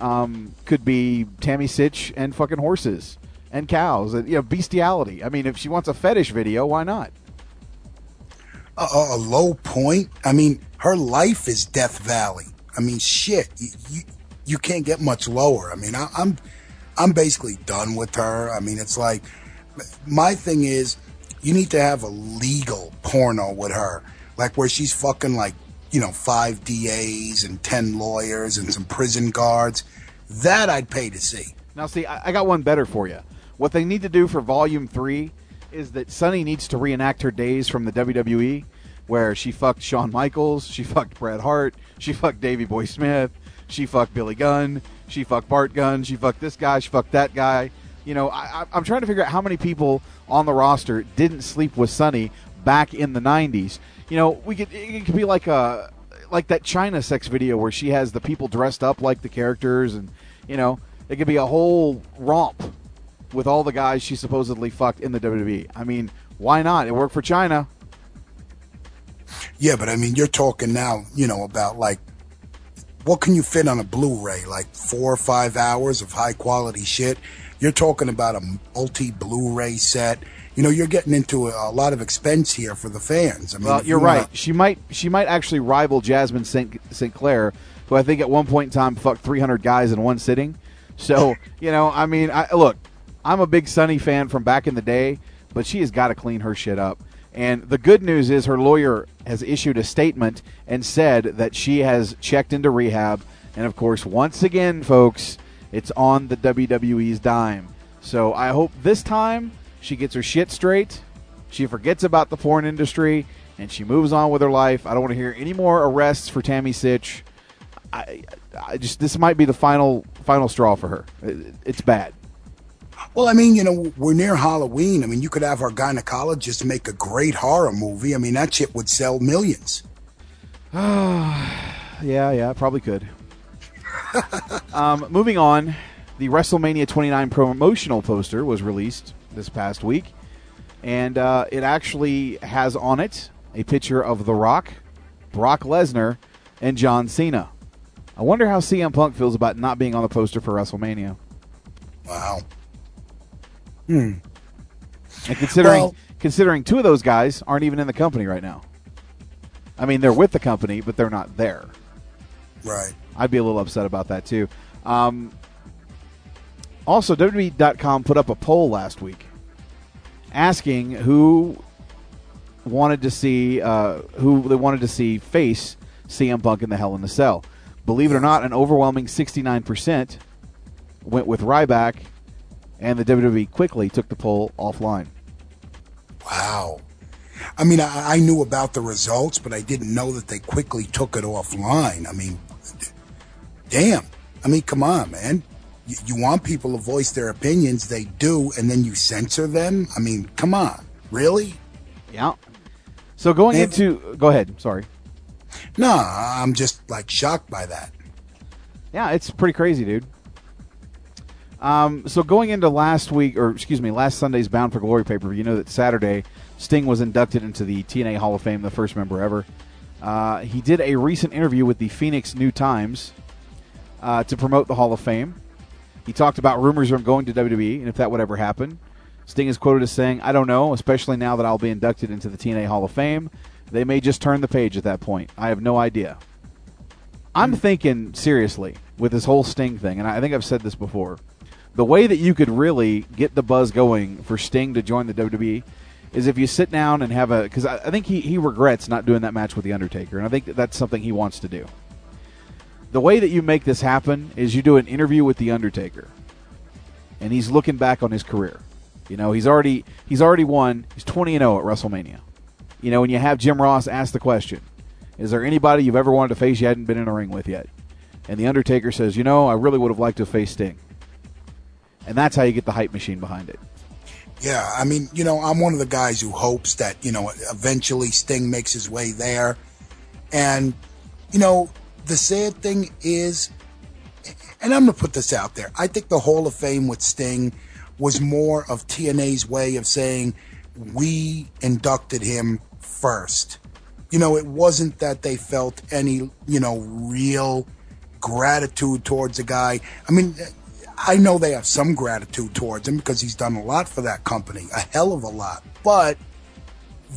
Speaker 14: um, could be Tammy Sytch and fucking horses and cows. And, you know, bestiality. I mean, if she wants a fetish video, why not?
Speaker 1: a, a a low point. I mean, her life is Death Valley. I mean, shit, you you, you can't get much lower. I mean, I, I'm I'm basically done with her. I mean, it's like my thing is you need to have a legal porno with her, like where she's fucking like you know five DAs and ten lawyers and some prison guards. That I'd pay to see.
Speaker 14: Now, see, I, I got one better for you. What they need to do for Volume Three is that Sunny needs to reenact her days from the WWE, where she fucked Shawn Michaels, she fucked Bret Hart, she fucked Davey Boy Smith, she fucked Billy Gunn, she fucked Bart Gunn, she fucked this guy, she fucked that guy. You know, I, I'm trying to figure out how many people on the roster didn't sleep with Sunny back in the '90s. You know, we could it could be like a like that Chyna sex video where she has the people dressed up like the characters, and you know, it could be a whole romp with all the guys she supposedly fucked in the WWE. I mean, why not? It worked for Chyna.
Speaker 1: Yeah, but I mean, you're talking now, you know, about like what can you fit on a Blu-ray? Like four or five hours of high quality shit. You're talking about a multi Blu-ray set. You know, you're getting into a, a lot of expense here for the fans. I mean,
Speaker 14: Well, you're
Speaker 1: you
Speaker 14: right. She might she might actually rival Jasmine St. St. Clair, who I think at one point in time fucked 300 guys in one sitting. So you know, I mean, I, look, I'm a big Sunny fan from back in the day, but she has got to clean her shit up. And the good news is her lawyer has issued a statement and said that she has checked into rehab. And of course, once again, folks, it's on the WWE's dime. So I hope this time she gets her shit straight. She forgets about the porn industry and she moves on with her life. I don't want to hear any more arrests for Tammy Sytch. I, I just this might be the final final straw for her. It- It's bad.
Speaker 1: Well, I mean, you know, we're near Halloween. I mean, you could have our gynecologist make a great horror movie. I mean, that shit would sell millions.
Speaker 14: yeah, yeah, probably could. um, moving on, the WrestleMania 29 promotional poster was released this past week, and uh, it actually has on it a picture of The Rock, Brock Lesnar, and John Cena. I wonder how CM Punk feels about not being on the poster for WrestleMania.
Speaker 1: Wow. Hmm.
Speaker 14: And considering
Speaker 1: Well-
Speaker 14: considering two of those guys aren't even in the company right now. I mean, they're with the company, but they're not there.
Speaker 1: Right.
Speaker 14: I'd be a little upset about that too. Um, also, WWE.com put up a poll last week asking who wanted to see uh, who they wanted to see face CM Punk in the Hell in the Cell. Believe it or not, an overwhelming 69% went with Ryback, and the WWE quickly took the poll offline.
Speaker 1: Wow. I mean, I, I knew about the results, but I didn't know that they quickly took it offline. I mean, damn. I mean, come on, man. You, you want people to voice their opinions, they do, and then you censor them? I mean, come on. Really?
Speaker 14: Yeah. So going
Speaker 1: Man.
Speaker 14: into go ahead, sorry.
Speaker 1: No, I'm just like shocked by that.
Speaker 14: Yeah, it's pretty crazy, dude. Um, so going into last week, or excuse me, last Sunday's Bound for Glory paper, you know that Saturday Sting was inducted into the TNA Hall of Fame, the first member ever. Uh, he did a recent interview with the Phoenix New Times uh, to promote the Hall of Fame. He talked about rumors of him going to WWE and if that would ever happen. Sting is quoted as saying, "I don't know, especially now that I'll be inducted into the TNA Hall of Fame. They may just turn the page at that point. I have no idea." I'm thinking seriously with this whole Sting thing, and I think I've said this before. The way that you could really get the buzz going for Sting to join the WWE is if you sit down and have a because I, I think he, he regrets not doing that match with the Undertaker, and I think that that's something he wants to do. The way that you make this happen is you do an interview with the Undertaker, and he's looking back on his career. You know, he's already he's already won. He's twenty and zero at WrestleMania. You know, and you have Jim Ross ask the question: Is there anybody you've ever wanted to face you hadn't been in a ring with yet? And the Undertaker says, You know, I really would have liked to face Sting. And that's how you get the hype machine behind it.
Speaker 1: Yeah, I mean, you know, I'm one of the guys who hopes that, you know, eventually Sting makes his way there. And, you know, the sad thing is, and I'm going to put this out there, I think the Hall of Fame with Sting was more of TNA's way of saying, we inducted him first. You know, it wasn't that they felt any, you know, real gratitude towards a guy. I mean, I know they have some gratitude towards him because he's done a lot for that company, a hell of a lot. But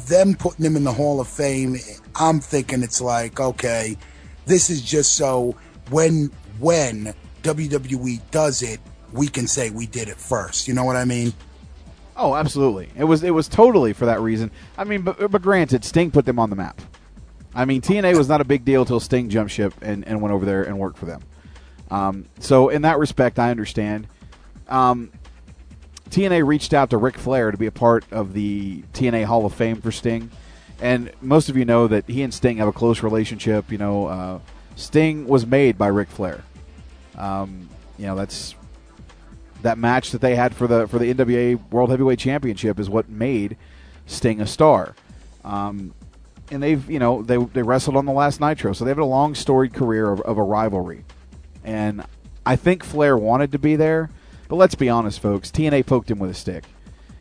Speaker 1: them putting him in the Hall of Fame, I'm thinking it's like, okay, this is just so when when WWE does it, we can say we did it first. You know what I mean?
Speaker 14: Oh, absolutely. It was it was totally for that reason. I mean, but, but granted, Sting put them on the map. I mean, TNA was not a big deal until Sting jumped ship and, and went over there and worked for them. Um, so in that respect, I understand. Um, TNA reached out to Ric Flair to be a part of the TNA Hall of Fame for Sting, and most of you know that he and Sting have a close relationship. You know, uh, Sting was made by Ric Flair. Um, you know, that's that match that they had for the for the NWA World Heavyweight Championship is what made Sting a star. Um, and they've you know they they wrestled on the last Nitro, so they've had a long storied career of, of a rivalry. And I think Flair wanted to be there, but let's be honest, folks. TNA poked him with a stick.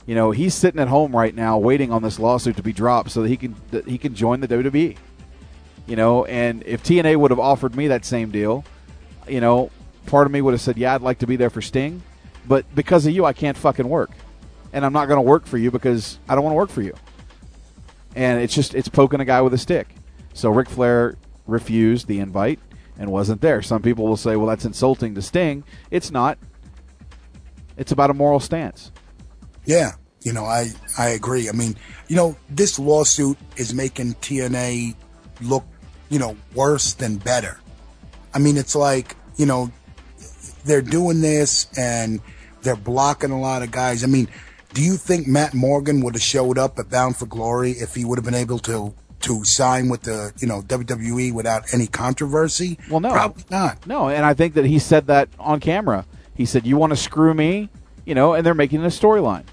Speaker 14: You know, he's sitting at home right now, waiting on this lawsuit to be dropped so that he can that he can join the WWE. You know, and if TNA would have offered me that same deal, you know, part of me would have said, "Yeah, I'd like to be there for Sting," but because of you, I can't fucking work, and I'm not going to work for you because I don't want to work for you. And it's just it's poking a guy with a stick. So Ric Flair refused the invite and wasn't there. Some people will say, "Well, that's insulting to Sting." It's not. It's about a moral stance.
Speaker 1: Yeah, you know, I I agree. I mean, you know, this lawsuit is making TNA look, you know, worse than better. I mean, it's like, you know, they're doing this and they're blocking a lot of guys. I mean, do you think Matt Morgan would have showed up at Bound for Glory if he would have been able to to sign with the you know WWE without any controversy?
Speaker 14: Well, no,
Speaker 1: probably not.
Speaker 14: No, and I think that he said that on camera. He said, "You want to screw me?" You know, and they're making a storyline.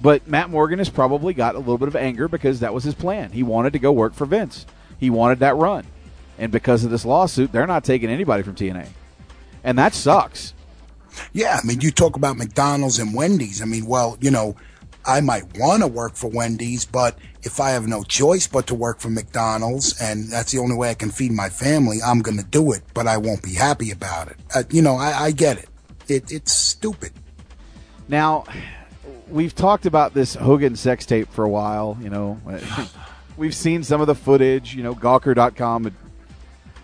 Speaker 14: But Matt Morgan has probably got a little bit of anger because that was his plan. He wanted to go work for Vince. He wanted that run, and because of this lawsuit, they're not taking anybody from TNA, and that sucks.
Speaker 1: Yeah, I mean, you talk about McDonald's and Wendy's. I mean, well, you know, I might want to work for Wendy's, but if I have no choice but to work for McDonald's and that's the only way I can feed my family, I'm going to do it, but I won't be happy about it. Uh, you know, I, I get it. it. It's stupid.
Speaker 14: Now, we've talked about this Hogan sex tape for a while. You know, we've seen some of the footage. You know, Gawker.com had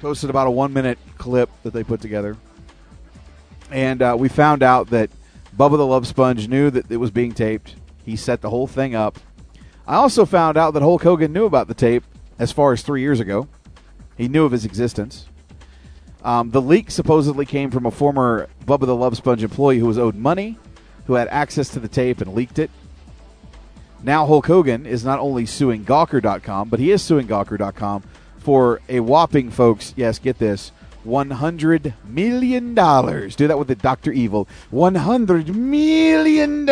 Speaker 14: posted about a one minute clip that they put together. And uh, we found out that Bubba the Love Sponge knew that it was being taped. He set the whole thing up. I also found out that Hulk Hogan knew about the tape as far as three years ago. He knew of his existence. Um, the leak supposedly came from a former Bubba the Love Sponge employee who was owed money, who had access to the tape and leaked it. Now Hulk Hogan is not only suing Gawker.com, but he is suing Gawker.com for a whopping, folks, yes, get this, $100 million. Do that with the Dr. Evil. $100 million.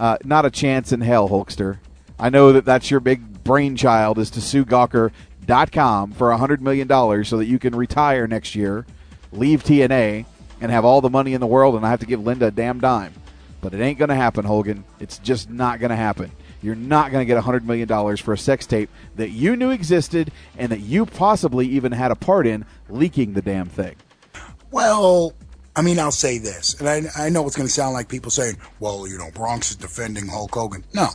Speaker 14: Uh, not a chance in hell, Hulkster. I know that that's your big brainchild is to sue Gawker.com for $100 million so that you can retire next year, leave TNA, and have all the money in the world and I have to give Linda a damn dime. But it ain't going to happen, Hogan. It's just not going to happen. You're not going to get $100 million for a sex tape that you knew existed and that you possibly even had a part in leaking the damn thing.
Speaker 1: Well, I mean, I'll say this, and I, I know it's going to sound like people saying, well, you know, Bronx is defending Hulk Hogan. No.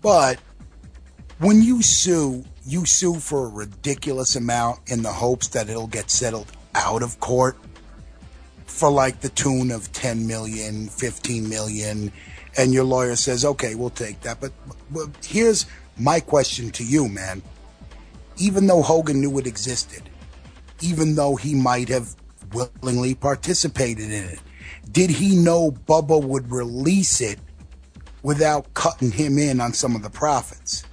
Speaker 1: But when you sue, you sue for a ridiculous amount in the hopes that it'll get settled out of court for like the tune of 10 million, 15 million, and your lawyer says, okay, we'll take that. But, but here's my question to you, man. Even though Hogan knew it existed, even though he might have willingly participated in it, did he know Bubba would release it without cutting him in on some of the profits?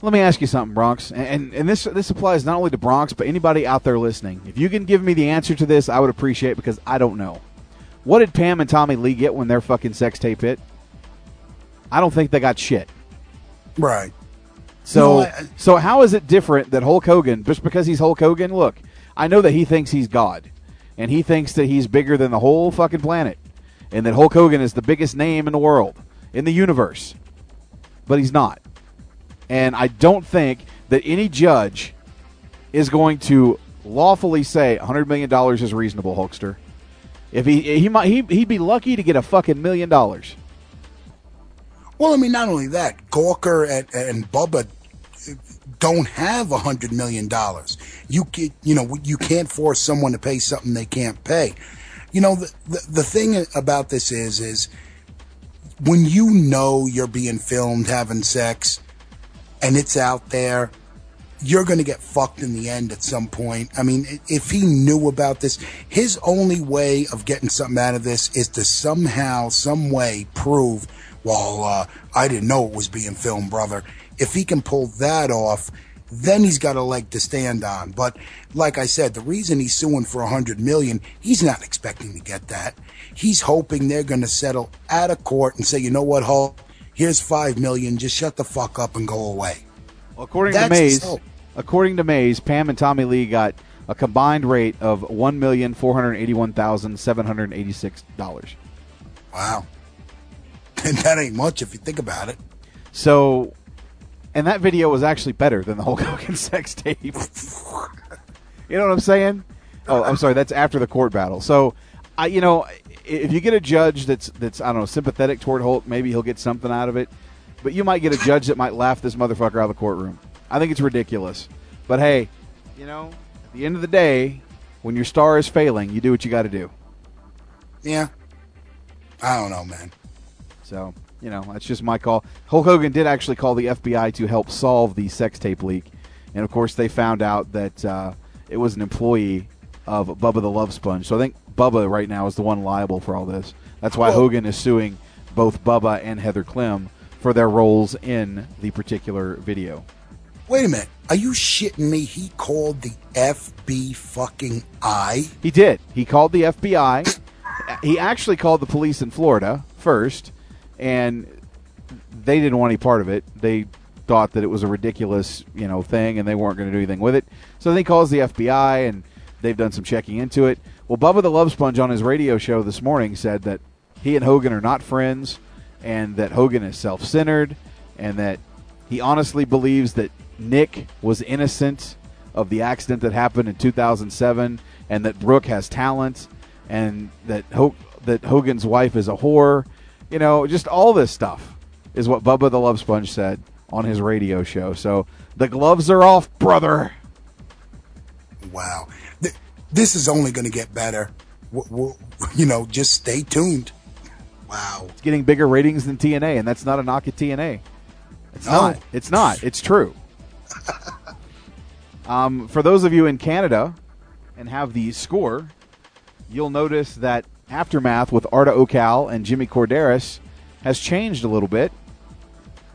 Speaker 14: Let me ask you something, Bronx, and and this this applies not only to Bronx but anybody out there listening. If you can give me the answer to this, I would appreciate it because I don't know. What did Pam and Tommy Lee get when their fucking sex tape hit? I don't think they got shit.
Speaker 1: Right.
Speaker 14: So
Speaker 1: No, I-
Speaker 14: so how is it different that Hulk Hogan just because he's Hulk Hogan? Look, I know that he thinks he's God, and he thinks that he's bigger than the whole fucking planet, and that Hulk Hogan is the biggest name in the world in the universe, but he's not. And I don't think that any judge is going to lawfully say $100 million is reasonable, Hulkster. If he he might he, he'd be lucky to get a fucking million dollars.
Speaker 1: Well, I mean, not only that, Gawker and, and Bubba don't have a hundred million dollars. You can, you know, you can't force someone to pay something they can't pay. You know, the, the the thing about this is, is when you know you're being filmed having sex, and it's out there, you're going to get fucked in the end at some point. I mean, if he knew about this, his only way of getting something out of this is to somehow, some way prove, well, uh, I didn't know it was being filmed, brother. If he can pull that off, then he's got a leg to stand on. But like I said, the reason he's suing for a hundred million, he's not expecting to get that. He's hoping they're going to settle out of court and say, you know what, Hulk, here's five million. Just shut the fuck up and go away.
Speaker 14: Well, according
Speaker 1: That's
Speaker 14: to Mays, according to Mays, Pam and Tommy Lee got a combined rate of one million four hundred eighty-one thousand seven hundred eighty-six dollars.
Speaker 1: Wow. And that ain't much if you think about it.
Speaker 14: So, and that video was actually better than the Hulk Hogan sex tape. you know what I'm saying? Oh, I'm sorry. That's after the court battle. So, I, you know, if you get a judge that's that's I don't know sympathetic toward Hulk, maybe he'll get something out of it. But you might get a judge that might laugh this motherfucker out of the courtroom. I think it's ridiculous. But hey, you know, at the end of the day, when your star is failing, you do what you got to do.
Speaker 1: Yeah. I don't know, man.
Speaker 14: So, you know, that's just my call. Hulk Hogan did actually call the FBI to help solve the sex tape leak. And of course, they found out that uh, it was an employee of Bubba the Love Sponge. So I think Bubba right now is the one liable for all this. That's why Hogan is suing both Bubba and Heather Clem for their roles in the particular video.
Speaker 1: Wait a minute. Are you shitting me? He called the FB fucking I?
Speaker 14: He did. He called the FBI. he actually called the police in Florida first, and they didn't want any part of it. They thought that it was a ridiculous, you know, thing, and they weren't going to do anything with it. So then he calls the FBI, and they've done some checking into it. Well, Bubba the Love Sponge on his radio show this morning said that he and Hogan are not friends, and that Hogan is self-centered, and that he honestly believes that Nick was innocent of the accident that happened in 2007, and that Brooke has talent, and that Ho- that Hogan's wife is a whore. You know, just all this stuff is what Bubba the Love Sponge said on his radio show. So the gloves are off, brother.
Speaker 1: Wow. Th- This is only going to get better. W- w- you know, just stay tuned. Wow.
Speaker 14: It's getting bigger ratings than TNA, and that's not a knock at TNA. It's
Speaker 1: No.
Speaker 14: not. It's not. It's true. um, for those of you in Canada and have the score, you'll notice that aftermath with Arda Ocal and Jimmy Korderas has changed a little bit.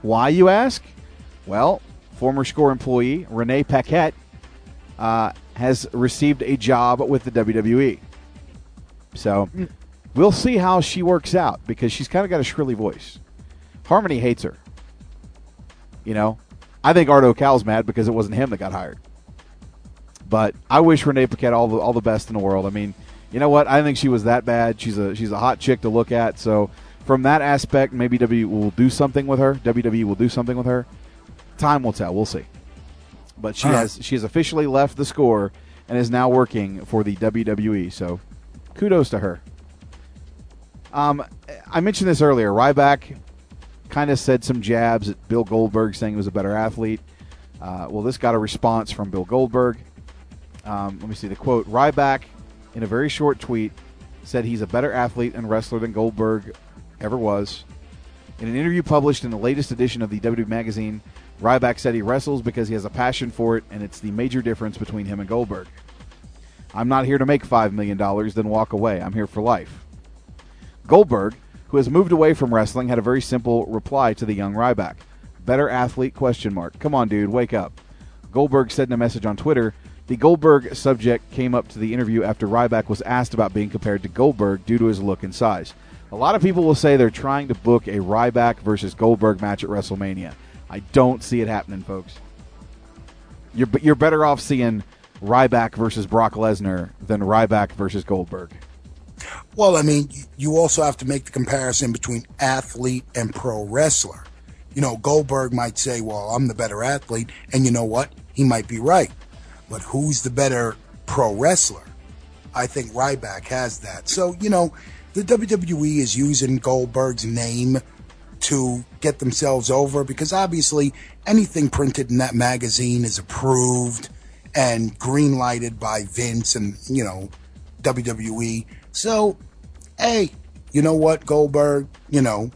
Speaker 14: Why, you ask? Well, former score employee Renee Paquette uh, has received a job with the WWE. So we'll see how she works out because she's kind of got a shrilly voice. Harmony hates her. You know, I think Arda Ocal's mad because it wasn't him that got hired. But I wish Renee Paquette all the all the best in the world. I mean, you know what? I think she was that bad. She's a she's a hot chick to look at. So from that aspect, maybe WWE will do something with her. WWE will do something with her. Time will tell. We'll see. But she
Speaker 1: All right.
Speaker 14: has she has officially left the score and is now working for the WWE. So kudos to her. Um, I mentioned this earlier. Ryback kind of said some jabs at Bill Goldberg, saying he was a better athlete. Uh, well, this got a response from Bill Goldberg. Um, let me see the quote. Ryback, in a very short tweet, said he's a better athlete and wrestler than Goldberg ever was. In an interview published in the latest edition of the WWE magazine, Ryback said he wrestles because he has a passion for it, and it's the major difference between him and Goldberg. I'm not here to make $5 million, then walk away. I'm here for life. Goldberg, who has moved away from wrestling, had a very simple reply to the young Ryback. Better athlete question mark. Come on, dude, wake up. Goldberg said in a message on Twitter, the Goldberg subject came up to the interview after Ryback was asked about being compared to Goldberg due to his look and size. A lot of people will say they're trying to book a Ryback versus Goldberg match at WrestleMania. I don't see it happening, folks. You're you're better off seeing Ryback versus Brock Lesnar than Ryback versus Goldberg.
Speaker 1: Well, I mean, you- also have to make the comparison between athlete and pro wrestler. You know, Goldberg might say, well, I'm the better athlete, and you know what? He might be right. But who's the better pro wrestler? I think Ryback has that. So, you know, the WWE is using Goldberg's name to get themselves over because obviously anything printed in that magazine is approved and green lighted by Vince and, you know, WWE. So, hey, you know what, Goldberg? You know,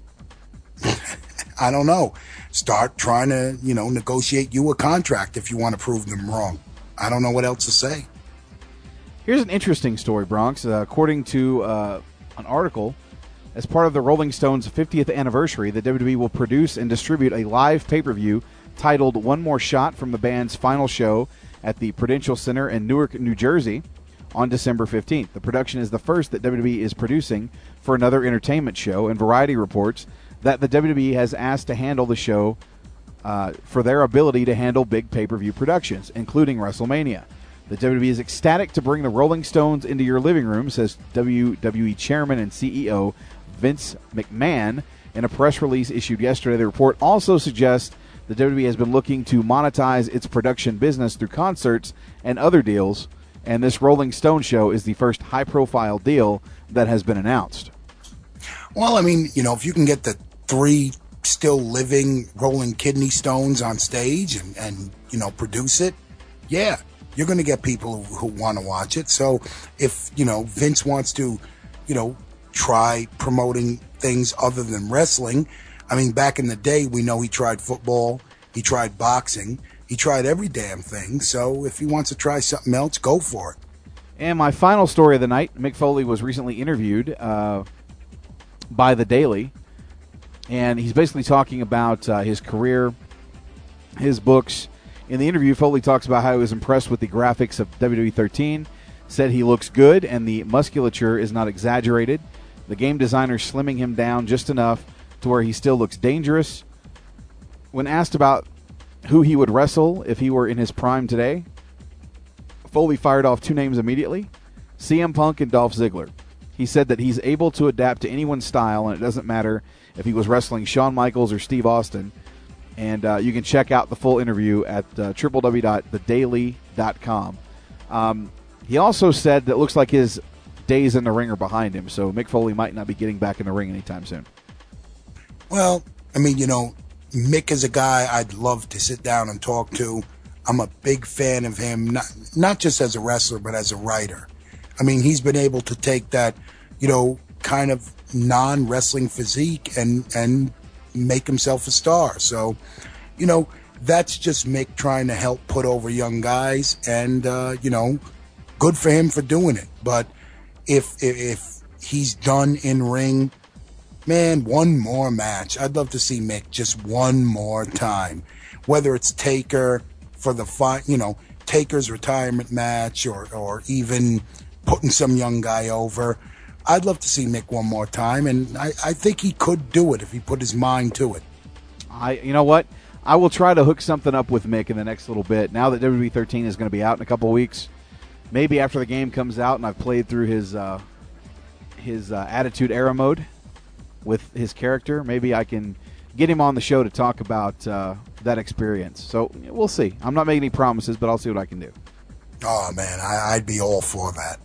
Speaker 1: I don't know. Start trying to, you know, negotiate you a contract if you want to prove them wrong. I don't know what else to say.
Speaker 14: Here's an interesting story, Bronx. Uh, according to uh, an article, as part of the Rolling Stones' 50th anniversary, the WWE will produce and distribute a live pay per view titled One More Shot from the band's final show at the Prudential Center in Newark, New Jersey on December 15th. The production is the first that WWE is producing for another entertainment show, and Variety reports that the WWE has asked to handle the show uh, for their ability to handle big pay per view productions, including WrestleMania. The WWE is ecstatic to bring the Rolling Stones into your living room, says WWE Chairman and CEO Vince McMahon in a press release issued yesterday. The report also suggests the WWE has been looking to monetize its production business through concerts and other deals, and this Rolling Stone show is the first high profile deal that has been announced.
Speaker 1: Well, I mean, you know, if you can get the three still living Rolling Kidney Stones on stage and, and you know, produce it, yeah, you're going to get people who, want to watch it. So if, you know, Vince wants to, you know, try promoting things other than wrestling, I mean, back in the day, we know he tried football, he tried boxing, he tried every damn thing. So if he wants to try something else, go for it.
Speaker 14: And my final story of the night Mick Foley was recently interviewed uh, by The Daily, and he's basically talking about uh, his career, his books. In the interview, Foley talks about how he was impressed with the graphics of WWE 13, said he looks good and the musculature is not exaggerated. The game designer slimming him down just enough to where he still looks dangerous. When asked about who he would wrestle if he were in his prime today, Foley fired off two names immediately CM Punk and Dolph Ziggler. He said that he's able to adapt to anyone's style, and it doesn't matter if he was wrestling Shawn Michaels or Steve Austin. And uh, you can check out the full interview at uh, www.thedaily.com. Um, he also said that looks like his days in the ring are behind him, so Mick Foley might not be getting back in the ring anytime soon.
Speaker 1: Well, I mean, you know, Mick is a guy I'd love to sit down and talk to. I'm a big fan of him, not not just as a wrestler, but as a writer. I mean, he's been able to take that, you know, kind of non wrestling physique and and make himself a star. So, you know, that's just Mick trying to help put over young guys, and uh, you know, good for him for doing it. But if if, if he's done in ring man, one more match. I'd love to see Mick just one more time. Whether it's Taker for the fight, you know, Taker's retirement match or, or even putting some young guy over. I'd love to see Mick one more time, and I, I think he could do it if he put his mind to it.
Speaker 14: I, you know what? I will try to hook something up with Mick in the next little bit. Now that WWE 13 is going to be out in a couple of weeks, maybe after the game comes out and I've played through his uh, his uh, Attitude Era mode, with his character. Maybe I can get him on the show to talk about uh, that experience. So we'll see. I'm not making any promises, but I'll see what I can do.
Speaker 1: Oh man, I, would be all for that.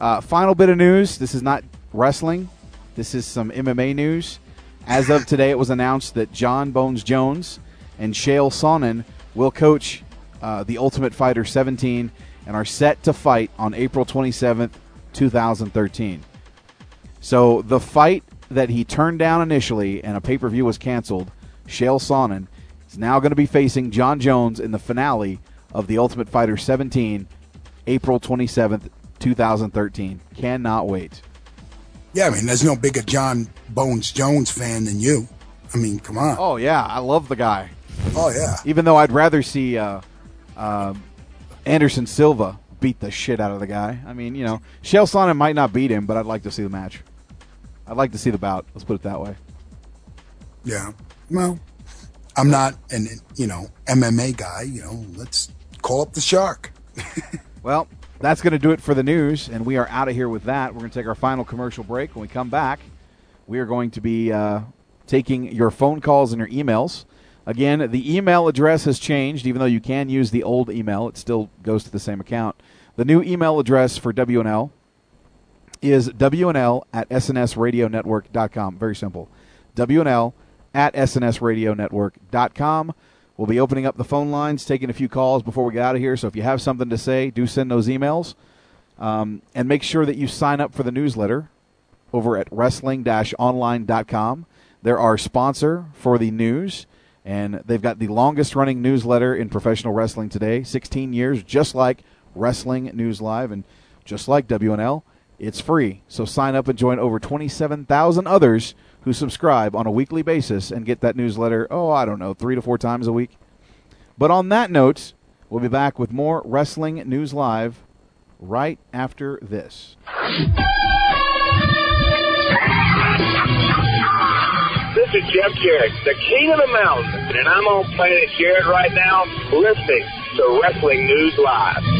Speaker 14: Uh, final bit of news. This is not wrestling. This is some MMA news. As of today, it was announced that Jon Bones Jones and Chael Sonnen will coach uh, the Ultimate Fighter 17 and are set to fight on April 27th, 2013. So the fight that he turned down initially and a pay per view was canceled, Chael Sonnen, is now going to be facing Jon Jones in the finale of The Ultimate Fighter 17, April 27th, 2013. Cannot wait.
Speaker 1: Yeah, I mean, there's no bigger Jon Bones Jones fan than you. I mean, come on.
Speaker 14: Oh, yeah. I love the guy.
Speaker 1: Oh, yeah.
Speaker 14: Even though I'd rather see uh, uh, Anderson Silva beat the shit out of the guy. I mean, you know, Chael Sonnen might not beat him, but I'd like to see the match. I'd like to see the bout. Let's put it that way.
Speaker 1: Yeah. Well, I'm not an you know MMA guy. You know, let's call up the shark.
Speaker 14: well, that's going to do it for the news, and we are out of here with that. We're going to take our final commercial break. When we come back, we are going to be uh, taking your phone calls and your emails. Again, the email address has changed, even though you can use the old email. It still goes to the same account. The new email address for WNL is WNL at SNSRadioNetwork.com. Very simple. WNL at SNSRadioNetwork.com. We'll be opening up the phone lines, taking a few calls before we get out of here. So if you have something to say, do send those emails. Um, and make sure that you sign up for the newsletter over at wrestling online.com. They're our sponsor for the news, and they've got the longest running newsletter in professional wrestling today 16 years, just like Wrestling News Live and just like WNL. It's free. So sign up and join over 27,000 others who subscribe on a weekly basis and get that newsletter, oh, I don't know, three to four times a week. But on that note, we'll be back with more Wrestling News Live right after this.
Speaker 34: This is Jeff Jarrett, the king of the mountain, and I'm on Planet Jarrett right now, listening to Wrestling News Live.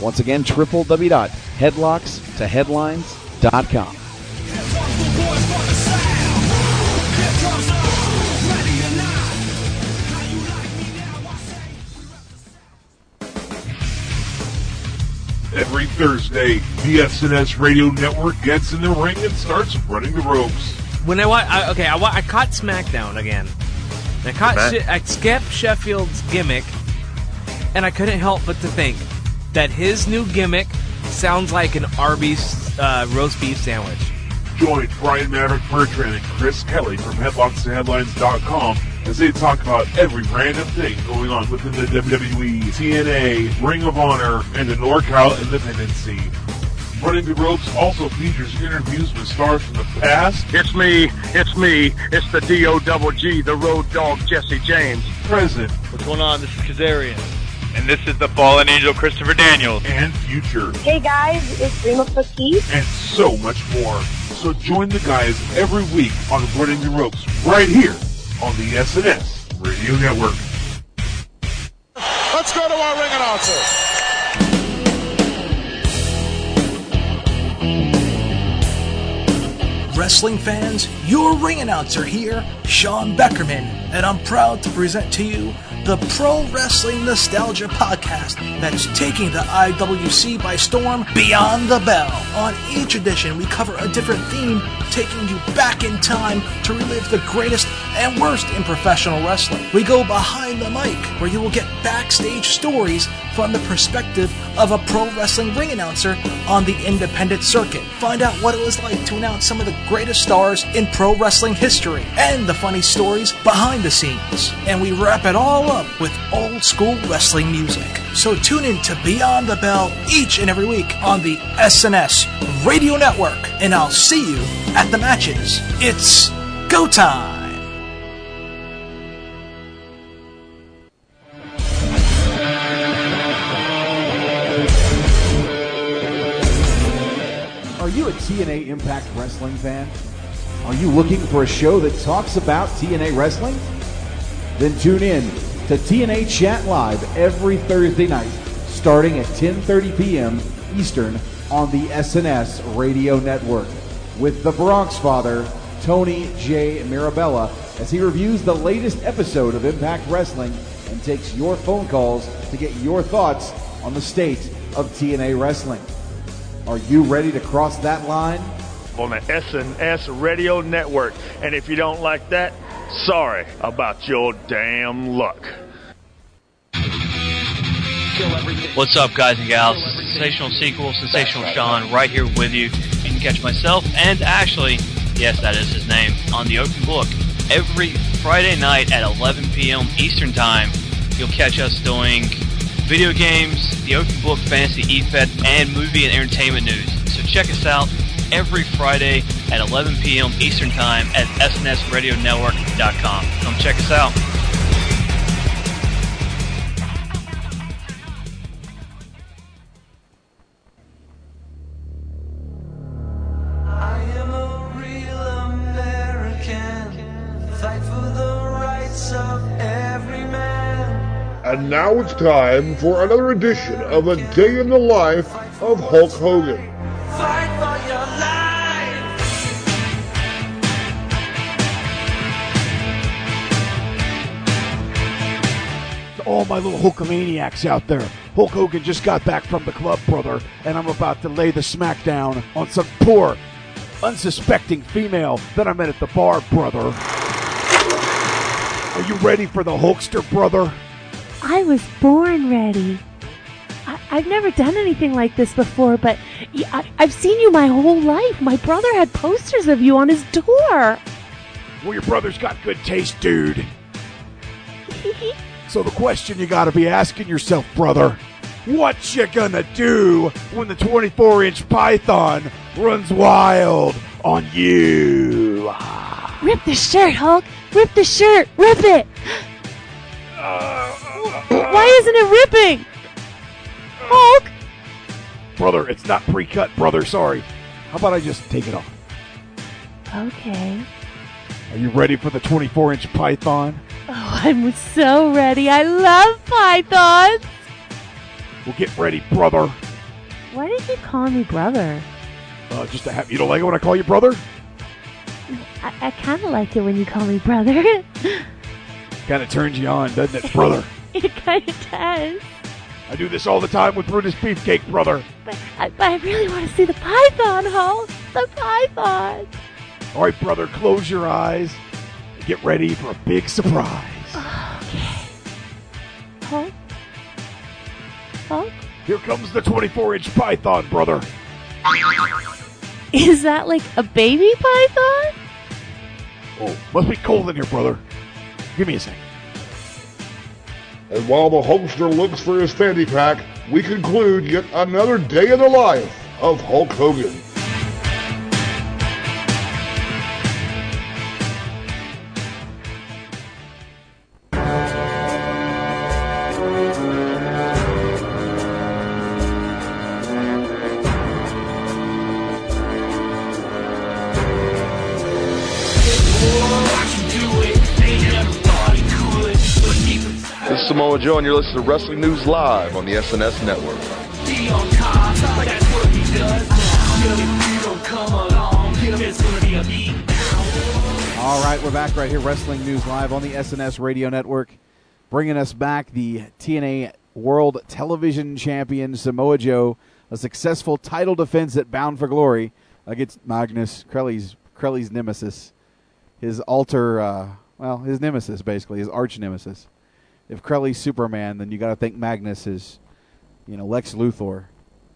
Speaker 14: Once again, www.headlockstoheadlines.com.
Speaker 17: Every Thursday, the SNS Radio Network gets in the ring and starts running the ropes.
Speaker 35: When I, wa- I okay, I, wa- I caught SmackDown again. I caught
Speaker 17: Okay.
Speaker 35: She- I skipped Sheffield's gimmick, and I couldn't help but to think that his new gimmick sounds like an Arby's uh, roast beef sandwich.
Speaker 17: Join Brian Maverick Bertrand and Chris Kelly from HeadlocksToHeadlines.com as they talk about every random thing going on within the WWE, TNA, Ring of Honor, and the NorCal Independent scene. Running the Ropes also features interviews with stars from the past,
Speaker 31: It's me, it's me, it's the D-O double G, the road dog Jesse James.
Speaker 17: present,
Speaker 31: What's going on? This is Kazarian. And this is the fallen angel Christopher Daniels.
Speaker 17: and future,
Speaker 36: Hey guys, it's Dream of Cookies.
Speaker 17: and so much more. So join the guys every week on Running the Ropes right here on the SNS Radio Network.
Speaker 37: Let's go to our ring announcer.
Speaker 38: Wrestling fans, your ring announcer here, Sean Beckerman, and I'm proud to present to you the Pro Wrestling Nostalgia Podcast that's taking the IWC by storm beyond the bell. On each edition, we cover a different theme, taking you back in time to relive the greatest and worst in professional wrestling. We go behind the mic, where you will get backstage stories from the perspective of a pro wrestling ring announcer on the independent circuit. Find out what it was like to announce some of the greatest stars in pro wrestling history and the funny stories behind the scenes. And we wrap it all up with old school wrestling music. So tune in to Beyond the Bell each and every week on the SNS Radio Network, and I'll see you at the matches. It's go time!
Speaker 14: A TNA Impact Wrestling fan? Are you looking for a show that talks about TNA wrestling? Then tune in to TNA Chat Live every Thursday night, starting at 10:30 p.m. Eastern on the SNS Radio Network, with the Bronx Father Tony J. Mirabella as he reviews the latest episode of Impact Wrestling and takes your phone calls to get your thoughts on the state of TNA wrestling. Are you ready to cross that line?
Speaker 31: On the SNS Radio Network. And if you don't like that, sorry about your damn luck.
Speaker 39: What's up, guys and gals? Sensational Sequel, Sensational Sean, right here with you. You can catch myself and Ashley, yes, that is his name, on the Open Book every Friday night at 11 p.m. Eastern Time. You'll catch us doing video games, the Open Book Fantasy eFed, and movie and entertainment news. So check us out every Friday at 11 p.m. Eastern Time at SNSRadioNetwork.com. Come check us out.
Speaker 20: And now it's time for another edition of A Day in the Life of Hulk Hogan.
Speaker 40: Fight for your life.
Speaker 14: To all my little Hulkamaniacs out there, Hulk Hogan just got back from the club, brother, and I'm about to lay the smackdown on some poor, unsuspecting female that I met at the bar, brother. Are you ready for the Hulkster, brother?
Speaker 41: I was born ready. I, I've never done anything like this before, but I've seen you my whole life. My brother had posters of you on his door.
Speaker 14: Well, your brother's got good taste, dude. so the question you gotta be asking yourself, brother, what you gonna do when the 24-inch python runs wild on you?
Speaker 41: Rip the shirt, Hulk. Rip the shirt. Rip it. Uh, Why isn't it ripping? Hulk!
Speaker 14: Brother, it's not pre-cut, brother, sorry. How about I just take it off?
Speaker 41: Okay.
Speaker 14: Are you ready for the 24-inch python?
Speaker 41: Oh, I'm so ready. I love pythons.
Speaker 14: Well, get ready, brother.
Speaker 41: Why did you call me brother?
Speaker 14: Uh, just to have you don't like it when I call you brother?
Speaker 41: I, I kind of like it when you call me brother.
Speaker 14: Kind of turns you on, doesn't it, brother?
Speaker 41: it kind of does.
Speaker 14: I do this all the time with Brutus Beefcake, brother.
Speaker 41: But I, but I really want to see the python, Hulk. The python.
Speaker 14: All right, brother, close your eyes. Get ready for a big surprise.
Speaker 41: Okay. Hulk? Hulk?
Speaker 14: Here comes the 24-inch python, brother.
Speaker 41: Is that like a baby python?
Speaker 14: Oh, must be cold in here, brother. Give me a second.
Speaker 20: And while the Hulkster looks for his fanny pack, we conclude yet another day in the life of Hulk Hogan.
Speaker 29: Samoa Joe, and you're listening to Wrestling News Live on the SNS Network.
Speaker 14: All right, we're back right here, Wrestling News Live on the SNS Radio Network, bringing us back the TNA World Television Champion Samoa Joe, a successful title defense at Bound for Glory against Magnus Crelly's Crelly's nemesis, his alter, uh, well, his nemesis basically, his arch nemesis. If Crelly's Superman, then you got to think Magnus is, you know, Lex Luthor.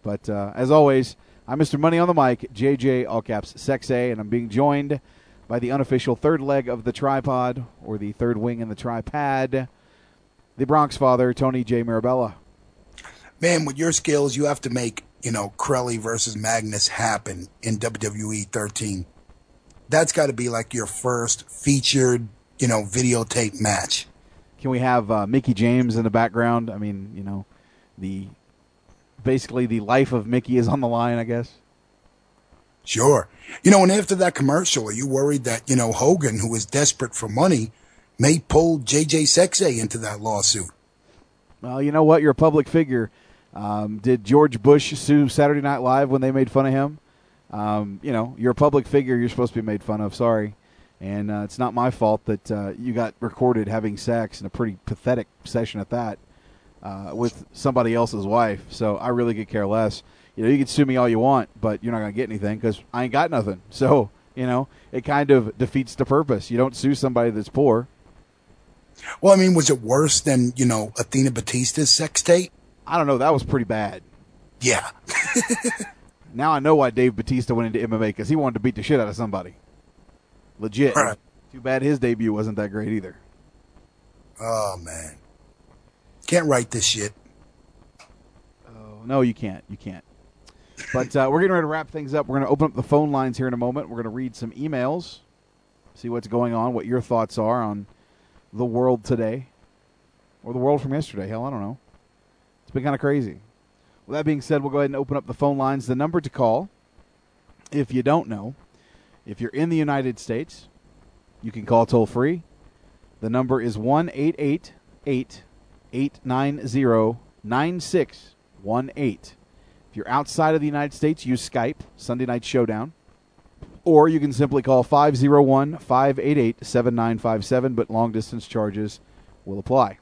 Speaker 14: But uh, as always, I'm Mr. Money on the mic, JJ all caps Sexay, and I'm being joined by the unofficial third leg of the tripod, or the third wing in the tripod, the Bronx father, Tony J. Mirabella.
Speaker 1: Man, with your skills, you have to make, you know, Crowley versus Magnus happen in WWE 13. That's got to be like your first featured, you know, videotape match.
Speaker 14: Can we have uh, Mickie James in the background? I mean, you know, the basically the life of Mickie is on the line, I guess.
Speaker 1: Sure. You know, and after that commercial, are you worried that, you know, Hogan, who is desperate for money, may pull JJ Sexay into that lawsuit?
Speaker 14: Well, you know what? You're a public figure. Um, did George Bush sue Saturday Night Live when they made fun of him? Um, you know, you're a public figure. You're supposed to be made fun of. Sorry. And uh, it's not my fault that uh, you got recorded having sex in a pretty pathetic session at that uh, with somebody else's wife. So I really could care less. You know, you can sue me all you want, but you're not going to get anything because I ain't got nothing. So, you know, it kind of defeats the purpose. You don't sue somebody that's poor.
Speaker 1: Well, I mean, was it worse than, you know, Athena Batista's sex tape?
Speaker 14: I don't know. That was pretty bad.
Speaker 1: Yeah.
Speaker 14: now I know why Dave Batista went into MMA because he wanted to beat the shit out of somebody. Legit.
Speaker 1: Right.
Speaker 14: Too bad his debut wasn't that great either.
Speaker 1: Oh, man. Can't write this shit.
Speaker 14: Oh, no, you can't. You can't. But uh, we're getting ready to wrap things up. We're going to open up the phone lines here in a moment. We're going to read some emails, see what's going on, what your thoughts are on the world today or the world from yesterday. Hell, I don't know. It's been kind of crazy. With that being said, we'll go ahead and open up the phone lines. The number to call, if you don't know, if you're in the United States, you can call toll free. The number is 1 888 890 9618. If you're outside of the United States, use Skype, Sunday Night Showdown. Or you can simply call 501 588 7957, but long distance charges will apply.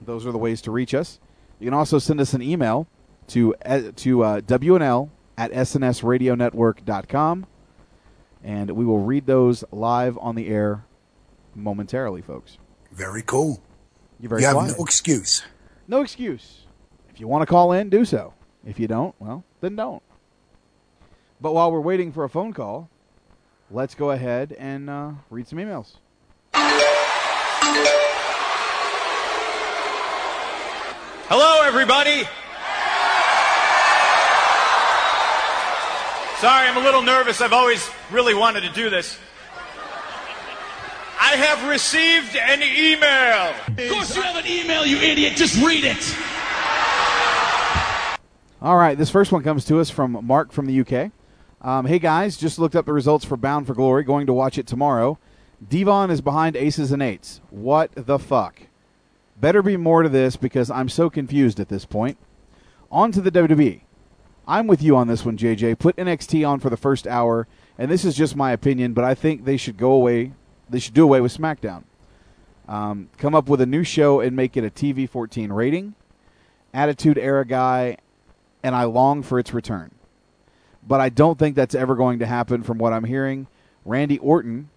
Speaker 14: Those are the ways to reach us. You can also send us an email to, uh, to uh, WNL at SNSRadioNetwork.com, and we will read those live on the air momentarily, folks.
Speaker 1: Very cool.
Speaker 14: You're very
Speaker 1: you have
Speaker 14: quiet.
Speaker 1: no excuse.
Speaker 14: No excuse. If you want to call in, do so. If you don't, well, then don't. But while we're waiting for a phone call, let's go ahead and uh, read some emails.
Speaker 42: Hello, everybody. Sorry, I'm a little nervous. I've always really wanted to do this. I have received an email.
Speaker 38: Of course you have an email, you idiot. Just read it.
Speaker 14: All right, this first one comes to us from Mark from the UK. Um, hey guys, just looked up the results for Bound for Glory. Going to watch it tomorrow. Devon is behind aces and eights. What the fuck? Better be more to this because I'm so confused at this point. On to the WWE. I'm with you on this one, JJ. Put NXT on for the first hour, and this is just my opinion, but I think they should go away. They should do away with SmackDown. Um, come up with a new show and make it a TV 14 rating. Attitude Era guy, and I long for its return. But I don't think that's ever going to happen from what I'm hearing. Randy Orton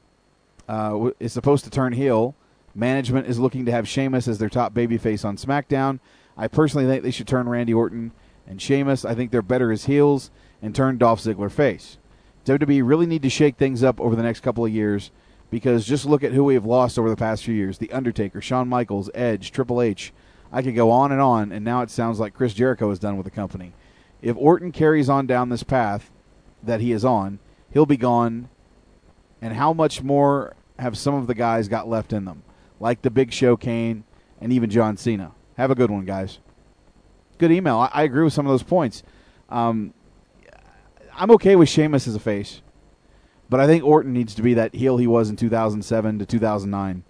Speaker 14: uh, is supposed to turn heel. Management is looking to have Sheamus as their top babyface on SmackDown. I personally think they should turn Randy Orton and Sheamus. I think they're better as heels and turn Dolph Ziggler face. WWE really need to shake things up over the next couple of years because just look at who we have lost over the past few years: The Undertaker, Shawn Michaels, Edge, Triple H. I could go on and on, and now it sounds like Chris Jericho is done with the company. If Orton carries on down this path that he is on, he'll be gone. And how much more have some of the guys got left in them, like the Big Show, Kane, and even John Cena? Have a good one, guys. Good email. I, I agree with some of those points. Um, I'm okay with Sheamus as a face, but I think Orton needs to be that heel he was in 2007 to 2009.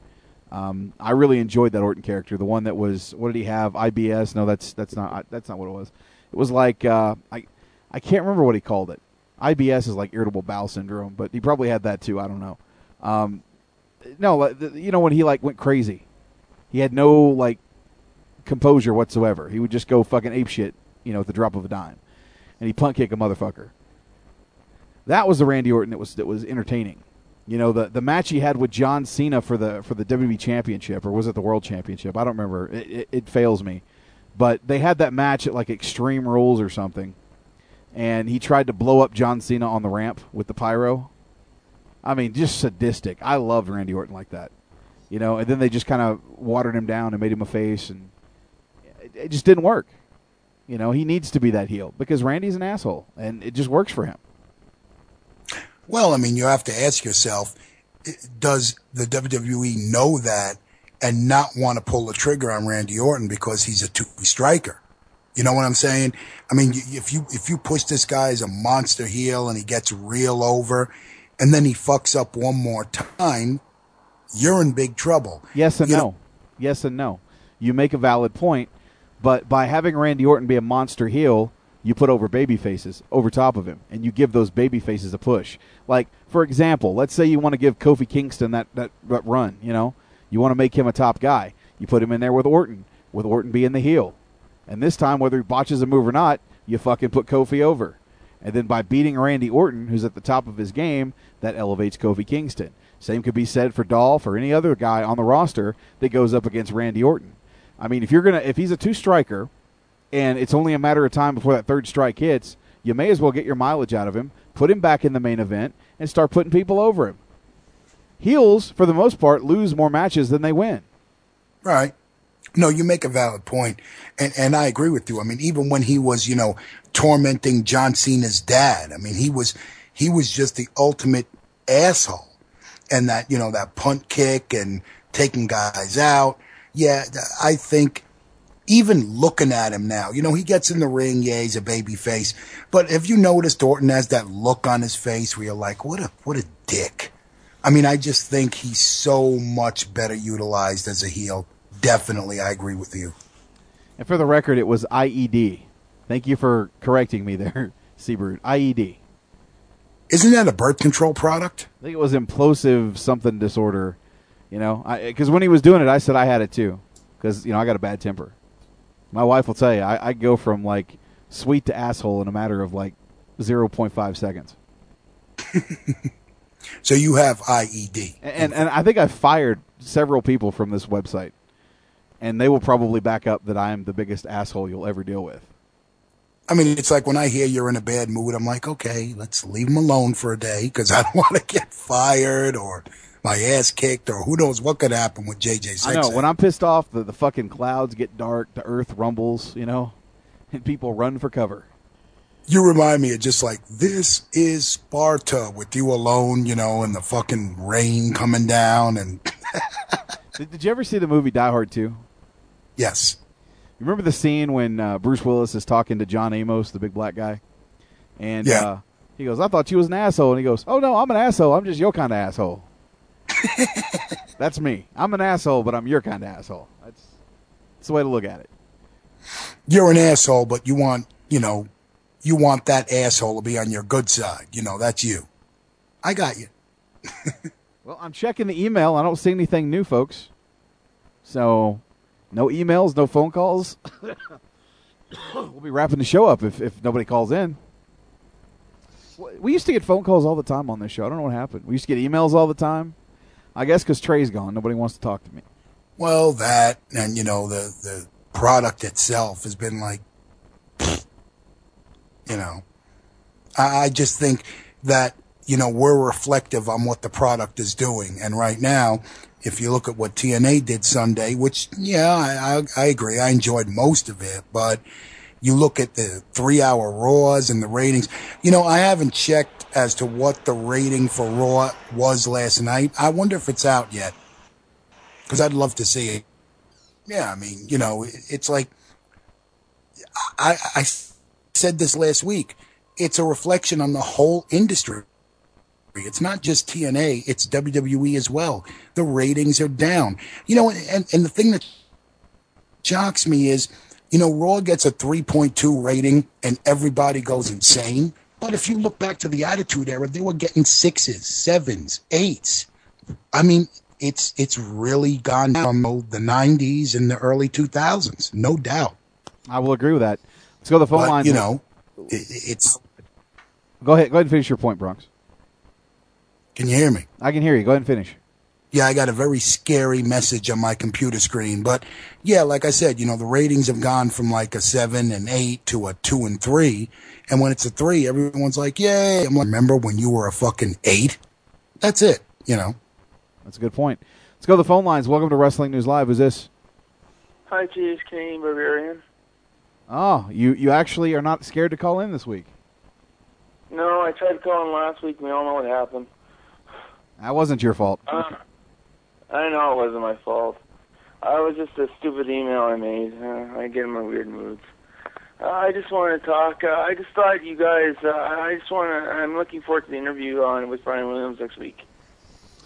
Speaker 14: Um, I really enjoyed that Orton character, the one that was what did he have? IBS? No, that's that's not that's not what it was. It was like uh, I I can't remember what he called it. IBS is like irritable bowel syndrome, but he probably had that too. I don't know. Um, no, you know when he like went crazy, he had no like composure whatsoever. He would just go fucking ape shit, you know, at the drop of a dime, and he punt kick a motherfucker. That was the Randy Orton that was that was entertaining. You know, the the match he had with John Cena for the for the WWE Championship, or was it the World Championship? I don't remember. It, it, it fails me, but they had that match at like Extreme Rules or something, and he tried to blow up John Cena on the ramp with the pyro. I mean, just sadistic. I loved Randy Orton like that. You know, and then they just kind of watered him down and made him a face, and it, it just didn't work. You know, he needs to be that heel because Randy's an asshole, and it just works for him.
Speaker 1: Well, I mean, you have to ask yourself, does the WWE know that and not want to pull the trigger on Randy Orton because he's a two striker? You know what I'm saying? I mean, if you if you push this guy as a monster heel and he gets real over, and then he fucks up one more time, you're in big trouble.
Speaker 14: Yes and
Speaker 1: You
Speaker 14: no.
Speaker 1: know-
Speaker 14: yes and no. You make a valid point, but by having Randy Orton be a monster heel, you put over baby faces over top of him, and you give those baby faces a push. Like, for example, let's say you want to give Kofi Kingston that, that, that run, you know? You want to make him a top guy. You put him in there with Orton, with Orton being the heel. And this time, whether he botches a move or not, you fucking put Kofi over. And then by beating Randy Orton, who's at the top of his game, that elevates Kofi Kingston. Same could be said for Dolph or any other guy on the roster that goes up against Randy Orton. I mean, if you're gonna, if he's a two striker, and it's only a matter of time before that third strike hits, you may as well get your mileage out of him, put him back in the main event, and start putting people over him. Heels, for the most part, lose more matches than they win.
Speaker 1: Right. No, you make a valid point, and and I agree with you. I mean, even when he was, you know, tormenting John Cena's dad, I mean, he was he was just the ultimate asshole, and that you know that punt kick and taking guys out. Yeah, I think even looking at him now, you know, he gets in the ring. Yeah, he's a baby face, but have you noticed Orton has that look on his face where you're like, what a what a dick. I mean, I just think he's so much better utilized as a heel definitely, I agree with you.
Speaker 14: And for the record, it was IED. Thank you for correcting me there, Seabird. IED.
Speaker 1: Isn't that a birth control product?
Speaker 14: I think it was implosive something disorder. You know, because when he was doing it, I said I had it too. Because you know I got a bad temper. My wife will tell you I, I go from like sweet to asshole in a matter of like zero point five seconds.
Speaker 1: So you have IED.
Speaker 14: And and I think I fired several people from this website, and they will probably back up that I am the biggest asshole you'll ever deal with.
Speaker 1: I mean, it's like when I hear you're in a bad mood, I'm like, okay, let's leave him alone for a day because I don't want to get fired or my ass kicked or who knows what could happen with JJ Sexton.
Speaker 14: I know when I'm pissed off, the, the fucking clouds get dark, the earth rumbles, you know, and people run for cover.
Speaker 1: You remind me of just like this is Sparta with you alone, you know, and the fucking rain coming down and
Speaker 14: Did, did you ever see the movie Die Hard 2?
Speaker 1: yes.
Speaker 14: You remember the scene when uh, Bruce Willis is talking to John Amos, the big black guy? And
Speaker 1: Yeah.
Speaker 14: uh, he goes, I thought you was an asshole. And he goes, Oh, no, I'm an asshole. I'm just your kind of asshole. That's me. I'm an asshole, but I'm your kind of asshole. That's, that's the way to look at it.
Speaker 1: You're an asshole, but you want, you know, you want that asshole to be on your good side. You know, that's you. I got you.
Speaker 14: Well, I'm checking the email. I don't see anything new, folks. So, no emails, no phone calls. we'll be wrapping the show up if, if nobody calls in. We used to get phone calls all the time on this show. I don't know what happened. We used to get emails all the time. I guess because Trey's gone. Nobody wants to talk to me.
Speaker 1: Well, that and you know the the product itself has been like, you know, I, I just think that you know we're reflective on what the product is doing, and right now, if you look at what TNA did Sunday, which yeah, I I, I agree, I enjoyed most of it, but you look at the three hour Raws and the ratings. You know, I haven't checked as to what the rating for Raw was last night. I wonder if it's out yet. Because I'd love to see it. Yeah, I mean, you know, it's like, I, I said this last week. It's a reflection on the whole industry. It's not just TNA, it's WWE as well. The ratings are down. You know, and, and the thing that shocks me is, you know, Raw gets a 3.2 rating and everybody goes insane. But if you look back to the Attitude Era, they were getting sixes, sevens, eights. I mean, it's it's really gone from the 90s and the early 2000s, no doubt.
Speaker 14: I will agree with that. Let's go to the phone
Speaker 1: But,
Speaker 14: line.
Speaker 1: you know, it, it's.
Speaker 14: Go ahead. Go ahead and finish your point, Bronx.
Speaker 1: Can you hear me?
Speaker 14: I can hear you. Go ahead and finish.
Speaker 1: Yeah, I got a very scary message on my computer screen. But yeah, like I said, you know, the ratings have gone from like a seven and eight to a two and three. And when it's a three, everyone's like, yay. I'm like, remember when you were a fucking eight? That's it, you know.
Speaker 14: That's a good point. Let's go to the phone lines. Welcome to Wrestling News Live. Who's this?
Speaker 34: Hi, Chiefs, Canadian Barbarian.
Speaker 14: Oh, you you actually are not scared to call in this week.
Speaker 34: No, I tried calling last week. We all know what happened.
Speaker 14: That wasn't your fault.
Speaker 34: Uh, I know it wasn't my fault. I was just a stupid email I made. Uh, I get in my weird moods. Uh, I just want to talk. Uh, I just thought you guys. Uh, I just want to. I'm looking forward to the interview on with Bryan Williams next week.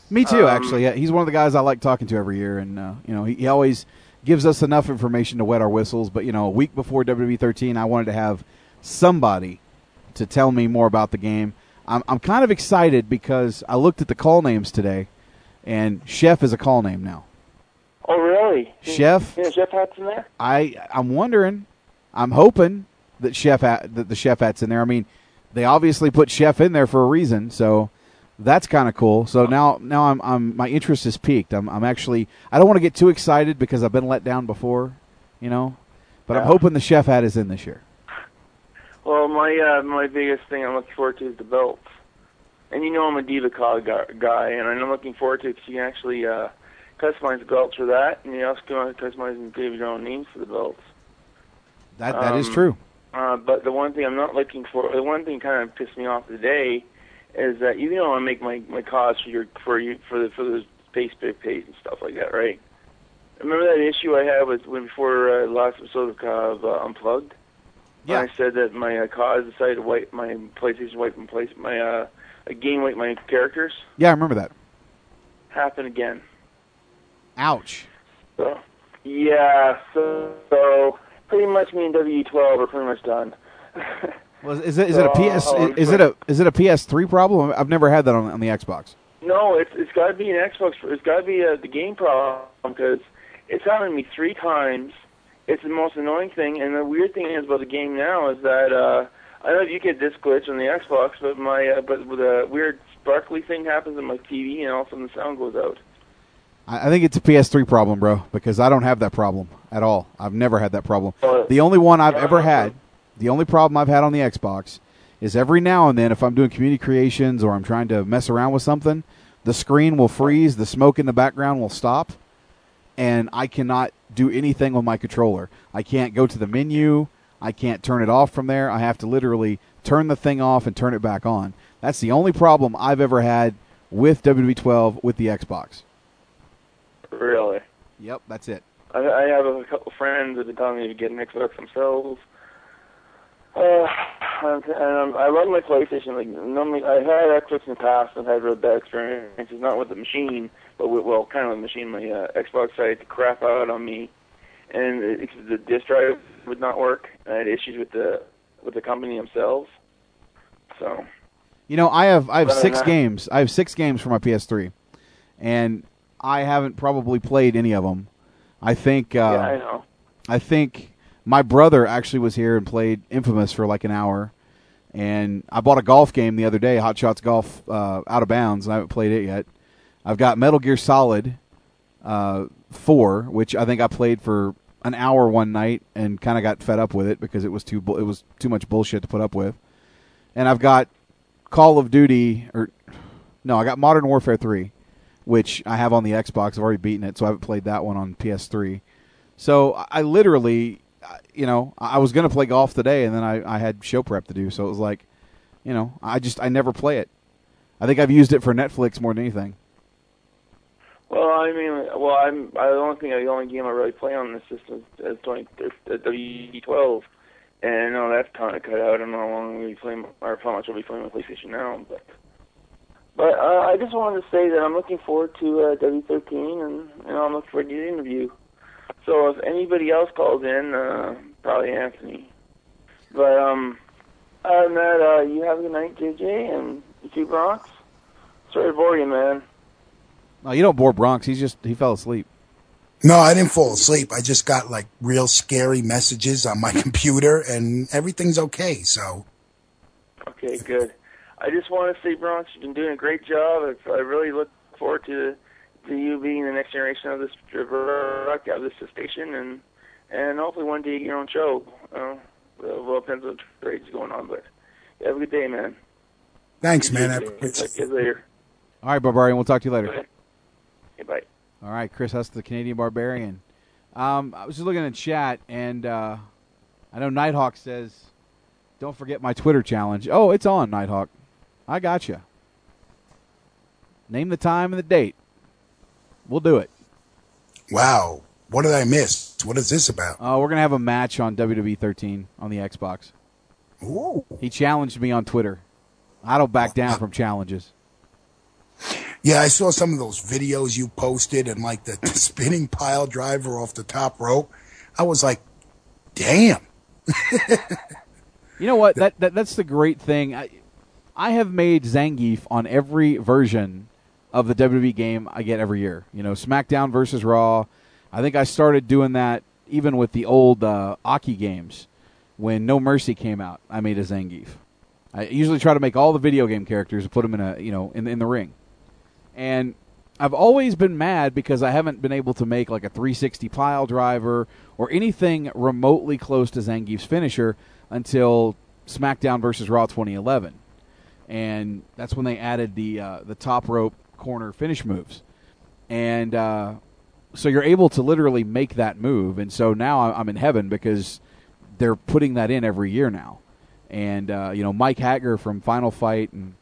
Speaker 14: Me too,
Speaker 34: Um,
Speaker 14: actually. Yeah, he's one of the guys I like talking to every year, and uh, you know, he, he always gives us enough information to wet our whistles. But you know, a week before WWE 13, I wanted to have somebody to tell me more about the game. I'm I'm kind of excited because I looked at the call names today, and Chef is a call name now.
Speaker 34: Oh, really?
Speaker 14: Chef?
Speaker 34: Yeah, Chef Hat's in there.
Speaker 14: I I'm wondering, I'm hoping that Chef hat, that the Chef hat's in there. I mean, they obviously put Chef in there for a reason, so that's kind of cool. So now now I'm I'm my interest is peaked. I'm I'm actually I don't want to get too excited because I've been let down before, you know, but I'm hoping the Chef hat is in this year.
Speaker 34: Well, my uh, my biggest thing I'm looking forward to is the belts. And you know I'm a Diva CAW guy, and I'm looking forward to it 'cause you can actually uh, customize the belts for that, and you also can customize and give your own names for the belts.
Speaker 14: That that is
Speaker 34: Um,
Speaker 14: true.
Speaker 34: Uh, but the one thing I'm not looking for, the one thing kind of pissed me off today, is that you know I make my my cause for your for you for the for the Facebook page and stuff like that, right? Remember that issue I had with when before uh, last episode of, of uh, Unplugged?
Speaker 14: Yeah.
Speaker 34: When I said that my uh, cause decided to wipe my PlayStation wipe my place my uh a game wipe my characters.
Speaker 14: Yeah, I remember that.
Speaker 34: Happen again.
Speaker 14: Ouch.
Speaker 34: So Yeah, so, so pretty much me and W12 are pretty much done.
Speaker 14: Was is it is it a PS
Speaker 34: I'll-
Speaker 14: is it a is it a PS3 problem? I've never had that on, on the Xbox.
Speaker 34: No, it's it's got to be an Xbox. It's got to be uh the game problem because it's happened to me three times. It's the most annoying thing, and the weird thing is about the game now is that uh, I don't know if you get this glitch on the Xbox, but my uh, but a weird sparkly thing happens on my TV, and all of a sudden the sound goes out.
Speaker 14: I, I think it's a PS3 problem, bro, because I don't have that problem at all. I've never had that problem.
Speaker 34: Uh,
Speaker 14: The only one I've ever had, the only problem I've had on the Xbox is every now and then if I'm doing community creations or I'm trying to mess around with something, the screen will freeze, the smoke in the background will stop, and I cannot do anything with my controller. I can't go to the menu. I can't turn it off from there. I have to literally turn the thing off and turn it back on. That's the only problem I've ever had with WWE 12 with the Xbox.
Speaker 34: Really.
Speaker 14: Yep, that's it.
Speaker 34: I, I have a couple friends that have been telling me to get an Xbox themselves. Uh, and, and I love my PlayStation. Like normally, I've had Xbox in the past. I've had really bad experiences, not with the machine, but with well, kind of the machine. My uh, Xbox decided to crap out on me, and it, the disk drive would not work. I had issues with the with the company themselves. So
Speaker 14: You know, I have I have six
Speaker 34: that-
Speaker 14: games. I have six games for my PS3, and I haven't probably played any of them. I think. Uh,
Speaker 34: yeah, I know.
Speaker 14: I think my brother actually was here and played Infamous for like an hour, and I bought a golf game the other day, Hot Shots Golf uh, Out of Bounds, and I haven't played it yet. I've got Metal Gear Solid uh, Four, which I think I played for an hour one night and kind of got fed up with it because it was too it was too much bullshit to put up with. And I've got Call of Duty or no, I got Modern Warfare Three, which I have on the Xbox. I've already beaten it, so I haven't played that one on PS3. So I literally, you know, I was going to play golf today, and then I, I had show prep to do. So it was like, you know, I just I never play it. I think I've used it for Netflix more than anything.
Speaker 34: Well, I mean, well, I'm I, the only thing, the only game I really play on this system is 20, uh, W12, and I know that's kind of cut out. I don't know how long be playing, or how much I'll be playing with PlayStation now, but. But uh, I just wanted to say that I'm looking forward to uh, W13, and you know I'm looking forward to the interview. So if anybody else calls in, uh, probably Anthony. But um, other than that, uh, you have a good night, JJ, and you two Bronx. Sorry to bore you, man.
Speaker 14: No, you don't bore Bronx. He's just he fell asleep.
Speaker 1: No, I didn't fall asleep. I just got like real scary messages on my computer, and everything's okay. So
Speaker 34: Okay, good. I just want to say, Bronx, you've been doing a great job. I, I really look forward to to you being the next generation of this of this station, and and hopefully one day you get your own show. Uh, well, well, it depends what trade's going on, but have a good day, man.
Speaker 1: thanks, man. I
Speaker 34: Talk
Speaker 1: appreciate
Speaker 34: to you later.
Speaker 14: All right, Barbarian. We'll talk to you later.
Speaker 34: Okay, bye.
Speaker 14: All right, Chris Husk, the Canadian Barbarian. Um, I was just looking at chat, and uh, I know Nighthawk says, "Don't forget my Twitter challenge." Oh, it's on, Nighthawk. I got you. Name the time and the date. We'll do it.
Speaker 1: Wow, what did I miss? What is this about?
Speaker 14: Uh, we're gonna have a match on WWE 13 on the Xbox.
Speaker 1: Ooh.
Speaker 14: He challenged me on Twitter. I don't back down from challenges.
Speaker 1: Yeah, I saw some of those videos you posted, and like the, spinning pile driver off the top rope. I was like, damn.
Speaker 14: You know what? That, that that's the great thing. I, I have made Zangief on every version of the WWE game I get every year. You know, SmackDown versus Raw. I think I started doing that even with the old uh, Aki games when No Mercy came out. I made a Zangief. I usually try to make all the video game characters and put them in a you know in in the ring. And I've always been mad because I haven't been able to make like a 360 pile driver or anything remotely close to Zangief's finisher until SmackDown versus Raw 2011, and that's when they added the uh, the top rope corner finish moves, and uh, so you're able to literally make that move, and so now I'm in heaven because they're putting that in every year now, and uh, you know Mike Haggar from Final Fight and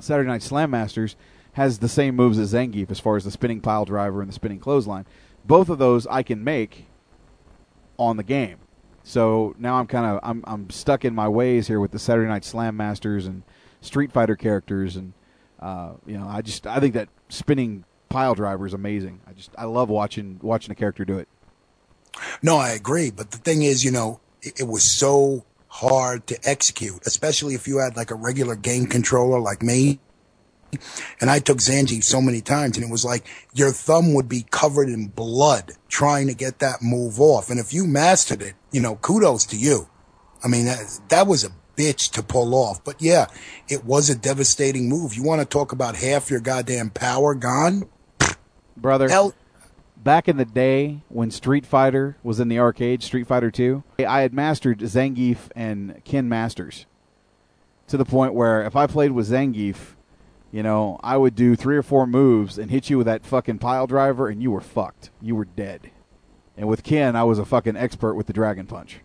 Speaker 14: Saturday Night Slam Masters has the same moves as Zangief as far as the spinning pile driver and the spinning clothesline. Both of those I can make on the game. So now I'm kind of I'm I'm stuck in my ways here with the Saturday Night Slam Masters and Street Fighter characters, and uh, you know I just I think that spinning pile driver is amazing. I just I love watching watching a character do it.
Speaker 1: No, I agree. But the thing is, you know, it, it was so hard to execute, especially if you had like a regular game controller like me. And I took Zangief so many times and it was like your thumb would be covered in blood trying to get that move off. And if you mastered it, you know, kudos to you. I mean, that, that was a bitch to pull off. But yeah, it was a devastating move. You want to talk about half your goddamn power gone?
Speaker 14: brother. Hell- Back in the day when Street Fighter was in the arcade, Street Fighter 2, I had mastered Zangief and Ken Masters to the point where if I played with Zangief, you know, I would do three or four moves and hit you with that fucking pile driver and you were fucked. You were dead. And with Ken, I was a fucking expert with the Dragon Punch.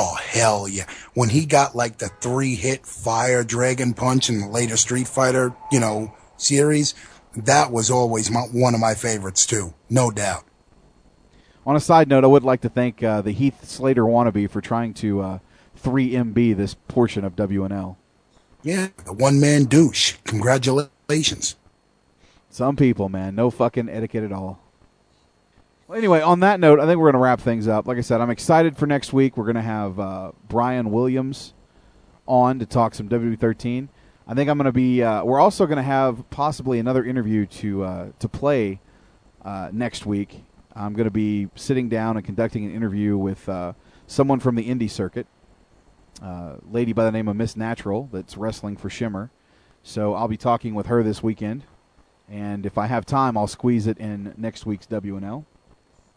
Speaker 1: Oh hell yeah! When he got like the three hit fire dragon punch in the later Street Fighter, you know, series, that was always my, one of my favorites too, no doubt.
Speaker 14: On a side note, I would like to thank uh, the Heath Slater wannabe for trying to uh, 3MB this portion of WNL.
Speaker 1: Yeah, the one man douche. Congratulations.
Speaker 14: Some people, man, no fucking etiquette at all. Well, anyway, on that note, I think we're going to wrap things up. Like I said, I'm excited for next week. We're going to have uh, Bryan Williams on to talk some WWE13. I think I'm going to be. Uh, we're also going to have possibly another interview to uh, to play uh, next week. I'm going to be sitting down and conducting an interview with uh, someone from the indie circuit, uh, lady by the name of Miss Natural, that's wrestling for Shimmer. So I'll be talking with her this weekend, and if I have time, I'll squeeze it in next week's WNL.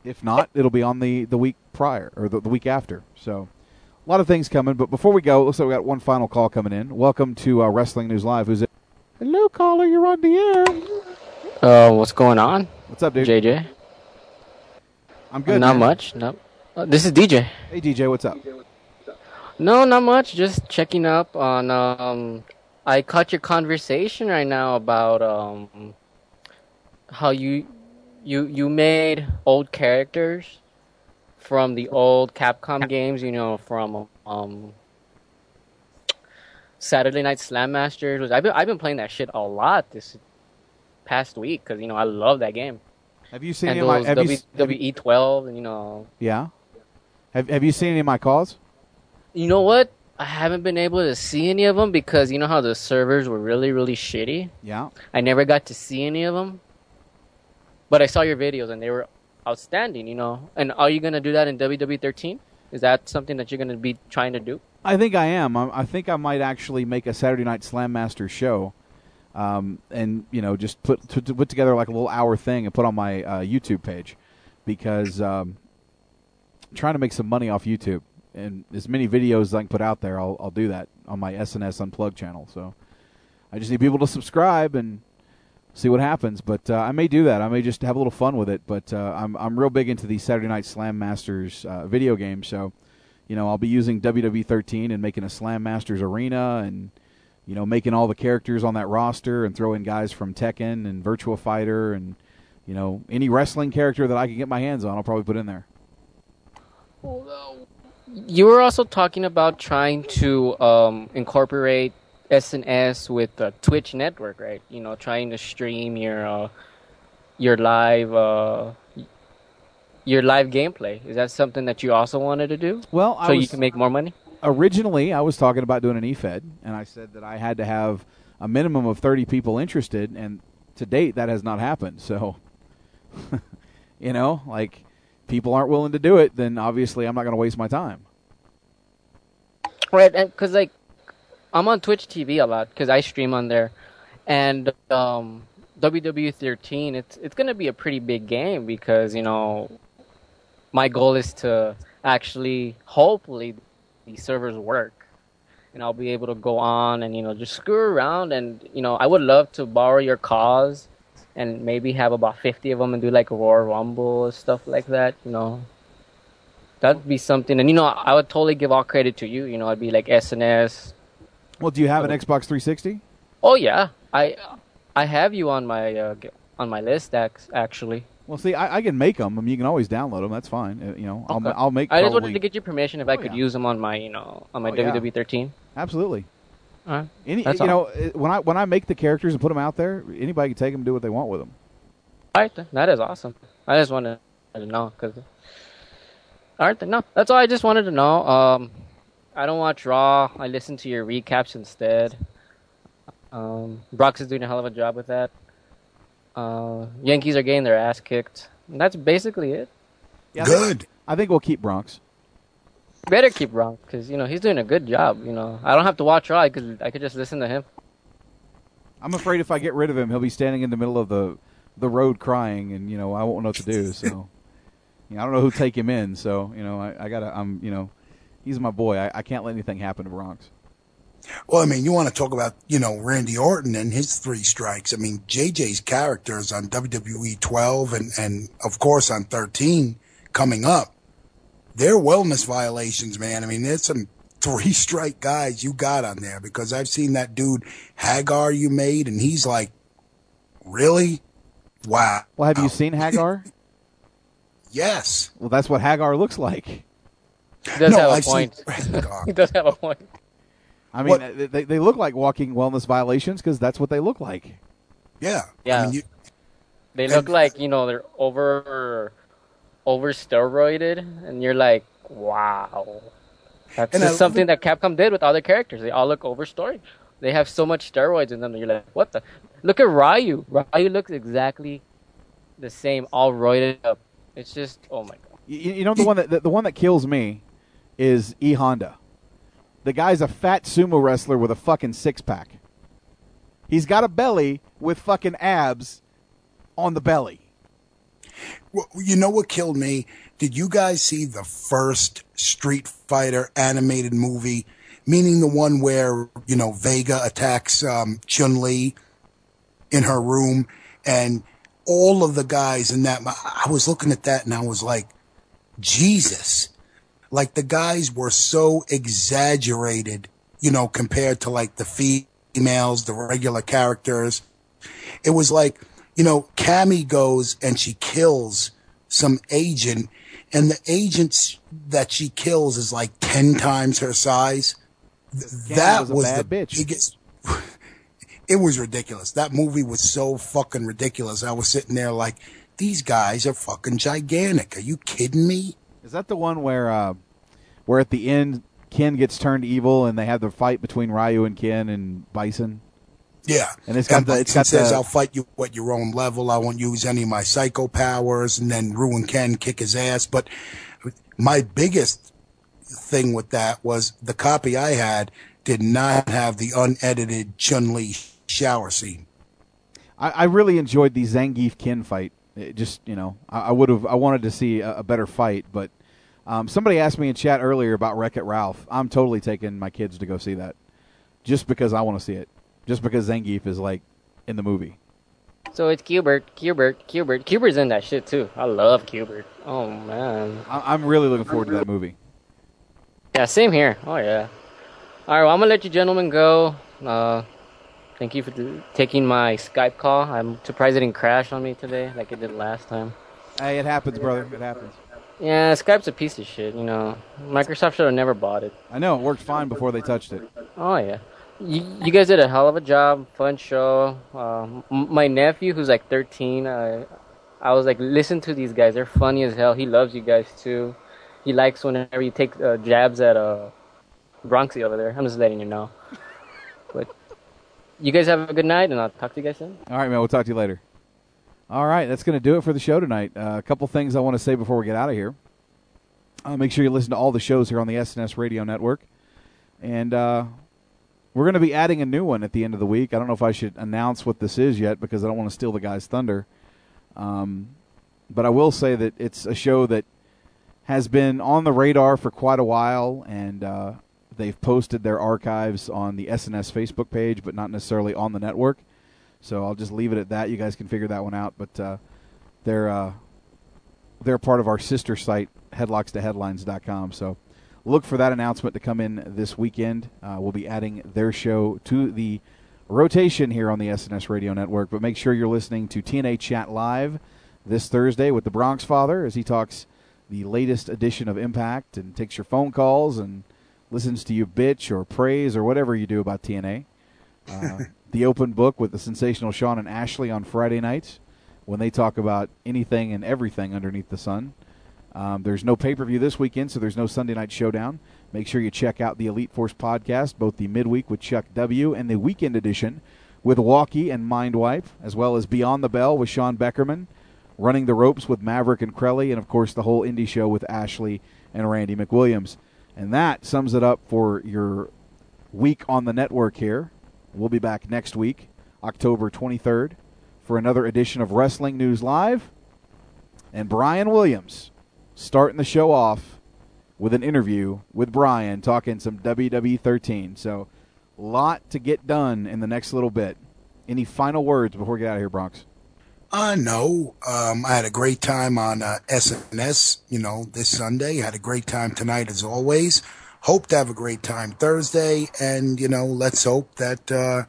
Speaker 14: If not, it'll be on the, the week prior or the, the week after. So a lot of things coming. But before we go, looks like we got one final call coming in. Welcome to uh, Wrestling News Live. Who's it? Hello, caller. You're on the air.
Speaker 43: Uh, what's going on?
Speaker 14: What's up, dude?
Speaker 43: JJ.
Speaker 14: I'm good.
Speaker 43: Not
Speaker 14: man.
Speaker 43: much. No. Uh, this is DJ.
Speaker 14: Hey, DJ. What's up?
Speaker 43: No, not much. Just checking up on. Um, I caught your conversation right now about um, how you you you made old characters from the old Capcom games. You know, from um, Saturday Night Slam Masters. I've been I've been playing that shit a lot this past week because you know I love that game.
Speaker 14: Have you seen
Speaker 43: and
Speaker 14: any of my? Have you,
Speaker 43: WWE 12 and you know
Speaker 14: yeah. Have Have you seen any of my CAWs?
Speaker 43: You know what? I haven't been able to see any of them because you know how the servers were really, really shitty.
Speaker 14: Yeah.
Speaker 43: I never got to see any of them, but I saw your videos and they were outstanding. You know, and are you gonna do that in WWE 13? Is that something that you're gonna be trying to do?
Speaker 14: I think I am. I, I think I might actually make a Saturday Night Slam Master show, um, and you know, just put to, to put together like a little hour thing and put on my uh, YouTube page, because um, I'm trying to make some money off YouTube, and as many videos as I can put out there, I'll I'll do that on my SNS Unplugged channel. So I just need people to subscribe and see what happens. But uh, I may do that. I may just have a little fun with it. But uh, I'm I'm real big into the Saturday Night Slam Masters uh, video game. So you know I'll be using WWE 13 and making a Slam Masters arena and you know making all the characters on that roster and throwing guys from Tekken and Virtua Fighter and you know any wrestling character that I can get my hands on. I'll probably put in there.
Speaker 43: You were also talking about trying to um, incorporate SNS with the Twitch network, right? You know, trying to stream your uh, your live uh, your live gameplay. Is that something that you also wanted to do?
Speaker 14: Well, I
Speaker 43: so you can make more money.
Speaker 14: originally I was talking about doing an EFED, and I said that I had to have a minimum of 30 people interested, and to date that has not happened. So, you know, like people aren't willing to do it, then obviously I'm not going to waste my time.
Speaker 43: Right, because like I'm on Twitch TV a lot because I stream on there, and um, WWE 13 it's it's gonna be a pretty big game because you know my goal is to actually hopefully the servers work and I'll be able to go on and you know just screw around and you know I would love to borrow your cause and maybe have about 50 of them and do like a Royal Rumble and stuff like that you know that'd be something and you know I would totally give all credit to you you know I'd be like SNS
Speaker 14: Well, do you have an Xbox 360?
Speaker 43: oh yeah I I have you on my uh, on my list ac- actually
Speaker 14: Well, see, I, I can make them. I mean, you can always download them. That's fine. Uh, you know, I'll,
Speaker 43: Okay.
Speaker 14: I'll make.
Speaker 43: I just wanted to get your permission if I could use them on my, you know, on my
Speaker 14: Oh, yeah.
Speaker 43: WWE 13.
Speaker 14: Absolutely.
Speaker 43: All right.
Speaker 14: Any,
Speaker 43: That's
Speaker 14: you
Speaker 43: all.
Speaker 14: know, uh, when I when I make the characters and put them out there, anybody can take them and do what they want with them.
Speaker 43: All right, then. that is awesome. I just want to to know because. Aren't they? No, that's all I just wanted to know. Um, I don't watch Raw. I listen to your recaps instead. Um, Bronx is doing a hell of a job with that. Uh, Yankees are getting their ass kicked. And that's basically it.
Speaker 14: Yeah, I think- I think we'll keep Bronx.
Speaker 43: Better keep Bronx because you know he's doing a good job. You know, I don't have to watch Raw. because I could just listen to him.
Speaker 14: I'm afraid if I get rid of him, he'll be standing in the middle of the the road crying, and you know I won't know what to do. So, you know, I don't know who to take him in. So, you know, I, I gotta. I'm, you know, he's my boy. I, I can't let anything happen to Bronx.
Speaker 1: Well, I mean, you want to talk about, you know, Randy Orton and his three strikes. I mean, JJ's characters on WWE 12 and, and of course on 13 coming up, they're wellness violations, man. I mean, there's some three strike guys you got on there because I've seen that dude Haggar you made and he's like, really? Wow.
Speaker 14: Well, have you seen Haggar?
Speaker 1: Yes.
Speaker 14: Well, that's what Haggar looks like.
Speaker 43: He does
Speaker 1: No,
Speaker 43: have a
Speaker 1: I've
Speaker 43: point. he does have a point.
Speaker 14: I mean, they, they they look like walking wellness violations because that's what they look like.
Speaker 1: Yeah.
Speaker 43: Yeah.
Speaker 1: I mean, you,
Speaker 43: They look like you know they're over over steroided, and you're like, wow. That's
Speaker 1: And
Speaker 43: just
Speaker 1: I-
Speaker 43: something that Capcom did with other characters. They all look over. They have so much steroids in them. that You're like, what the? Look at Ryu. Ryu looks exactly the same, all roided up. It's just, oh my god.
Speaker 14: You, you know the one that the, the one that kills me is E Honda. The guy's a fat sumo wrestler with a fucking six pack. He's got a belly with fucking abs on the belly.
Speaker 1: Well, you know what killed me? Did you guys see the first Street Fighter animated movie? Meaning the one where, you know, Vega attacks um, Chun Li in her room and all of the guys in that. I was looking at that and I was like, Jesus. Like the guys were so exaggerated, you know, compared to like the females, the regular characters. It was like, you know, Cammy goes and she kills some agent, and the agent that she kills is like 10 times her size.
Speaker 14: Cammy
Speaker 1: that
Speaker 14: was a
Speaker 1: was,
Speaker 14: bad
Speaker 1: the
Speaker 14: bitch.
Speaker 1: biggest. it was ridiculous. That movie was so fucking ridiculous. I was sitting there like, these guys are fucking gigantic. Are you kidding me?
Speaker 14: Is that the one where uh, where at the end Ken gets turned evil and they have the fight between Ryu and Ken and Bison?
Speaker 1: Yeah.
Speaker 14: And it's got the it's got
Speaker 1: says,
Speaker 14: the
Speaker 1: I'll fight you at your own level. I won't use any of my psycho powers. And then Ruin Ken kick his ass. But my biggest thing with that was the copy I had did not have the unedited Chun Li shower scene.
Speaker 14: I, I really enjoyed the Zangief Ken fight. It just you know, I, I would have I wanted to see a, a better fight, but um, somebody asked me in chat earlier about Wreck It Ralph. I'm totally taking my kids to go see that, just because I want to see it, just because Zangief is like in the movie.
Speaker 43: So it's Q*bert, Q*bert, Q*bert. Q*bert's in that shit too. I love Q*bert. Oh man.
Speaker 14: I, I'm really looking forward to that movie.
Speaker 43: Yeah, same here. Oh yeah. All right, well I'm gonna let you gentlemen go. Uh, thank you for t- taking my Skype call. I'm surprised it didn't crash on me today like it did last time.
Speaker 14: Hey, it happens, brother. It happens.
Speaker 43: Yeah, Skype's a piece of shit. You know, Microsoft should have never bought it.
Speaker 14: I know it worked fine before they touched it.
Speaker 43: Oh yeah, you, you guys did a hell of a job. Fun show. Um, m- my nephew, who's like 13, uh, I was like, listen to these guys. They're funny as hell. He loves you guys too. He likes whenever you take uh, jabs at uh, Bronxy over there. I'm just letting you know. But you guys have a good night, and I'll talk to you guys soon.
Speaker 14: All right, man. We'll talk to you later. All right, that's going to do it for the show tonight. Uh, a couple things I want to say before we get out of here. Uh, make sure you listen to all the shows here on the SNS Radio Network. And uh, we're going to be adding a new one at the end of the week. I don't know if I should announce what this is yet because I don't want to steal the guy's thunder. Um, but I will say that it's a show that has been on the radar for quite a while, and uh, they've posted their archives on the SNS Facebook page, but not necessarily on the network. So I'll just leave it at that. You guys can figure that one out. But uh, they're uh, they're part of our sister site, headlocks to headlockstoheadlines.com. So look for that announcement to come in this weekend. Uh, we'll be adding their show to the rotation here on the SNS Radio Network. But make sure you're listening to TNA Chat Live this Thursday with the Bronx Father as he talks the latest edition of Impact and takes your phone calls and listens to you bitch or praise or whatever you do about TNA. Uh, the open book with the sensational Sean and Ashley on Friday nights when they talk about anything and everything underneath the sun. Um, there's no pay per view this weekend, so there's no Sunday night showdown. Make sure you check out the Elite Force podcast, both the midweek with Chuck W. and the weekend edition with Walkie and Mindwipe, as well as Beyond the Bell with Sean Beckerman, Running the Ropes with Maverick and Crelly, and of course the whole indie show with Ashley and Randy McWilliams. And that sums it up for your week on the network here. We'll be back next week, October 23rd, for another edition of Wrestling News Live. And Bryan Williams starting the show off with an interview with Bryan talking some WWE 13. So, lot to get done in the next little bit. Any final words before we get out of here, Bronx?
Speaker 1: Uh, no. Um, I had a great time on uh, SNS, you know, this Sunday. Had a great time tonight, as always. Hope to have a great time Thursday. And, you know, let's hope that uh,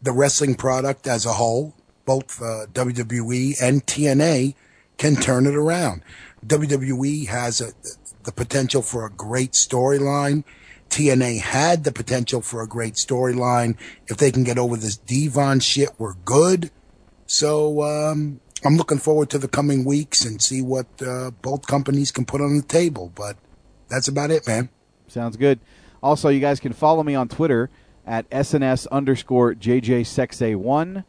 Speaker 1: the wrestling product as a whole, both uh, WWE and TNA, can turn it around. WWE has a, the potential for a great storyline. TNA had the potential for a great storyline. If they can get over this Devon shit, we're good. So um, I'm looking forward to the coming weeks and see what uh, both companies can put on the table. But that's about it, man.
Speaker 14: Sounds good. Also, you guys can follow me on Twitter at SNS underscore JJSexA1.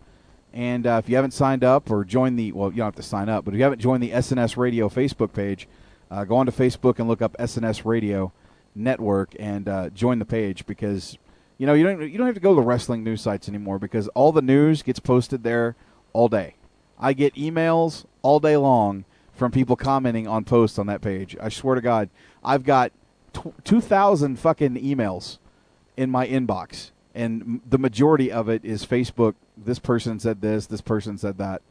Speaker 14: And uh, if you haven't signed up or joined the, well, you don't have to sign up, but if you haven't joined the SNS Radio Facebook page, uh, go on to Facebook and look up SNS Radio Network and uh, join the page because you know you don't you don't have to go to the wrestling news sites anymore because all the news gets posted there all day. I get emails all day long from people commenting on posts on that page. I swear to God, I've got t- two thousand fucking emails in my inbox, and the majority of it is Facebook. This person said this. This person said that.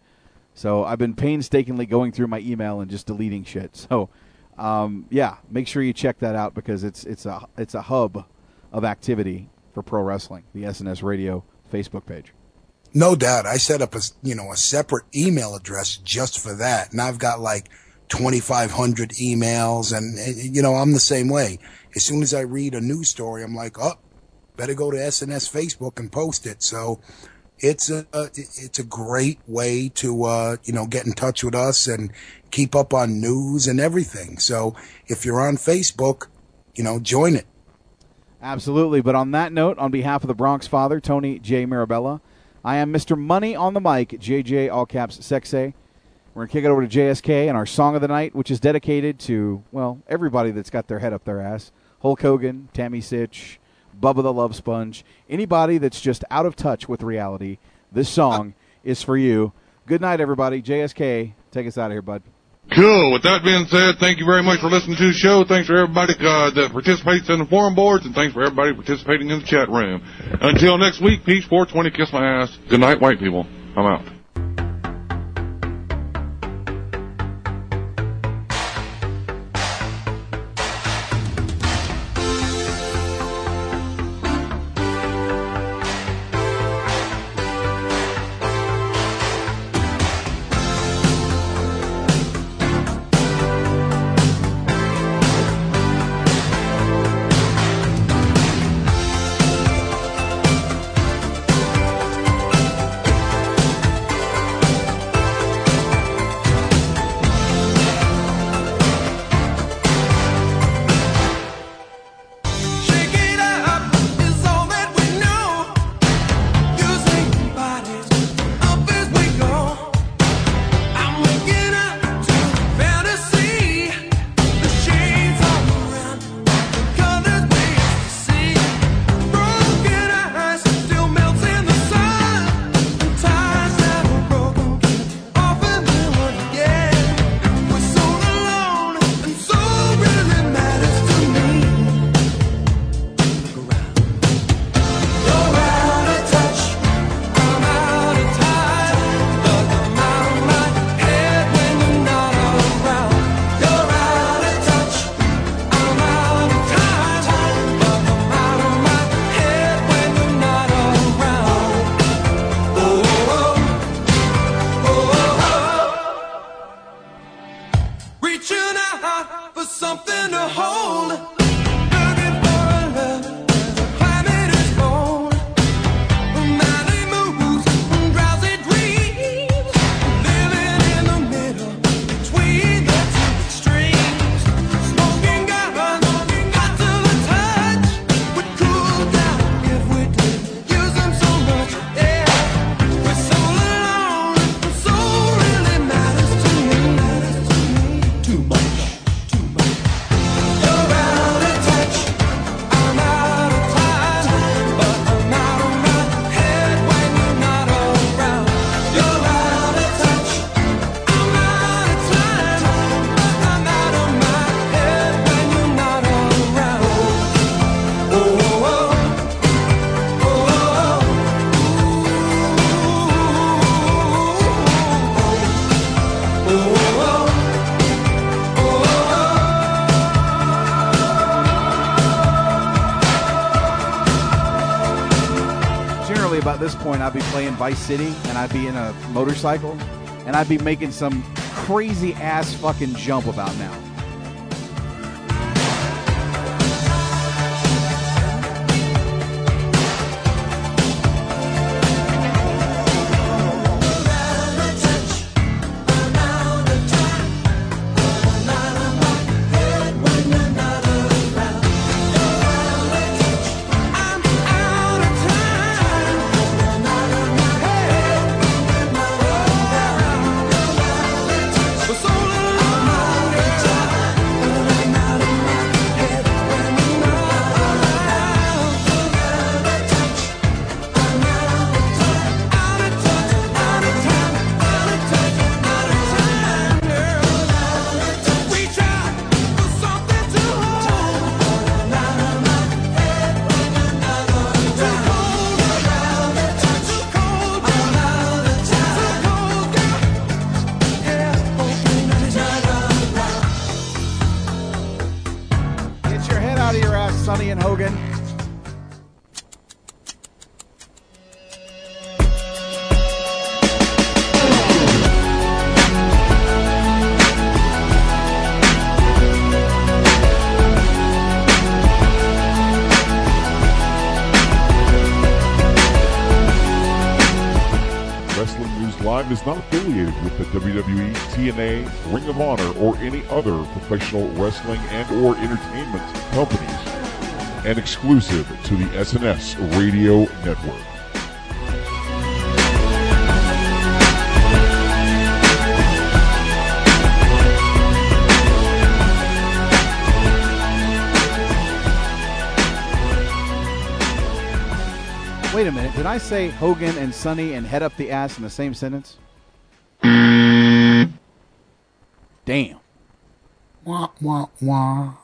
Speaker 14: So I've been painstakingly going through my email and just deleting shit. So um, yeah, make sure you check that out because it's it's a it's a hub of activity for pro wrestling. The SNS Radio Facebook page.
Speaker 1: No doubt. I set up a you know a separate email address just for that, and I've got like 2,500 emails, and you know I'm the same way. As soon as I read a news story, I'm like, oh, better go to SNS Facebook and post it. So it's a it's a great way to uh, you know get in touch with us and keep up on news and everything. So if you're on Facebook, you know, join it.
Speaker 14: Absolutely. But on that note, on behalf of the Bronx father, Tony J. Mirabella, I am Mr. Money on the mic, JJ all caps Sexay. We're to kick it over to JSK and our song of the night, which is dedicated to, well, everybody that's got their head up their ass. Hulk Hogan, Tammy Sytch, Bubba the Love Sponge, anybody that's just out of touch with reality. This song is for you. Good night, everybody. JSK, take us out of here, bud.
Speaker 32: Cool. With that being said, thank you very much for listening to the show. Thanks for everybody uh, that participates in the forum boards, and thanks for everybody participating in the chat room. Until next week, peace, 420, kiss my ass. Good night, white people. I'm out.
Speaker 14: Point, I'd be playing Vice City and I'd be in a motorcycle and I'd be making some crazy ass fucking jump about now.
Speaker 20: Wrestling and or entertainment companies, and exclusive to the SNS Radio Network.
Speaker 14: Wait a minute. Did I say Hogan and Sonny and head up the ass in the same sentence? Damn.
Speaker 1: Wah, wah, wah.